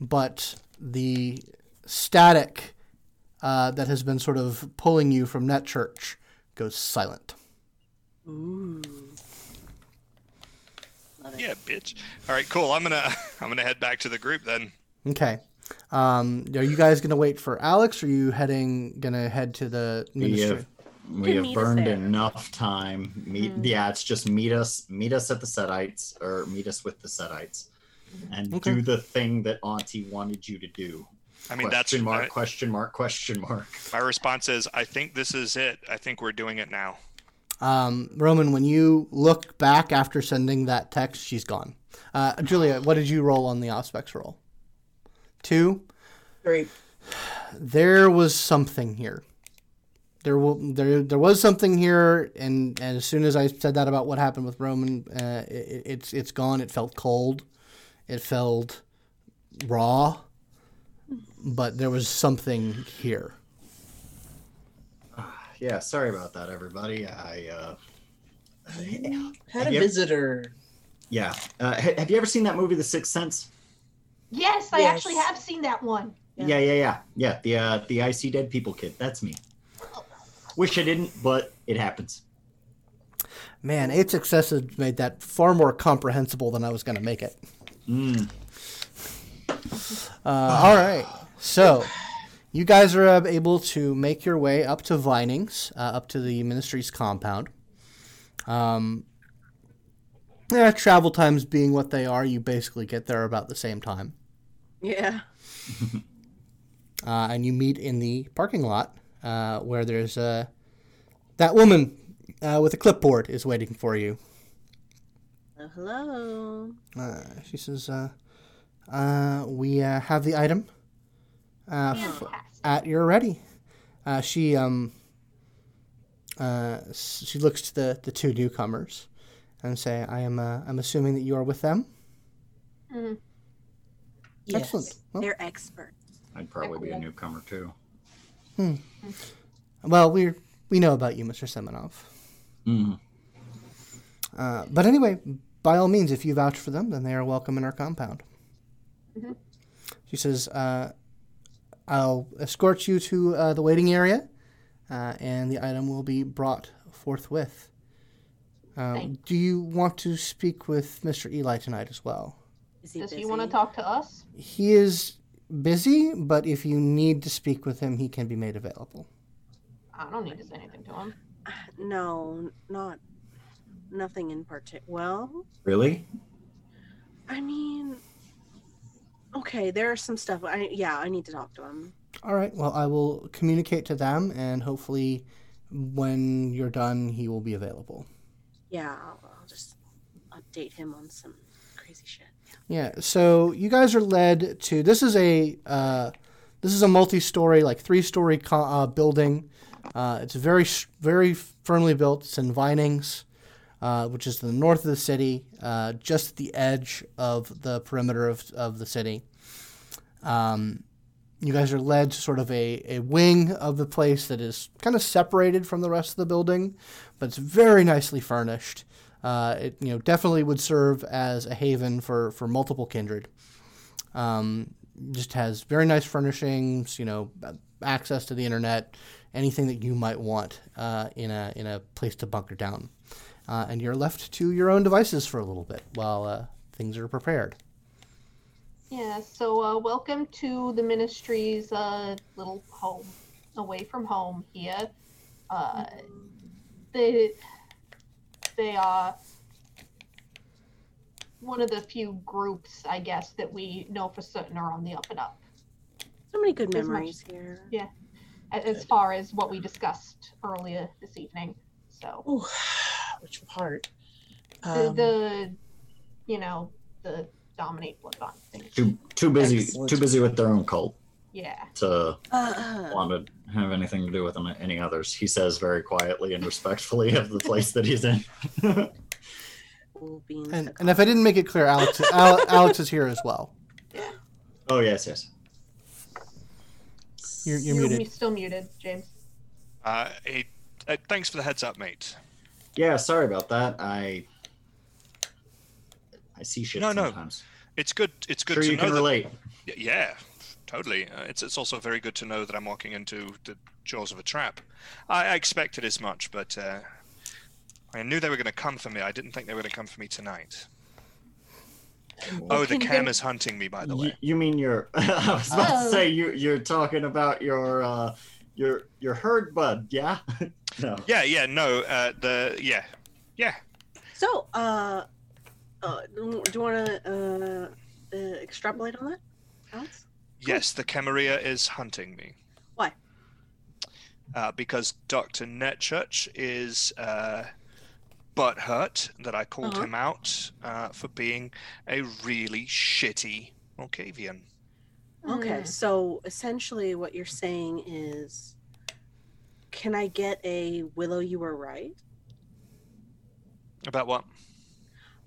but the static uh, that has been sort of pulling you from Net Church goes silent. Ooh. Yeah, bitch. All right, cool. I'm gonna I'm gonna head back to the group then. Okay. Um, are you guys gonna wait for Alex? Or are you heading gonna head to the We ministry? have we have burned enough time. Meet Mm. yeah, it's just meet us meet us at the Setites or meet us with the Setites, and Okay. do the thing that Auntie wanted you to do. I mean, that's question mark I- question mark question mark. my response is I think this is it. I think we're doing it now. Um, Roman, when you look back after sending that text, she's gone. Uh, Julia, what did you roll on the aspects roll? Two. three. there was something here. There will there there was something here, and, and as soon as I said that about what happened with Roman, uh, it, it's it's gone. It felt cold, it felt raw, but there was something here. Yeah, sorry about that, everybody. I uh, Had a Yep. visitor. yeah. Uh, have you ever seen that movie, The Sixth Sense? Yes, I Yes. actually have seen that one. Yeah. Yeah, yeah, yeah, yeah. The uh, the I see dead people kid. That's me. Wish I didn't, but it happens. Man, eight successes made that far more comprehensible than I was going to make it. Mm. Uh, all right. So, you guys are uh, able to make your way up to Vinings, uh, up to the ministry's compound. Um, yeah, travel times being what they are, you basically get there about the same time. Yeah. Uh, and you meet in the parking lot uh, where there's uh, that woman uh, with a clipboard is waiting for you. Uh, hello. Uh, she says, uh, uh, "We uh, have the item uh, f- at your ready." Uh, she um, uh, she looks to the, the two newcomers and say, "I am uh, I'm assuming that you are with them." Mhm. Yes. Excellent. Well, They're experts. I'd probably be a newcomer too. Hmm. well, we we know about you, Mr. Semenov. Mm. Uh, but anyway, by all means, if you vouch for them, then they are welcome in our compound. Mhm. She says, uh, I'll escort you to uh, the waiting area, uh, and the item will be brought forthwith. Uh, Thank- do you want to speak with Mr. Eli tonight as well? Is he Does busy? he want to talk to us? He is busy, but if you need to speak with him, he can be made available. I don't need to say anything to him. No, not nothing in particular. Well, Really? I mean, okay, there's some stuff. I yeah, I need to talk to him. All right, well, I will communicate to them, and hopefully, when you're done, he will be available. Yeah, I'll, I'll just update him on some crazy shit. Yeah. So you guys are led to this is a uh, this is a multi-story, like three-story co- uh, building. Uh, it's very very firmly built. It's in Vinings, uh, which is to the north of the city, uh, just at the edge of the perimeter of, of the city. Um, you guys are led to sort of a, a wing of the place that is kind of separated from the rest of the building, but it's very nicely furnished. Uh, it you know definitely would serve as a haven for, for multiple kindred. Um, just has very nice furnishings, you know, access to the internet, anything that you might want uh, in a in a place to bunker down, uh, and you're left to your own devices for a little bit while uh, things are prepared. Yeah, so uh, welcome to the ministry's uh, little home, away from home here. Uh, they, they are one of the few groups, I guess, that we know for certain are on the up and up. So many good As much- memories here. a- As far as what we discussed earlier this evening, so Ooh, which part? the, Um, the you know, the dominate bloodbond thing. Too too busy Excellent. too busy with their own cult Yeah. to Uh, want to have anything to do with any- any others. He says very quietly and respectfully of the place that he's in. we'll be in And, and if I didn't make it clear, Alex Alex is here as well. Yeah. Oh yes, yes. You're, you're You're muted. still muted, James. Uh, hey, uh, thanks for the heads up, mate. Yeah, sorry about that. I I see shit No, no. sometimes. It's good. It's good Sure, to you know can that. relate. Yeah, totally. Uh, it's it's also very good to know that I'm walking into the jaws of a trap. I, I expected as much, but uh, I knew they were going to come for me. I didn't think they were going to come for me tonight. Oh, the can cam you- is hunting me, by the You, way. you mean your? I was about Oh. to say you. You're talking about your uh, your your herd bud, yeah? no. Yeah, yeah, no, uh, the yeah, yeah. So, uh, uh, do you want to uh, uh, extrapolate on that, Alex? Yes, the Camarilla is hunting me. Why? Uh, because Dr. Netchurch is uh, butthurt that I called Uh-huh. him out uh, for being a really shitty Malkavian. Okay, Mm. so essentially, what you're saying is, can I get a Willow? You were right. About what?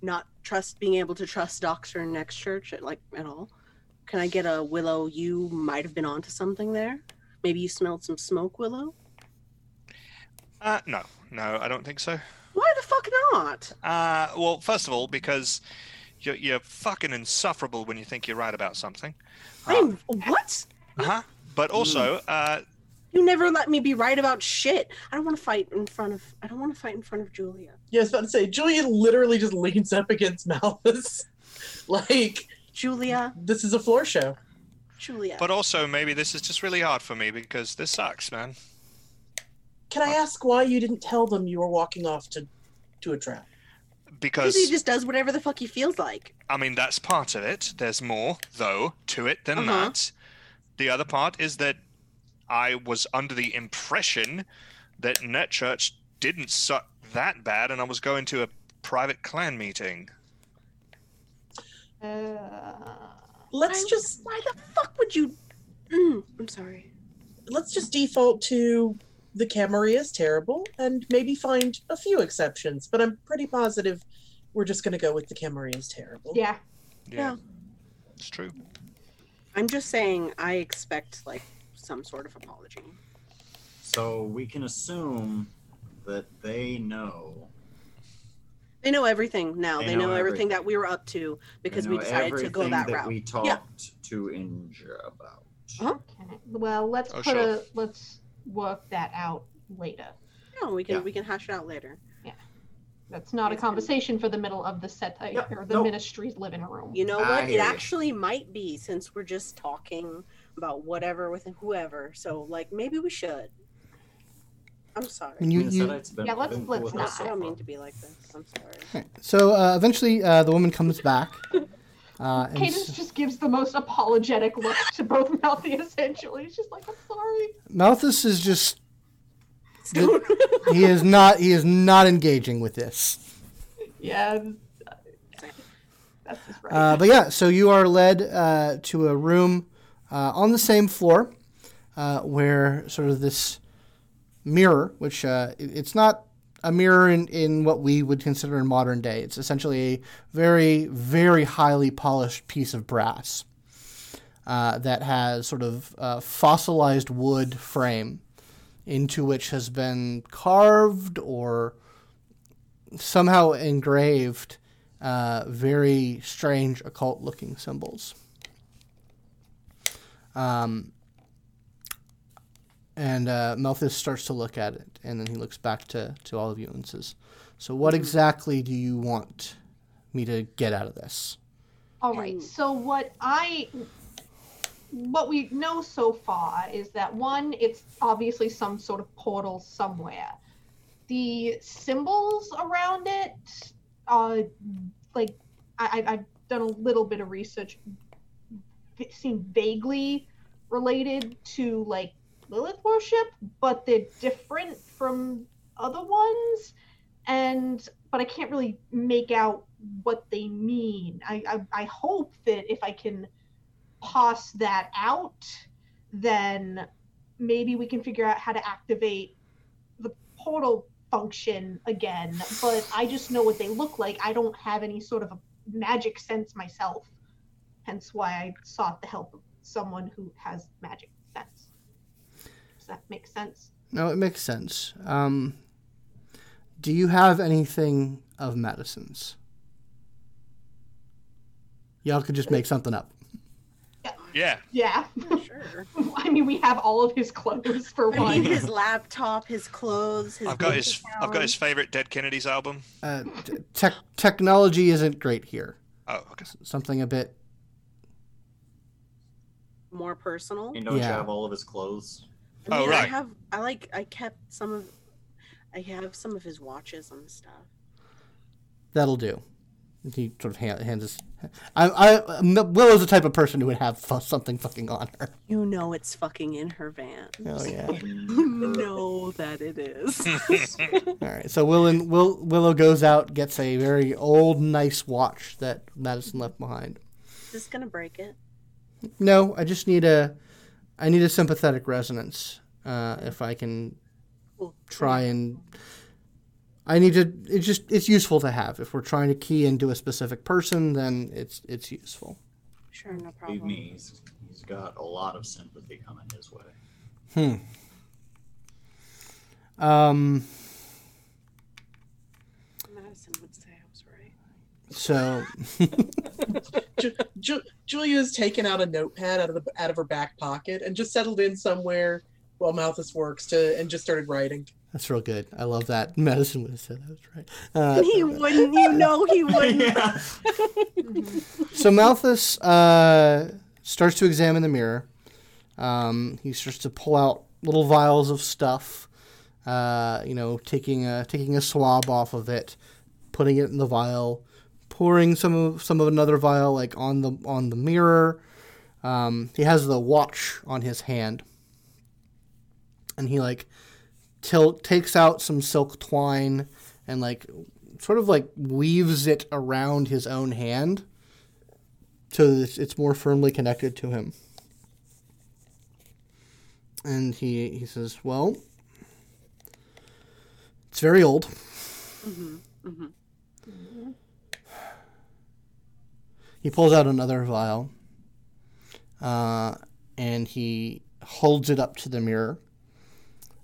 Not trust being able to trust Doctor Next Church at like at all. Can I get a Willow? You might have been onto something there. Maybe you smelled some smoke, Willow. Uh, no, no, I don't think so. Why the fuck not? Uh, well, first of all, because you're, you're fucking insufferable when you think you're right about something. Uh, I'm what? Uh-huh. But also, uh, You never let me be right about shit. I don't want to fight in front of. I don't want to fight in front of Julia. Yeah, I was about to say, Julia literally just leans up against Malthus. like, Julia, this is a floor show. Julia. but also maybe this is just really hard for me because this sucks, man. Can I ask why you didn't tell them you were walking off to, to a trap? Because he just does whatever the fuck he feels like. I mean that's part of it. There's more though to it than Uh-huh. that. The other part is that I was under the impression that Net Church didn't suck that bad, and I was going to a private clan meeting. Uh, Let's I- just Why the fuck would you? Mm, I'm sorry. let's just default to the Camry is terrible and maybe find a few exceptions, but I'm pretty positive we're just gonna go with the Camry is terrible. yeah. Yeah. it's true. I'm just saying. I expect like some sort of apology. So we can assume that they know. They know everything now. They They, know know, everything, everything. that we were up to they because we know decided to go everything that, that route. we talked to Injure about. Huh? Okay. Well, let's Oh, put sure. a let's work that out later. No, we can Yeah. we can hash it out later. Yeah. That's not a It's gonna- conversation for the middle of the set uh, Yep, or the nope. ministry's living room. You know I what? hear It you. actually might be since we're just talking about whatever with whoever. So like maybe we should. I'm sorry. I mean, you, I mean, you, Setite's been- Yeah, let's- been cool let's with us not. so I don't far. mean to be like this. I'm sorry. so uh, eventually, uh, the woman comes back. Uh, and Cadence s- just gives the most apologetic look to both Malthus and Julie. He's just like, I'm sorry. Malthus is just he is not he is not engaging with this. Yeah. That's his right. Uh, but yeah, so you are led uh, to a room uh, on the same floor uh, where sort of this mirror, which uh, it's not a mirror in, in what we would consider in modern day. It's essentially a very, very highly polished piece of brass uh, that has sort of uh, fossilized wood frame into which has been carved or somehow engraved uh, very strange occult looking symbols. Um, and uh, Malthus starts to look at it, and then he looks back to, to all of you and says, So, what exactly do you want me to get out of this? All right. So what I what we know so far is that one, it's obviously some sort of portal somewhere. The symbols around it, uh, like I, I- I've done a little bit of research, v- seem vaguely related to like Lilith worship, but they're different from other ones, and but I can't really make out what they mean. I, I, I hope that if I can pass that out, then maybe we can figure out how to activate the portal function again. But I just know what they look like. I don't have any sort of a magic sense myself. Hence why I sought the help of someone who has magic. Does that make sense? No, it makes sense. Um, do you have anything of Madison's? Y'all could just make something up. Yeah. Yeah. Sure. I mean, we have all of his clothes for I mean, one. his laptop, his clothes, his. I've got bank his I've got his favorite Dead Kennedys album. Uh, t- tech technology isn't great here. Oh, okay. Something a bit. more personal. And don't Yeah. you have all of his clothes? I Oh, mean, I have. I like. I kept some of. I have some of his watches and stuff. That'll do. He sort of hand, hands his. I, I, um, Willow's the type of person who would have fu- something fucking on her. You know, it's fucking in her van. Oh yeah. You know that it is. All right. So Willow, Will, Willow goes out, gets a very old, nice watch that Madison left behind. Just gonna break it. No, I just need a, I need a sympathetic resonance. Uh, if I can try and, I need to. It's just it's useful to have. If we're trying to key into a specific person, then it's it's useful. Sure, no problem. Believe problem. me, he's, he's got a lot of sympathy coming his way. Hmm. Um. Madison would say I was right. So Ju- Ju- Julia's taken out a notepad out of the out of her back pocket and just settled in somewhere while Malthus works to and just started writing. that's real good. I love that. Madison would have said that was right. Uh, he wouldn't, you know, he wouldn't. yeah. So Malthus uh, starts to examine the mirror. Um, he starts to pull out little vials of stuff. Uh, you know, taking a taking a swab off of it, putting it in the vial, pouring some of some of another vial like on the on the mirror. Um, he has the watch on his hand, and he like tilt takes out some silk twine and like sort of like weaves it around his own hand so it's- more firmly connected to him. And he he says, "Well, it's very old. hmm hmm He pulls out another vial, uh, and he holds it up to the mirror,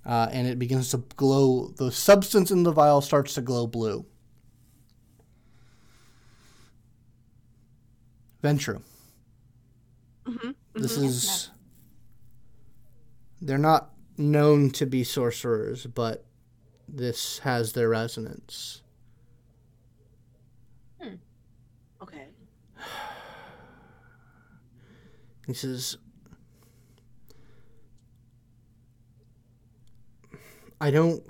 uh, and it begins to glow. The substance in the vial starts to glow blue. Ventrue. hmm This Mhm. is. They're not known to be sorcerers, but this has their resonance. Okay. He says, I don't.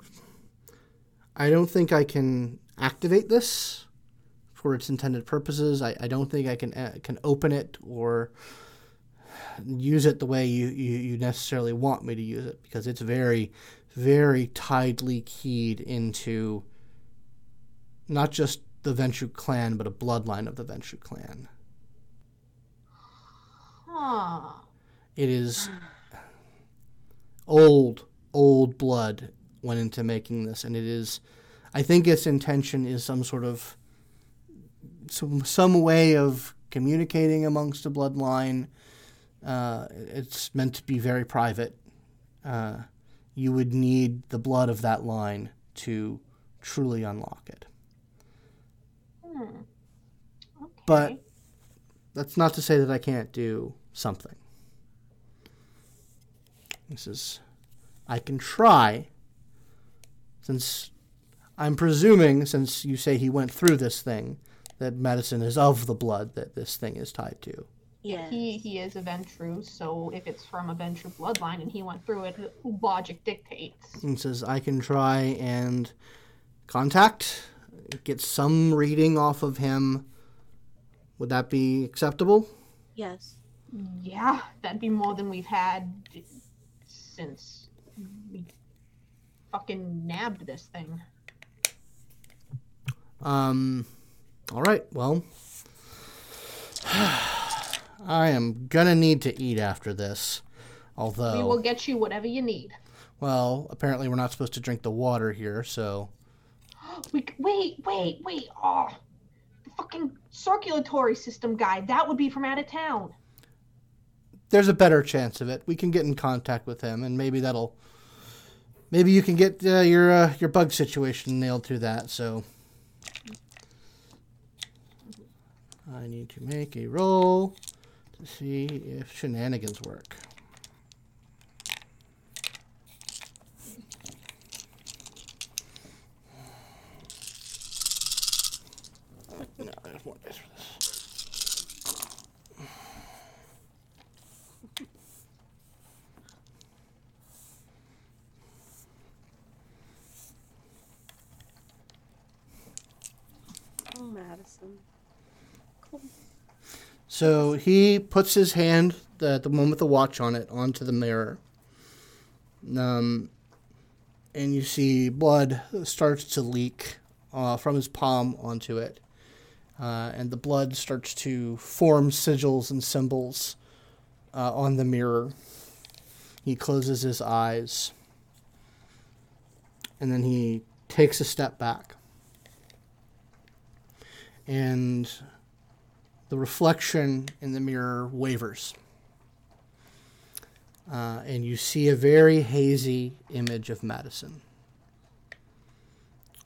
I don't think I can activate this for its intended purposes. I, I don't think I can uh, can open it or use it the way you, you, you necessarily want me to use it because it's very, very tightly keyed into not just the Ventrue clan, but a bloodline of the Ventrue clan. It is old, old blood went into making this, and it is. I think its intention is some sort of some some way of communicating amongst the bloodline. Uh, it's meant to be very private. Uh, you would need the blood of that line to truly unlock it. Hmm. Okay. But- That's not to say that I can't do something. This is, I can try, since I'm presuming, since you say he went through this thing, that Madison is of the blood that this thing is tied to. Yeah. he he is a Ventrue, so if it's from a Ventrue bloodline and he went through it, logic dictates. And says, I can try and contact, get some reading off of him. Would that be acceptable? Yes. Yeah, that'd be more than we've had since we fucking nabbed this thing. Um, all right, well, I am gonna need to eat after this. Although, We will get you whatever you need. well, apparently we're not supposed to drink the water here, so We wait, wait, wait. Oh, the fucking circulatory system guy. That would be from out of town. There's a better chance of it. We can get in contact with him, and maybe that'll, maybe you can get uh, your uh, your bug situation nailed through that. So, I need to make a roll to see if shenanigans work. No, there's one dice for this. Oh, Cool. So he puts his hand, the, the one with the watch on it, onto the mirror. Um, and you see blood starts to leak uh, from his palm onto it. Uh, and the blood starts to form sigils and symbols uh, on the mirror. He closes his eyes. And then he takes a step back. And the reflection in the mirror wavers. Uh, and you see a very hazy image of Madison.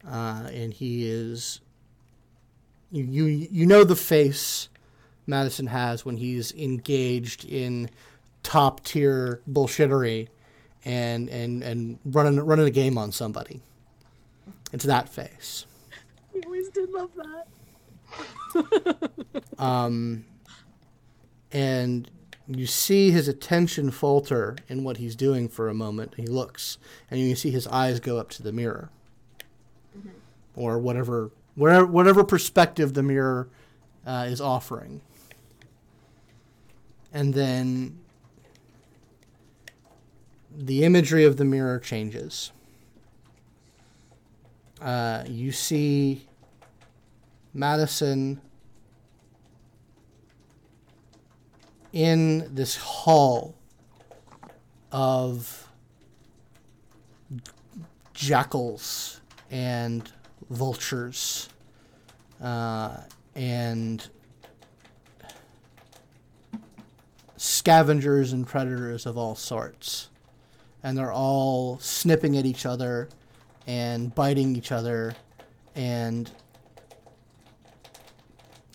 Uh, and he is you, you you know the face Madison has when he's engaged in top tier bullshittery and and and running running a game on somebody. It's that face. I always did love that. Um, and you see his attention falter in what he's doing for a moment. He looks, and you can see his eyes go up to the mirror, or whatever, whatever, whatever perspective the mirror uh, is offering. And then the imagery of the mirror changes. Uh, you see Madison in this hall of jackals and vultures uh, and scavengers and predators of all sorts. And they're all snipping at each other and biting each other and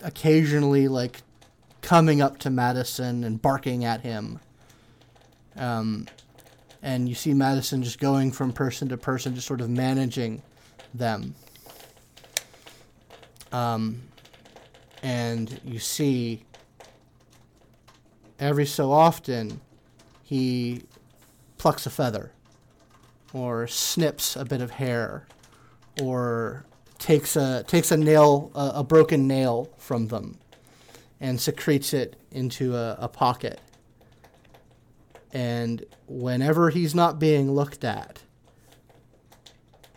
occasionally like coming up to Madison and barking at him. Um, and you see Madison just going from person to person, just sort of managing them. Um, and you see every so often he plucks a feather or snips a bit of hair or takes a takes a nail a, a broken nail from them and secretes it into a, a pocket. And whenever he's not being looked at,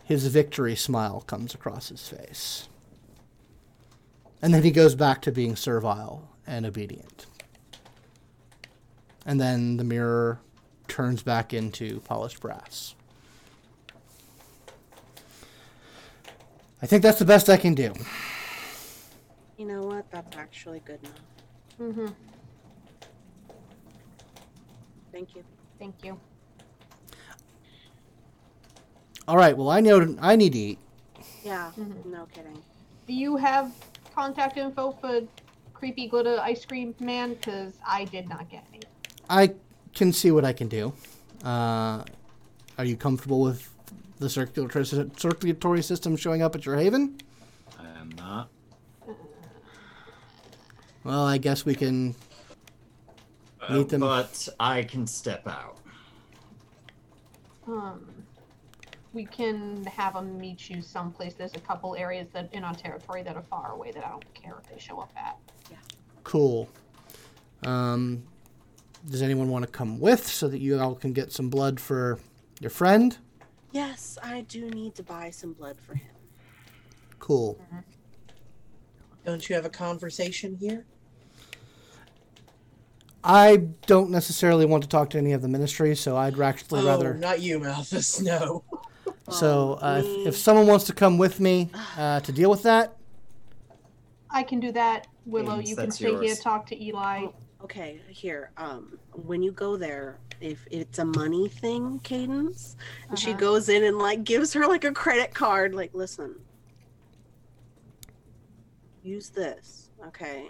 his victory smile comes across his face. And then he goes back to being servile and obedient. And then the mirror turns back into polished brass. I think that's the best I can do. You know what? That's actually good enough. Mm-hmm. Thank you. Thank you. All right. Well, I know I need to eat. Yeah, Mhm. no kidding. Do you have contact info for Creepy Glitter Ice Cream Man? Because I did not get any. I can see what I can do. Uh, are you comfortable with the circulatory circulatory system showing up at your haven? I am not. Well, I guess we can. Uh, Meet them. But I can step out. Um, we can have them meet you someplace. There's a couple areas that in our territory that are far away that I don't care if they show up at. Yeah. Cool. Um, does anyone want to come with so that you all can get some blood for your friend? Yes, I do need to buy some blood for him. Cool. Don't you have a conversation here? I don't necessarily want to talk to any of the ministry, so I'd actually oh, rather. not you, Malthus. No. So uh, if, if someone wants to come with me uh, to deal with that, I can do that. Willow, Means you can that's stay here, yours. talk to Eli. Okay, here. Um, when you go there, if it's a money thing, Cadence, and she Uh-huh. goes in and like gives her like a credit card, like, listen, use this, okay?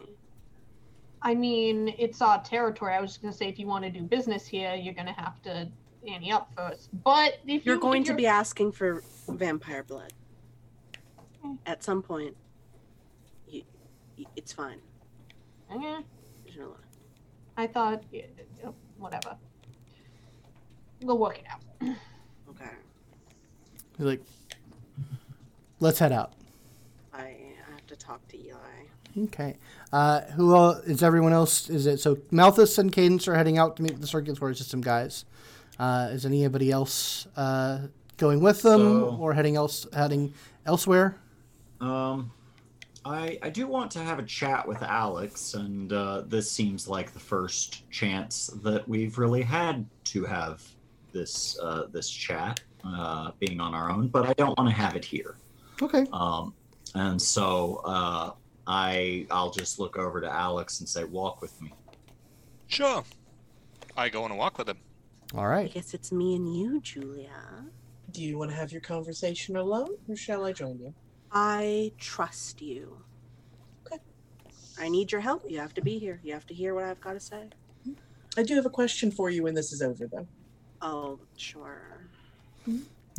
I mean, it's our territory. I was just gonna say, if you want to do business here, you're gonna have to ante up first. But if You're you, going if to you're- be asking for vampire blood Mm. at some point. You, y it's fine. Lie. I thought, yeah, whatever. We'll work it out. Okay, he's like, let's head out. I, I have to talk to Eli. Okay. Uh, who el is everyone else? Is it so? Malthus and Cadence are heading out to meet the circulatory system guys. Uh, is anybody else uh, going with them So- or heading else heading elsewhere? Um, I I do want to have a chat with Alex, and uh, this seems like the first chance that we've really had to have this uh, this chat, uh, being on our own. But I don't want to have it here. Okay. Um, and so uh, I I'll just look over to Alex and say, "Walk with me." Sure. I go on a walk with him. All I right. guess it's me and you, Julia. Do you want to have your conversation alone, or shall I join you? I trust you. Okay. I need your help. You have to be here. You have to hear what I've got to say. I do have a question for you when this is over, though. Oh, sure.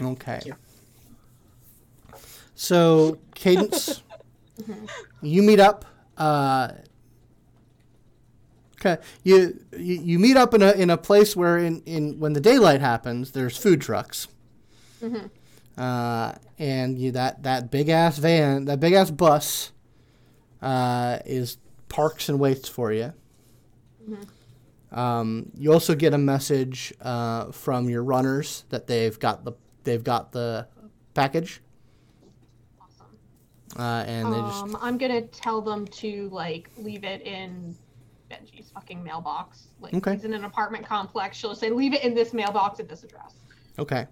Okay. Thank you. So, Cadence, you meet up. Uh, okay, you, you you meet up in a in a place where in, in when the daylight happens, there's food trucks. Mhm. Uh, and you that that big ass van, that big ass bus, uh, is parks and waits for you. Um, you also get a message uh, from your runners that they've got the they've got the package, Awesome. uh, and they just Um, I'm gonna tell them to like leave it in Benji's fucking mailbox. Like Okay. he's in an apartment complex. She'll say, "Leave it in this mailbox at this address." okay.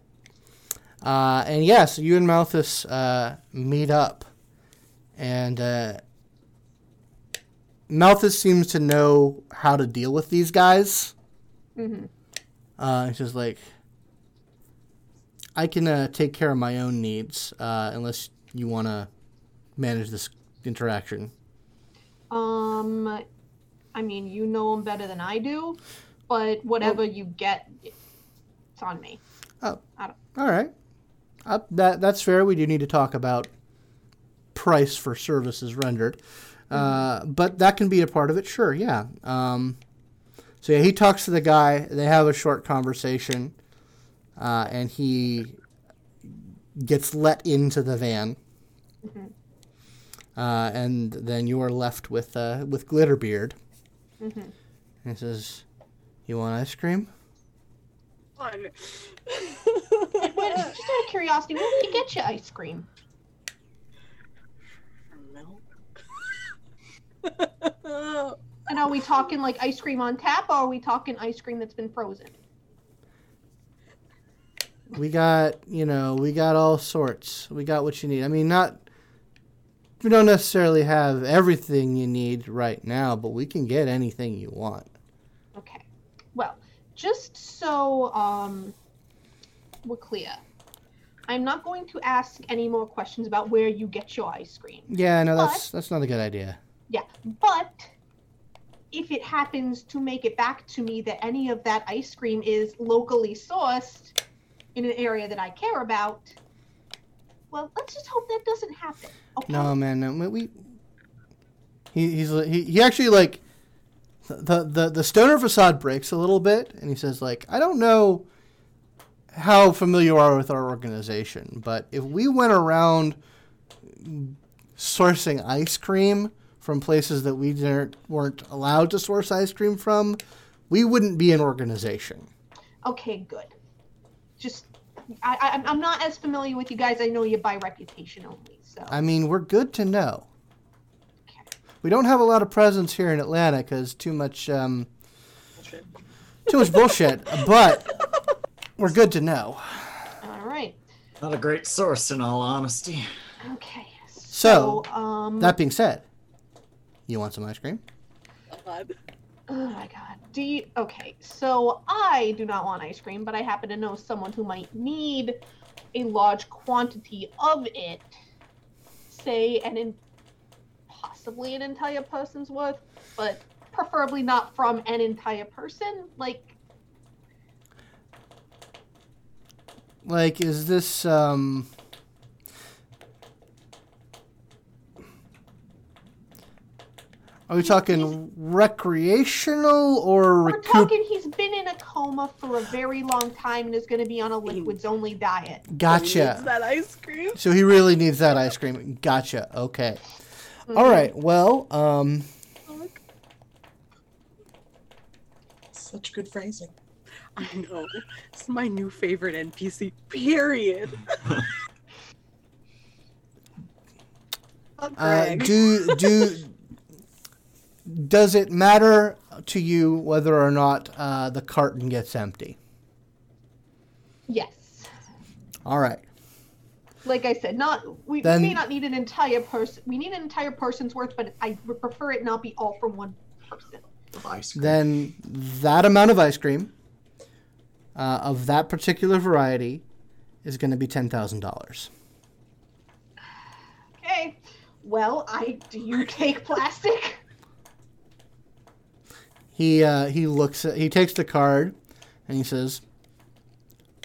Uh, and yes, you and Malthus uh, meet up, and uh, Malthus seems to know how to deal with these guys. Mm-hmm. Uh, it's just like I can uh, take care of my own needs uh, unless you want to manage this interaction. Um, I mean, you know him better than I do, but whatever you get, it's on me. Oh, all right, uh, that that's fair. We do need to talk about price for services rendered, uh, but that can be a part of it. Sure, yeah. Um, so yeah, he talks to the guy. They have a short conversation, uh, and he gets let into the van. Mhm. Uh, and then you are left with uh, with Glitterbeard. Mm-hmm. And he says, "You want ice cream?" Wait, just out of curiosity, where did you get your ice cream? Milk. And are we talking like ice cream on tap, or are we talking ice cream that's been frozen? We got, you know, we got all sorts. We got what you need. I mean, not. We don't necessarily have everything you need right now, but we can get anything you want. Okay. Well, just so um, we're clear, I'm not going to ask any more questions about where you get your ice cream. Yeah, no, that's that's not a good idea. Yeah, but if it happens to make it back to me that any of that ice cream is locally sourced in an area that I care about, well, let's just hope that doesn't happen. Okay. No, man, no, we- we. He he's he, he actually like, the the the stoner facade breaks a little bit, and he says like, I don't know how familiar you are with our organization, but if we went around sourcing ice cream from places that we didn't, weren't allowed to source ice cream from, we wouldn't be an organization. Okay, good. Just, I, I, I'm not as familiar with you guys. I know you by reputation only. So. I mean, we're good to know. Okay. We don't have a lot of presence here in Atlanta because too much um, too much bullshit, but we're good to know. All right. Not a great source, in all honesty. Okay. So, um, That being said, you want some ice cream? God. Oh my god. Do you okay, so I do not want ice cream, but I happen to know someone who might need a large quantity of it. Say an in possibly an entire person's worth, but preferably not from an entire person. Like Like, is this um? Are we talking recreational or we're talking he's been in a coma for a very long time and is gonna be on a liquids only diet. Needs Gotcha. that ice cream. So he really needs that ice cream. Gotcha. Okay. All right. Well, um, Such good phrasing. I know. It's my new favorite NPC. Period. Fuck uh, do do does it matter to you whether or not uh, the carton gets empty? Yes. All right. like I said, not we, Then- may not need an entire person. We need an entire person's worth, but I would prefer it not be all from one person. Of ice cream. Then that amount of ice cream uh, of that particular variety is going to be ten thousand dollars. Okay. Well, I do you take plastic? he uh, he looks at he takes the card and he says,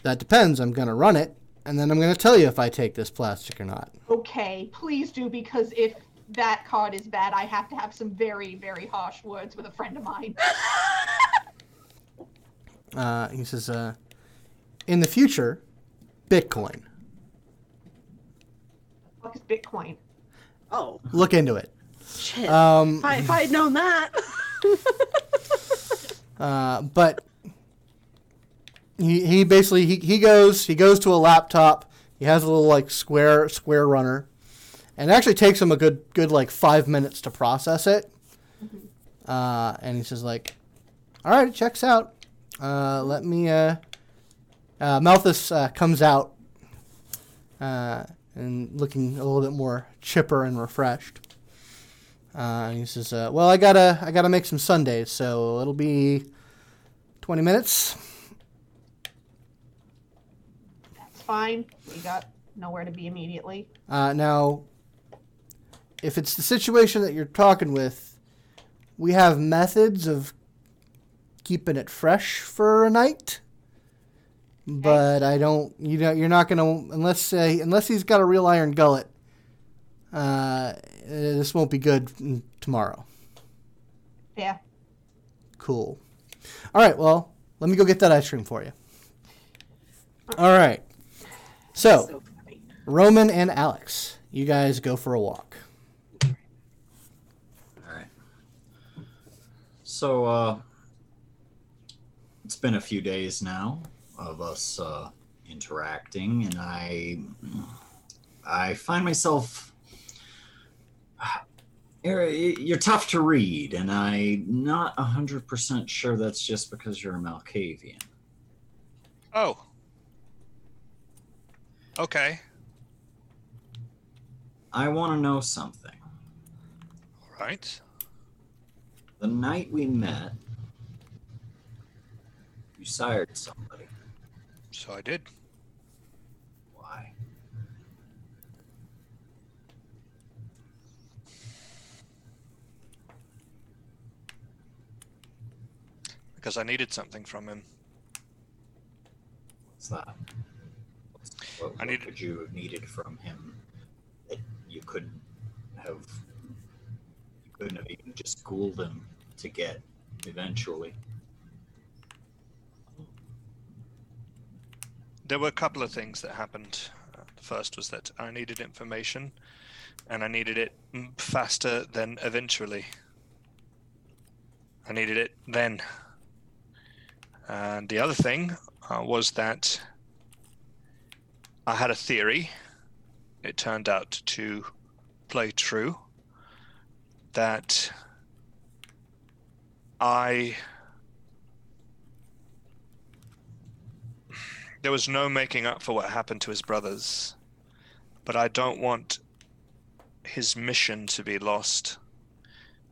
"That depends. I'm gonna run it, and then I'm gonna tell you if I take this plastic or not." Okay, please do because if that card is bad, I have to have some very, very harsh words with a friend of mine. Uh, he says, uh, "In the future, Bitcoin. What is Bitcoin? Oh, Look into it." shit. Um, if, I, if I had known that. Uh, but he, he basically he, he goes he goes to a laptop. He has a little like square square runner, and it actually takes him a good good like five minutes to process it. Uh, and he says like, "All right, it checks out. Uh, let me." Uh, uh, Malthus uh, comes out uh, and looking a little bit more chipper and refreshed. Uh, and he says, uh, "Well, I gotta, I gotta make some sundaes, so it'll be twenty minutes." That's fine. We got nowhere to be immediately. Uh, now, if it's the situation that you're talking with, we have methods of keeping it fresh for a night. But I don't, you know, you're not gonna unless uh, unless he's got a real iron gullet. Uh, this won't be good tomorrow. Yeah. Cool. All right, well, let me go get that ice cream for you. All right. So, so. Roman and Alex, you guys go for a walk. All right. So, uh, it's been a few days now of us uh, interacting, and I, I find myself. You're, tough to read, and I'm not hundred percent sure that's just because you're a Malkavian. Oh. Okay. I want to know something. All right. The night we met, you sired somebody. So I did. Why? Because I needed something from him. What's that? What's, what, I what need- would you have needed from him that you couldn't have? You couldn't have even just schooled him to get eventually. There were a couple of things that happened. The first was that I needed information, and I needed it faster than eventually. I needed it then. And the other thing uh, was that I had a theory. It turned out to play true. That I there was no making up for what happened to his brothers, but I don't want his mission to be lost.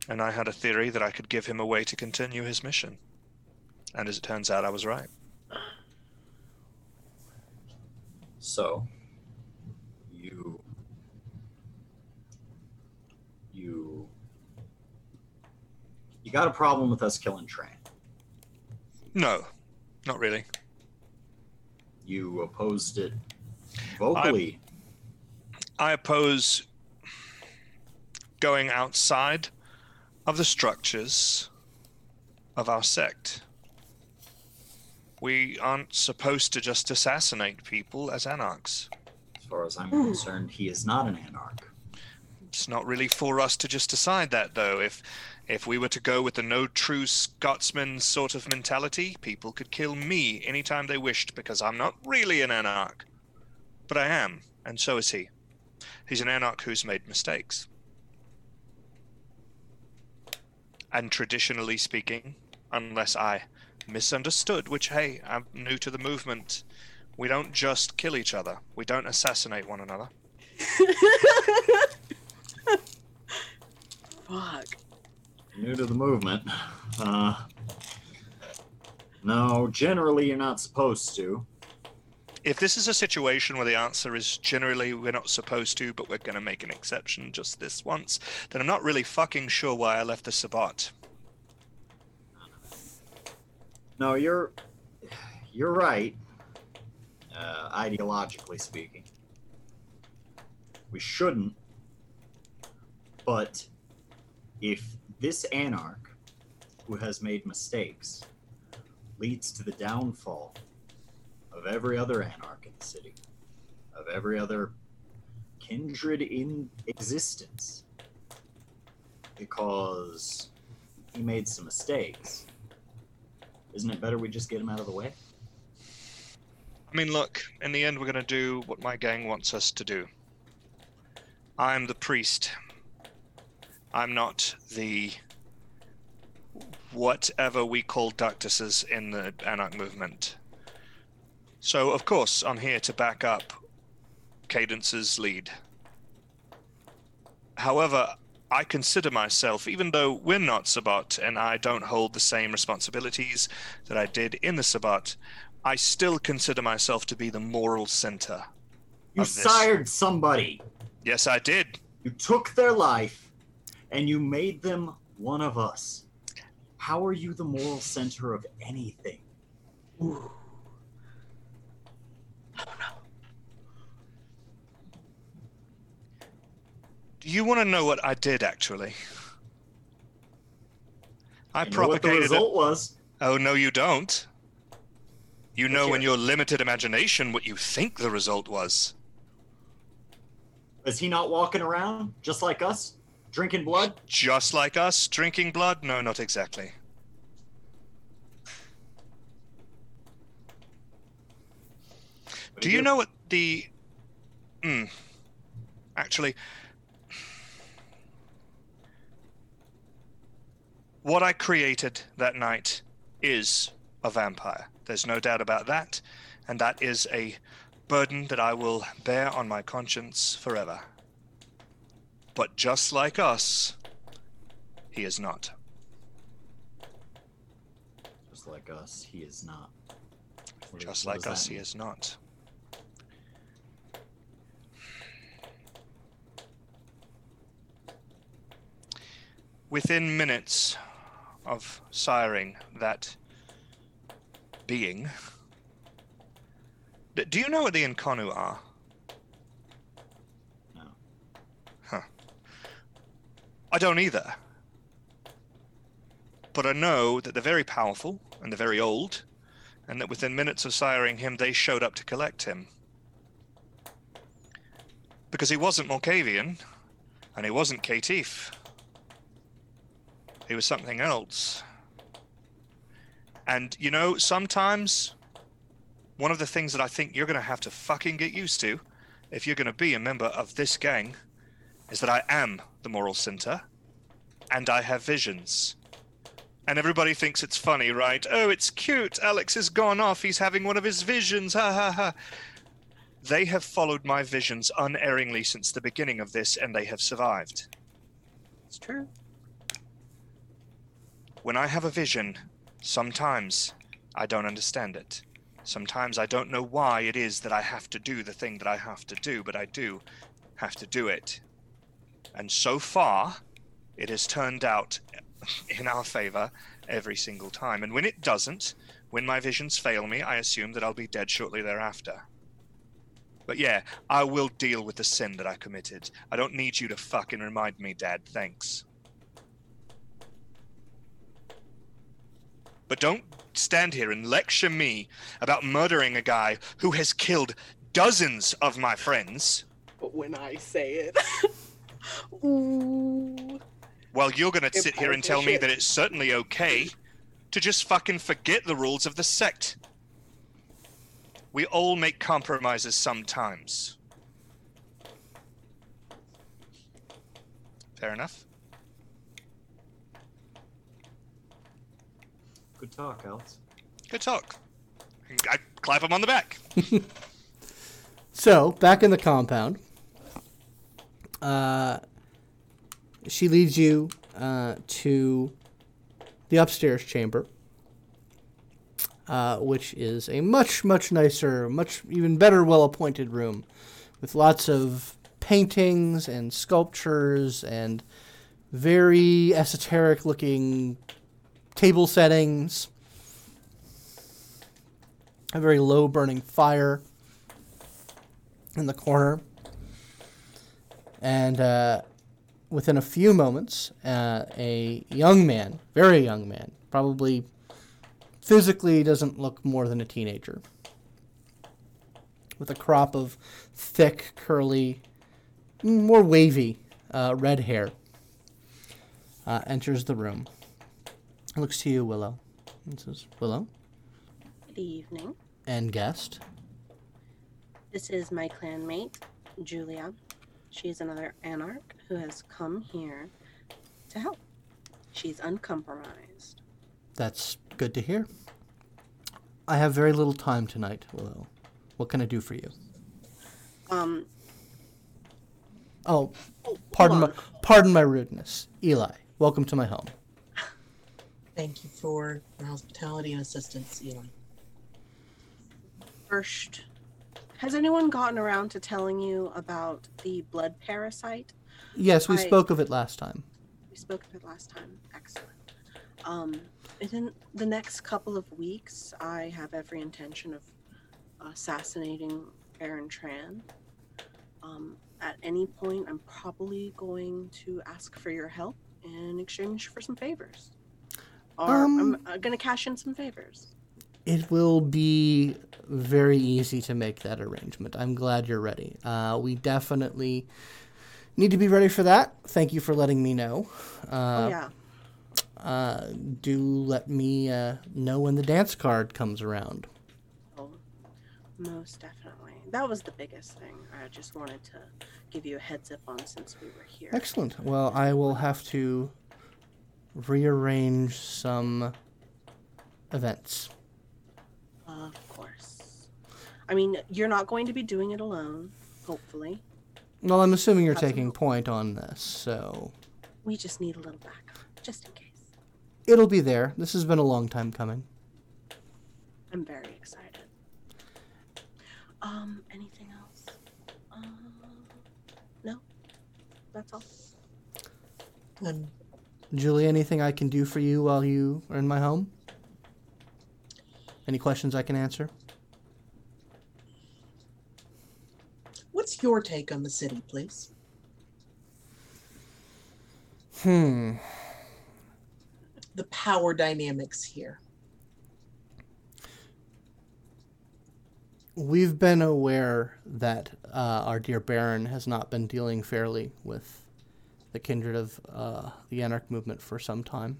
And I had a theory that I could give him a way to continue his mission. And as it turns out, I was right. So, you, you, you got a problem with us killing Train. No, not really. You opposed it vocally. I oppose going outside of the structures of our sect. We aren't supposed to just assassinate people as anarchs. As far as I'm concerned, he is not an anarch. It's not really for us to just decide that, though. If if we were to go with the no true Scotsman sort of mentality, people could kill me anytime they wished because I'm not really an anarch. But I am, and so is he. He's an anarch who's made mistakes. And traditionally speaking, unless I misunderstood, which, hey, I'm new to the movement, we don't just kill each other, we don't assassinate one another. Fuck. New to the movement. Uh, no, generally you're not supposed to. if this is a situation where the answer is generally we're not supposed to, but we're going to make an exception just this once, then I'm not really fucking sure why I left the Sabbat. No, you're you're right. Uh, ideologically speaking, we shouldn't. But if this anarch, who has made mistakes, leads to the downfall of every other anarch in the city, of every other kindred in existence, because he made some mistakes, isn't it better we just get him out of the way? I mean, look, in the end, we're going to do what my gang wants us to do. I'm the priest. I'm not the whatever we call ductuses in the Anarch movement. So, of course, I'm here to back up Cadence's lead. However, I consider myself, even though we're not Sabbat and I don't hold the same responsibilities that I did in the Sabbat, I still consider myself to be the moral center. You sired somebody. Yes, I did. You took their life and you made them one of us. How are you the moral center of anything? Ooh. Oh no. Do you want to know what I did actually? I I know what the propagated. a- was. Oh no, you don't. You know Let's in your limited imagination what you think the result was. Is he not walking around just like us, drinking blood? Just like us, drinking blood? No, not exactly. What Do you know what the. Hmm. Actually. What I created that night is a vampire. There's no doubt about that. And that is a burden that I will bear on my conscience forever. But just like us, he is not. Just like us, he is not. What- Just like us, he is not. Within minutes of siring that being, do you know what the Nkanu are? No. Huh. I don't either. But I know that they're very powerful and they're very old, and that within minutes of siring him, they showed up to collect him. Because he wasn't Malkavian, and he wasn't Caitiff. He was something else. And, you know, sometimes one of the things that I think you're going to have to fucking get used to if you're going to be a member of this gang is that I am the moral center and I have visions. And everybody thinks it's funny, right? Oh, it's cute. Alex has gone off. He's having one of his visions. Ha ha ha. They have followed my visions unerringly since the beginning of this, and they have survived. It's true. When I have a vision, sometimes I don't understand it. Sometimes I don't know why it is that I have to do the thing that I have to do, but I do have to do it. And so far, it has turned out in our favor every single time. And when it doesn't, when my visions fail me, I assume that I'll be dead shortly thereafter. But yeah, I will deal with the sin that I committed. I don't need you to fucking remind me, Dad. Thanks. But don't stand here and lecture me about murdering a guy who has killed dozens of my friends But when I say it, ooh, while you're gonna sit here and powerful tell me that it's certainly okay to just fucking forget the rules of the sect. We all make compromises sometimes. Fair enough. Good talk, Alex. Good talk. I clap him on the back. So, back in the compound, uh, she leads you uh, to the upstairs chamber, uh, which is a much, much nicer, much even better, well appointed room with lots of paintings and sculptures and very esoteric looking table settings. a very low burning fire in the corner. And uh, within a few moments, uh, a young man, very young man, probably physically doesn't look more than a teenager, with a crop of thick, curly, more wavy uh, red hair, uh, enters the room. Looks to you, Willow. And says, Willow Good evening. and guest. This is my clanmate, Julia. She's another anarch who has come here to help. She's uncompromised. That's good to hear. I have very little time tonight, Willow. What can I do for you? Um, Oh, pardon my pardon my rudeness. Eli, welcome to my home. Thank you for your hospitality and assistance, Eli. first, has anyone gotten around to telling you about the blood parasite? Yes, we I- spoke of it last time. We spoke of it last time. Excellent. Um, within the next couple of weeks, I have every intention of assassinating Aaron Tran. Um, at any point, I'm probably going to ask for your help in exchange for some favors. Or Um, I'm uh, going to cash in some favors. It will be very easy to make that arrangement. I'm glad you're ready. Uh, we definitely need to be ready for that. Thank you for letting me know. oh, Uh, yeah. uh, do let me uh, know when the dance card comes around. Oh, most definitely. That was the biggest thing. I just wanted to give you a heads up on since we were here. Excellent. Well, I will have to rearrange some events. Of course. I mean, you're not going to be doing it alone, hopefully. Well, I'm assuming you're Absolutely. taking point on this, so We just need a little backup, just in case. it'll be there. This has been a long time coming. I'm very excited. Um, anything else? Uh, no? That's all. Um, Julie, anything I can do for you while you are in my home? Any questions I can answer? what's your take on the city, please? Hmm. The power dynamics here. We've been aware that uh, our dear Baron has not been dealing fairly with the kindred of uh, the Anarch movement for some time.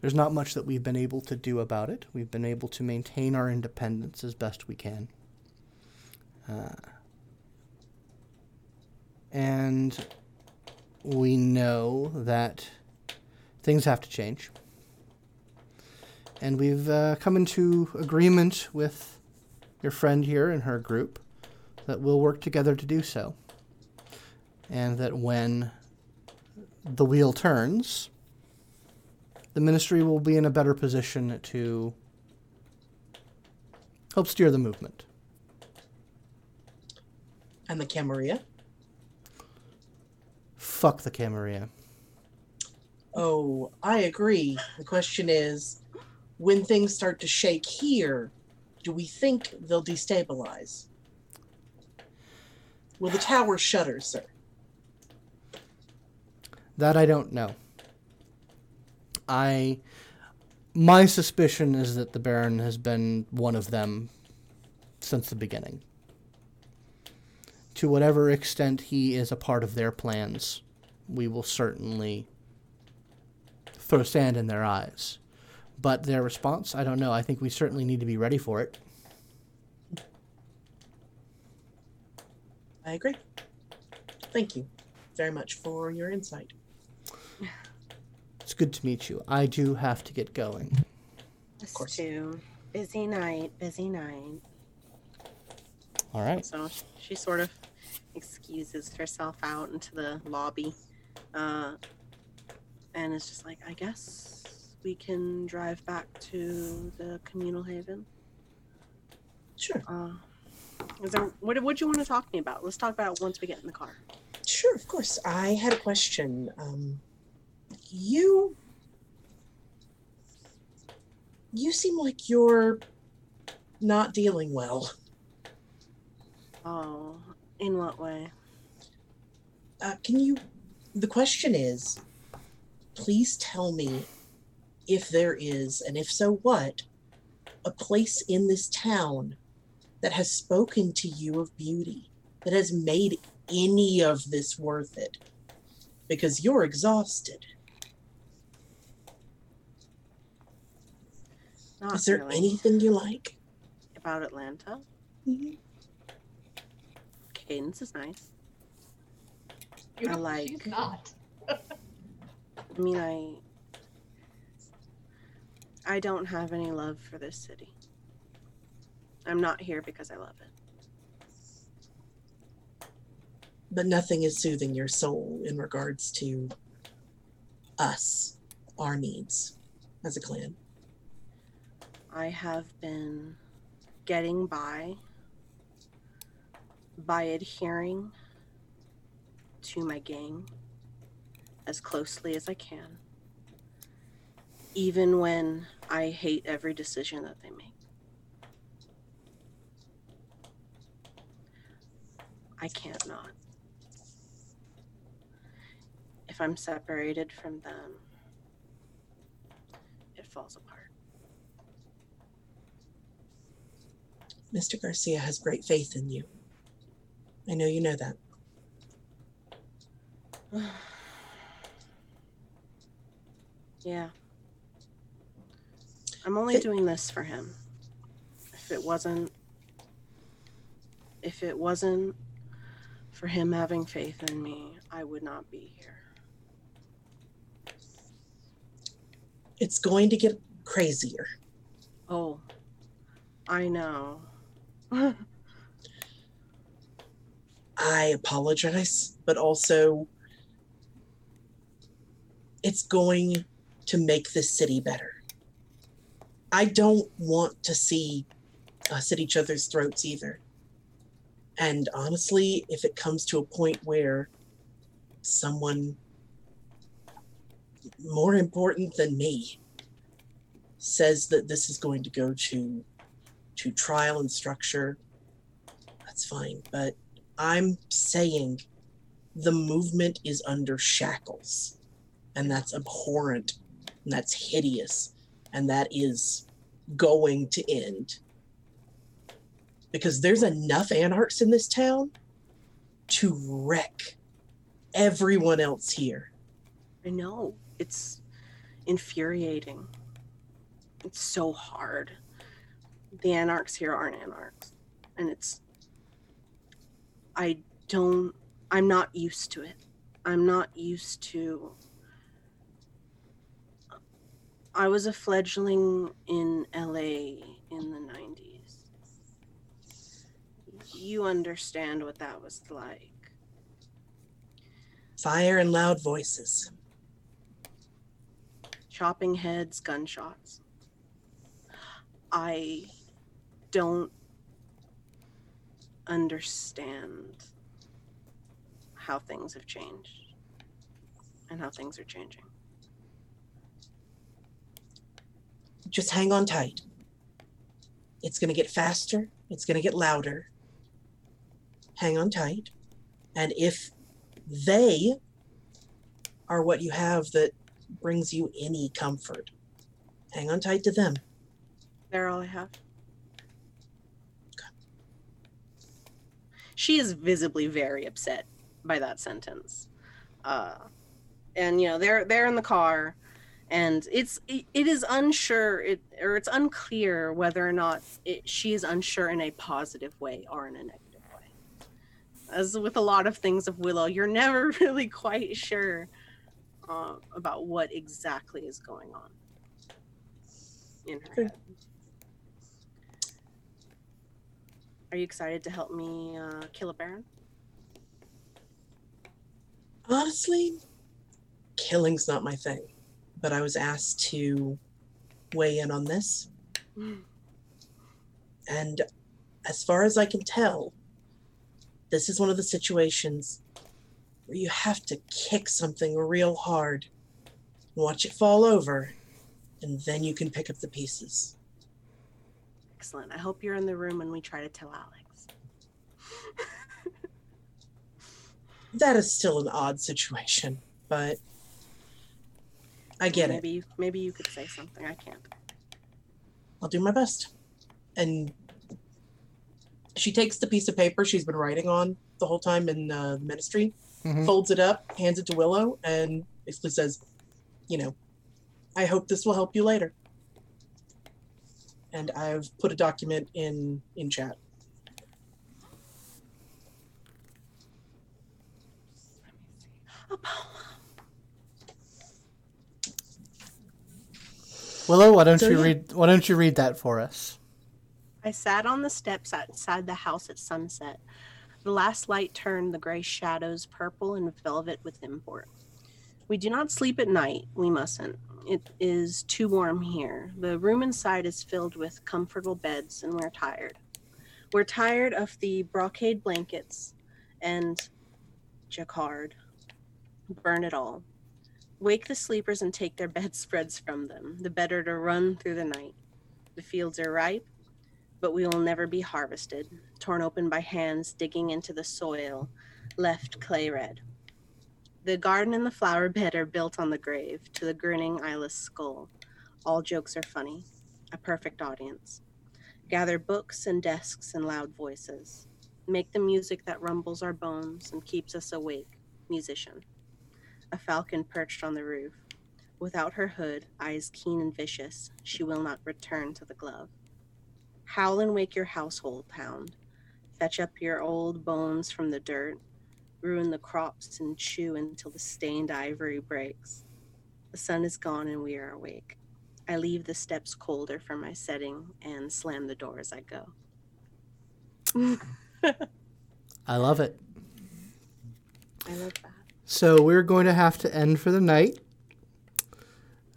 There's not much that we've been able to do about it. We've been able to maintain our independence as best we can. Uh, and we know that things have to change. And we've uh, come into agreement with your friend here and her group that we'll work together to do so. And that when the wheel turns, the ministry will be in a better position to help steer the movement. And the Camarilla? Fuck the Camarilla. Oh, I agree. The question is when things start to shake here, do we think they'll destabilize? Will the tower shutter, sir? That I don't know. I my suspicion is that the Baron has been one of them since the beginning. To whatever extent he is a part of their plans, we will certainly throw sand in their eyes. But their response, I don't know. I think we certainly need to be ready for it. I agree. Thank you very much for your insight. It's good to meet you. I do have to get going. Us course. too. Busy night, busy night. All right. So she sort of excuses herself out into the lobby. Uh, and it's just like, I guess we can drive back to the communal haven. Sure, Uh, is there, what would you want to talk to me about? Let's talk about it once we get in the car. sure, of course. I had a question. Um, you, you seem like you're not dealing well. Oh, in what way? Uh, can you? The question is, please tell me if there is, and if so, what, a place in this town that has spoken to you of beauty, that has made any of this worth it. Because you're exhausted. Not is there really. anything you like? about Atlanta? Mhm. Cadence is nice. You I like- She's not. I mean, I I don't have any love for this city. I'm not here because I love it. But nothing is soothing your soul in regards to us, our needs as a clan. I have been getting by by adhering to my gang as closely as I can, even when I hate every decision that they make. I can't not. If I'm separated from them, it falls apart. Mr. Garcia has great faith in you. I know you know that. yeah. I'm only Th- doing this for him. If it wasn't if it wasn't for him having faith in me, I would not be here. It's going to get crazier. Oh. I know. I apologize, but also it's going to make this city better. I don't want to see us at each other's throats either. And honestly, if it comes to a point where someone more important than me says that this is going to go to to trial and structure, that's fine. But I'm saying the movement is under shackles, and that's abhorrent, and that's hideous, and that is going to end. Because there's enough anarchs in this town to wreck everyone else here. I know. It's infuriating. It's so hard. The anarchs here aren't anarchs. And it's. I don't. I'm not used to it. I'm not used to. I was a fledgling in LA in the 90s. You understand what that was like. Fire and loud voices. chopping heads, gunshots. I don't understand how things have changed and how things are changing. Just hang on tight. It's going to get faster, it's going to get louder. Hang on tight. And if they are what you have that brings you any comfort, hang on tight to them. They're all I have. She is visibly very upset by that sentence. Uh, and you know, they're they're in the car and it's it, it is unsure it or it's unclear whether or not it, she is unsure in a positive way or in a negative way. As with a lot of things of Willow, you're never really quite sure uh, about what exactly is going on in her head. Are you excited to help me uh, kill a baron? Honestly, killing's not my thing, but I was asked to weigh in on this. And as far as I can tell, this is one of the situations where you have to kick something real hard, watch it fall over, and then you can pick up the pieces. Excellent. I hope you're in the room when we try to tell Alex. That is still an odd situation, but I get it. maybe You, maybe you could say something. I can't. I'll do my best. And she takes the piece of paper she's been writing on the whole time in uh, the ministry, Mhm. folds it up, hands it to Willow, and basically says, "You know, I hope this will help you later." And I've put a document in in chat. Apollo. Willow, why don't So, you yeah. read? Why don't you read that for us? I sat on the steps outside the house at sunset. The last light turned the gray shadows purple and velvet with import. We do not sleep at night. We mustn't. It is too warm here. The room inside is filled with comfortable beds, and we're tired. We're tired of the brocade blankets and jacquard. Burn it all. Wake the sleepers and take their bedspreads from them, the better to run through the night. The fields are ripe, but we will never be harvested, torn open by hands digging into the soil, left clay red. The garden and the flower bed are built on the grave, to the grinning eyeless skull. All jokes are funny, a perfect audience. Gather books and desks and loud voices. Make the music that rumbles our bones and keeps us awake, musician. A falcon perched on the roof. Without her hood, eyes keen and vicious, she will not return to the glove. Howl and wake your household hound. Fetch up your old bones from the dirt. Ruin the crops and chew until the stained ivory breaks. The sun is gone and we are awake. I leave the steps colder for my setting and slam the door as I go. I love it. I love that. So we're going to have to end for the night.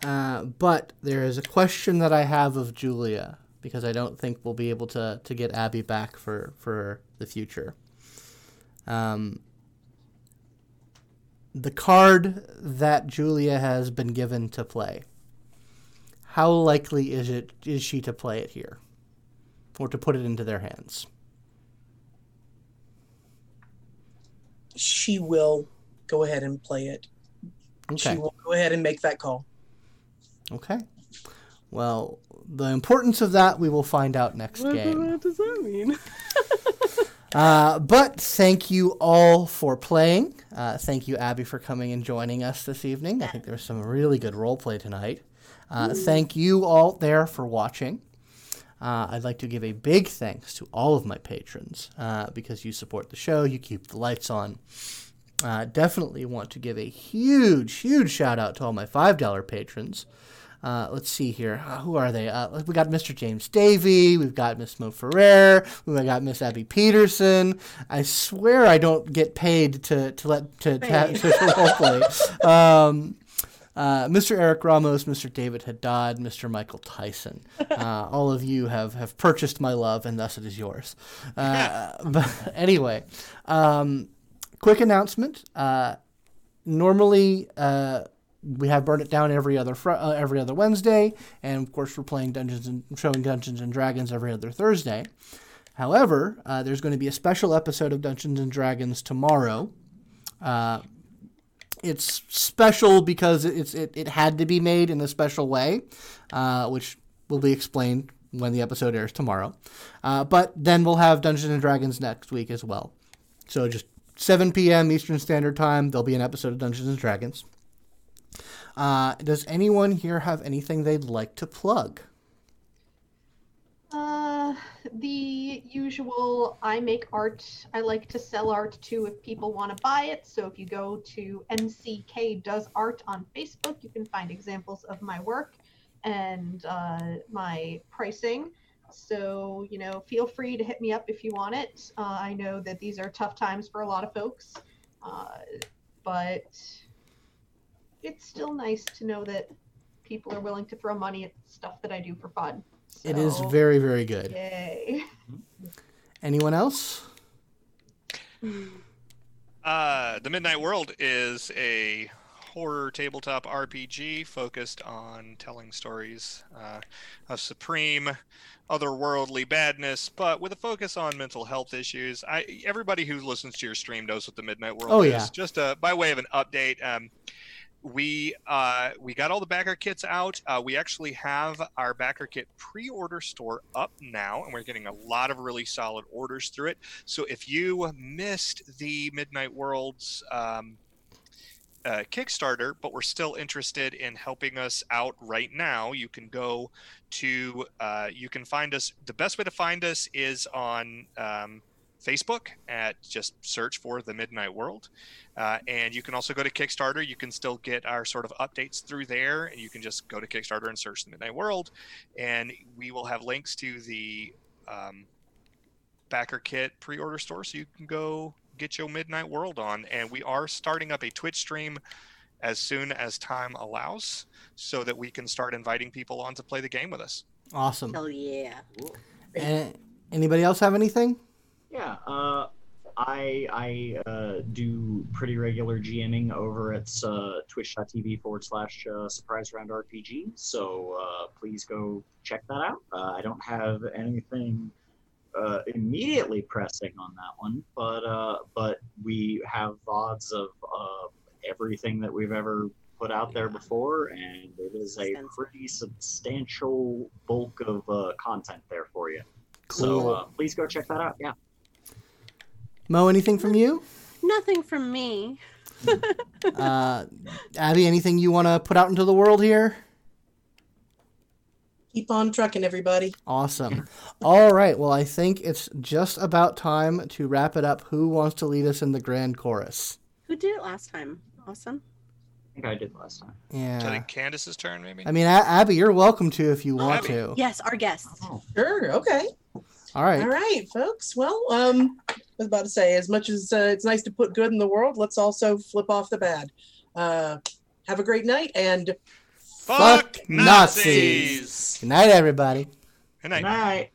Uh, but there is a question that I have of Julia because I don't think we'll be able to, to get Abby back for, for the future. Um, the card that Julia has been given to play. How likely is it is she to play it here, or to put it into their hands? She will go ahead and play it. Okay. She will go ahead and make that call. Okay. Well, the importance of that we will find out next game. What does that mean? Uh, but thank you all for playing. Uh, thank you, Abby, for coming and joining us this evening. I think there was some really good role play tonight. Uh, thank you all there for watching. Uh, I'd like to give a big thanks to all of my patrons uh, because you support the show, you keep the lights on. Uh, definitely want to give a huge, huge shout out to all my $5 patrons. Uh, let's see here. Uh, who are they? Uh, we got Mr. James Davey. We've got Miss Mo Ferrer. We've got Miss Abby Peterson. I swear I don't get paid to to let to, to, to roleplay. Um, uh, Mr. Eric Ramos, Mr. David Haddad, Mr. Michael Tyson. Uh, all of you have, have purchased my love, and thus it is yours. Uh, but anyway, um, quick announcement. Uh, normally, uh, we have Burn It Down every other fr- uh, every other Wednesday, and of course, we're playing Dungeons and showing Dungeons and Dragons every other Thursday. However, uh, there's going to be a special episode of Dungeons and Dragons tomorrow. Uh, it's special because it's it, it had to be made in a special way, uh, which will be explained when the episode airs tomorrow. Uh, but then we'll have Dungeons and Dragons next week as well. So just 7 p.m. Eastern Standard Time, there'll be an episode of Dungeons and Dragons. Uh, does anyone here have anything they'd like to plug? Uh, the usual I make art. I like to sell art too if people want to buy it. So if you go to MCK Does Art on Facebook, you can find examples of my work and uh, my pricing. So, you know, feel free to hit me up if you want it. Uh, I know that these are tough times for a lot of folks, uh, but it's still nice to know that people are willing to throw money at stuff that I do for fun. It is very, very good. Yay. Anyone else? Uh, the Midnight World is a horror tabletop RPG focused on telling stories uh, of supreme, otherworldly badness, but with a focus on mental health issues. I everybody who listens to your stream knows what the Midnight World Oh, is. yeah. Just uh, by way of an update. Um, we uh, we got all the backer kits out. Uh, we actually have our backer kit pre-order store up now, and we're getting a lot of really solid orders through it. So if you missed the Midnight Worlds um, uh, Kickstarter, but we're still interested in helping us out right now, you can go to uh, you can find us. The best way to find us is on um, Facebook at just search for the Midnight World. Uh, and you can also go to Kickstarter. You can still get our sort of updates through there. And you can just go to Kickstarter and search the Midnight World. And we will have links to the um, backer kit pre order store so you can go get your Midnight World on. And we are starting up a Twitch stream as soon as time allows so that we can start inviting people on to play the game with us. Awesome. Hell yeah. And anybody else have anything? Yeah, uh, I I uh, do pretty regular GMing over at uh, twitch.tv forward slash uh, surprise round RPG. So uh, please go check that out. Uh, I don't have anything uh, immediately pressing on that one, but uh, but we have VODs of uh, everything that we've ever put out there before, and it is a pretty substantial bulk of uh, content there for you. Cool. So uh, please go check that out. Yeah. Mo, anything from you? Nothing from me. Uh, Abby, anything you want to put out into the world here? Keep on trucking, everybody. Awesome. All right. Well, I think it's just about time to wrap it up. Who wants to lead us in the grand chorus? Who did it last time? Awesome. I think I did last time. So I Yeah. think Candace's turn, maybe? I mean, A- Abby, you're welcome to if you want Abby. to. Yes, our guest. Sure. Okay. All right. All right, folks. Well, um, I was about to say, as much as uh, it's nice to put good in the world, let's also flip off the bad. Uh, have a great night, and Fuck Nazis. Good night, everybody. Good night. Good night.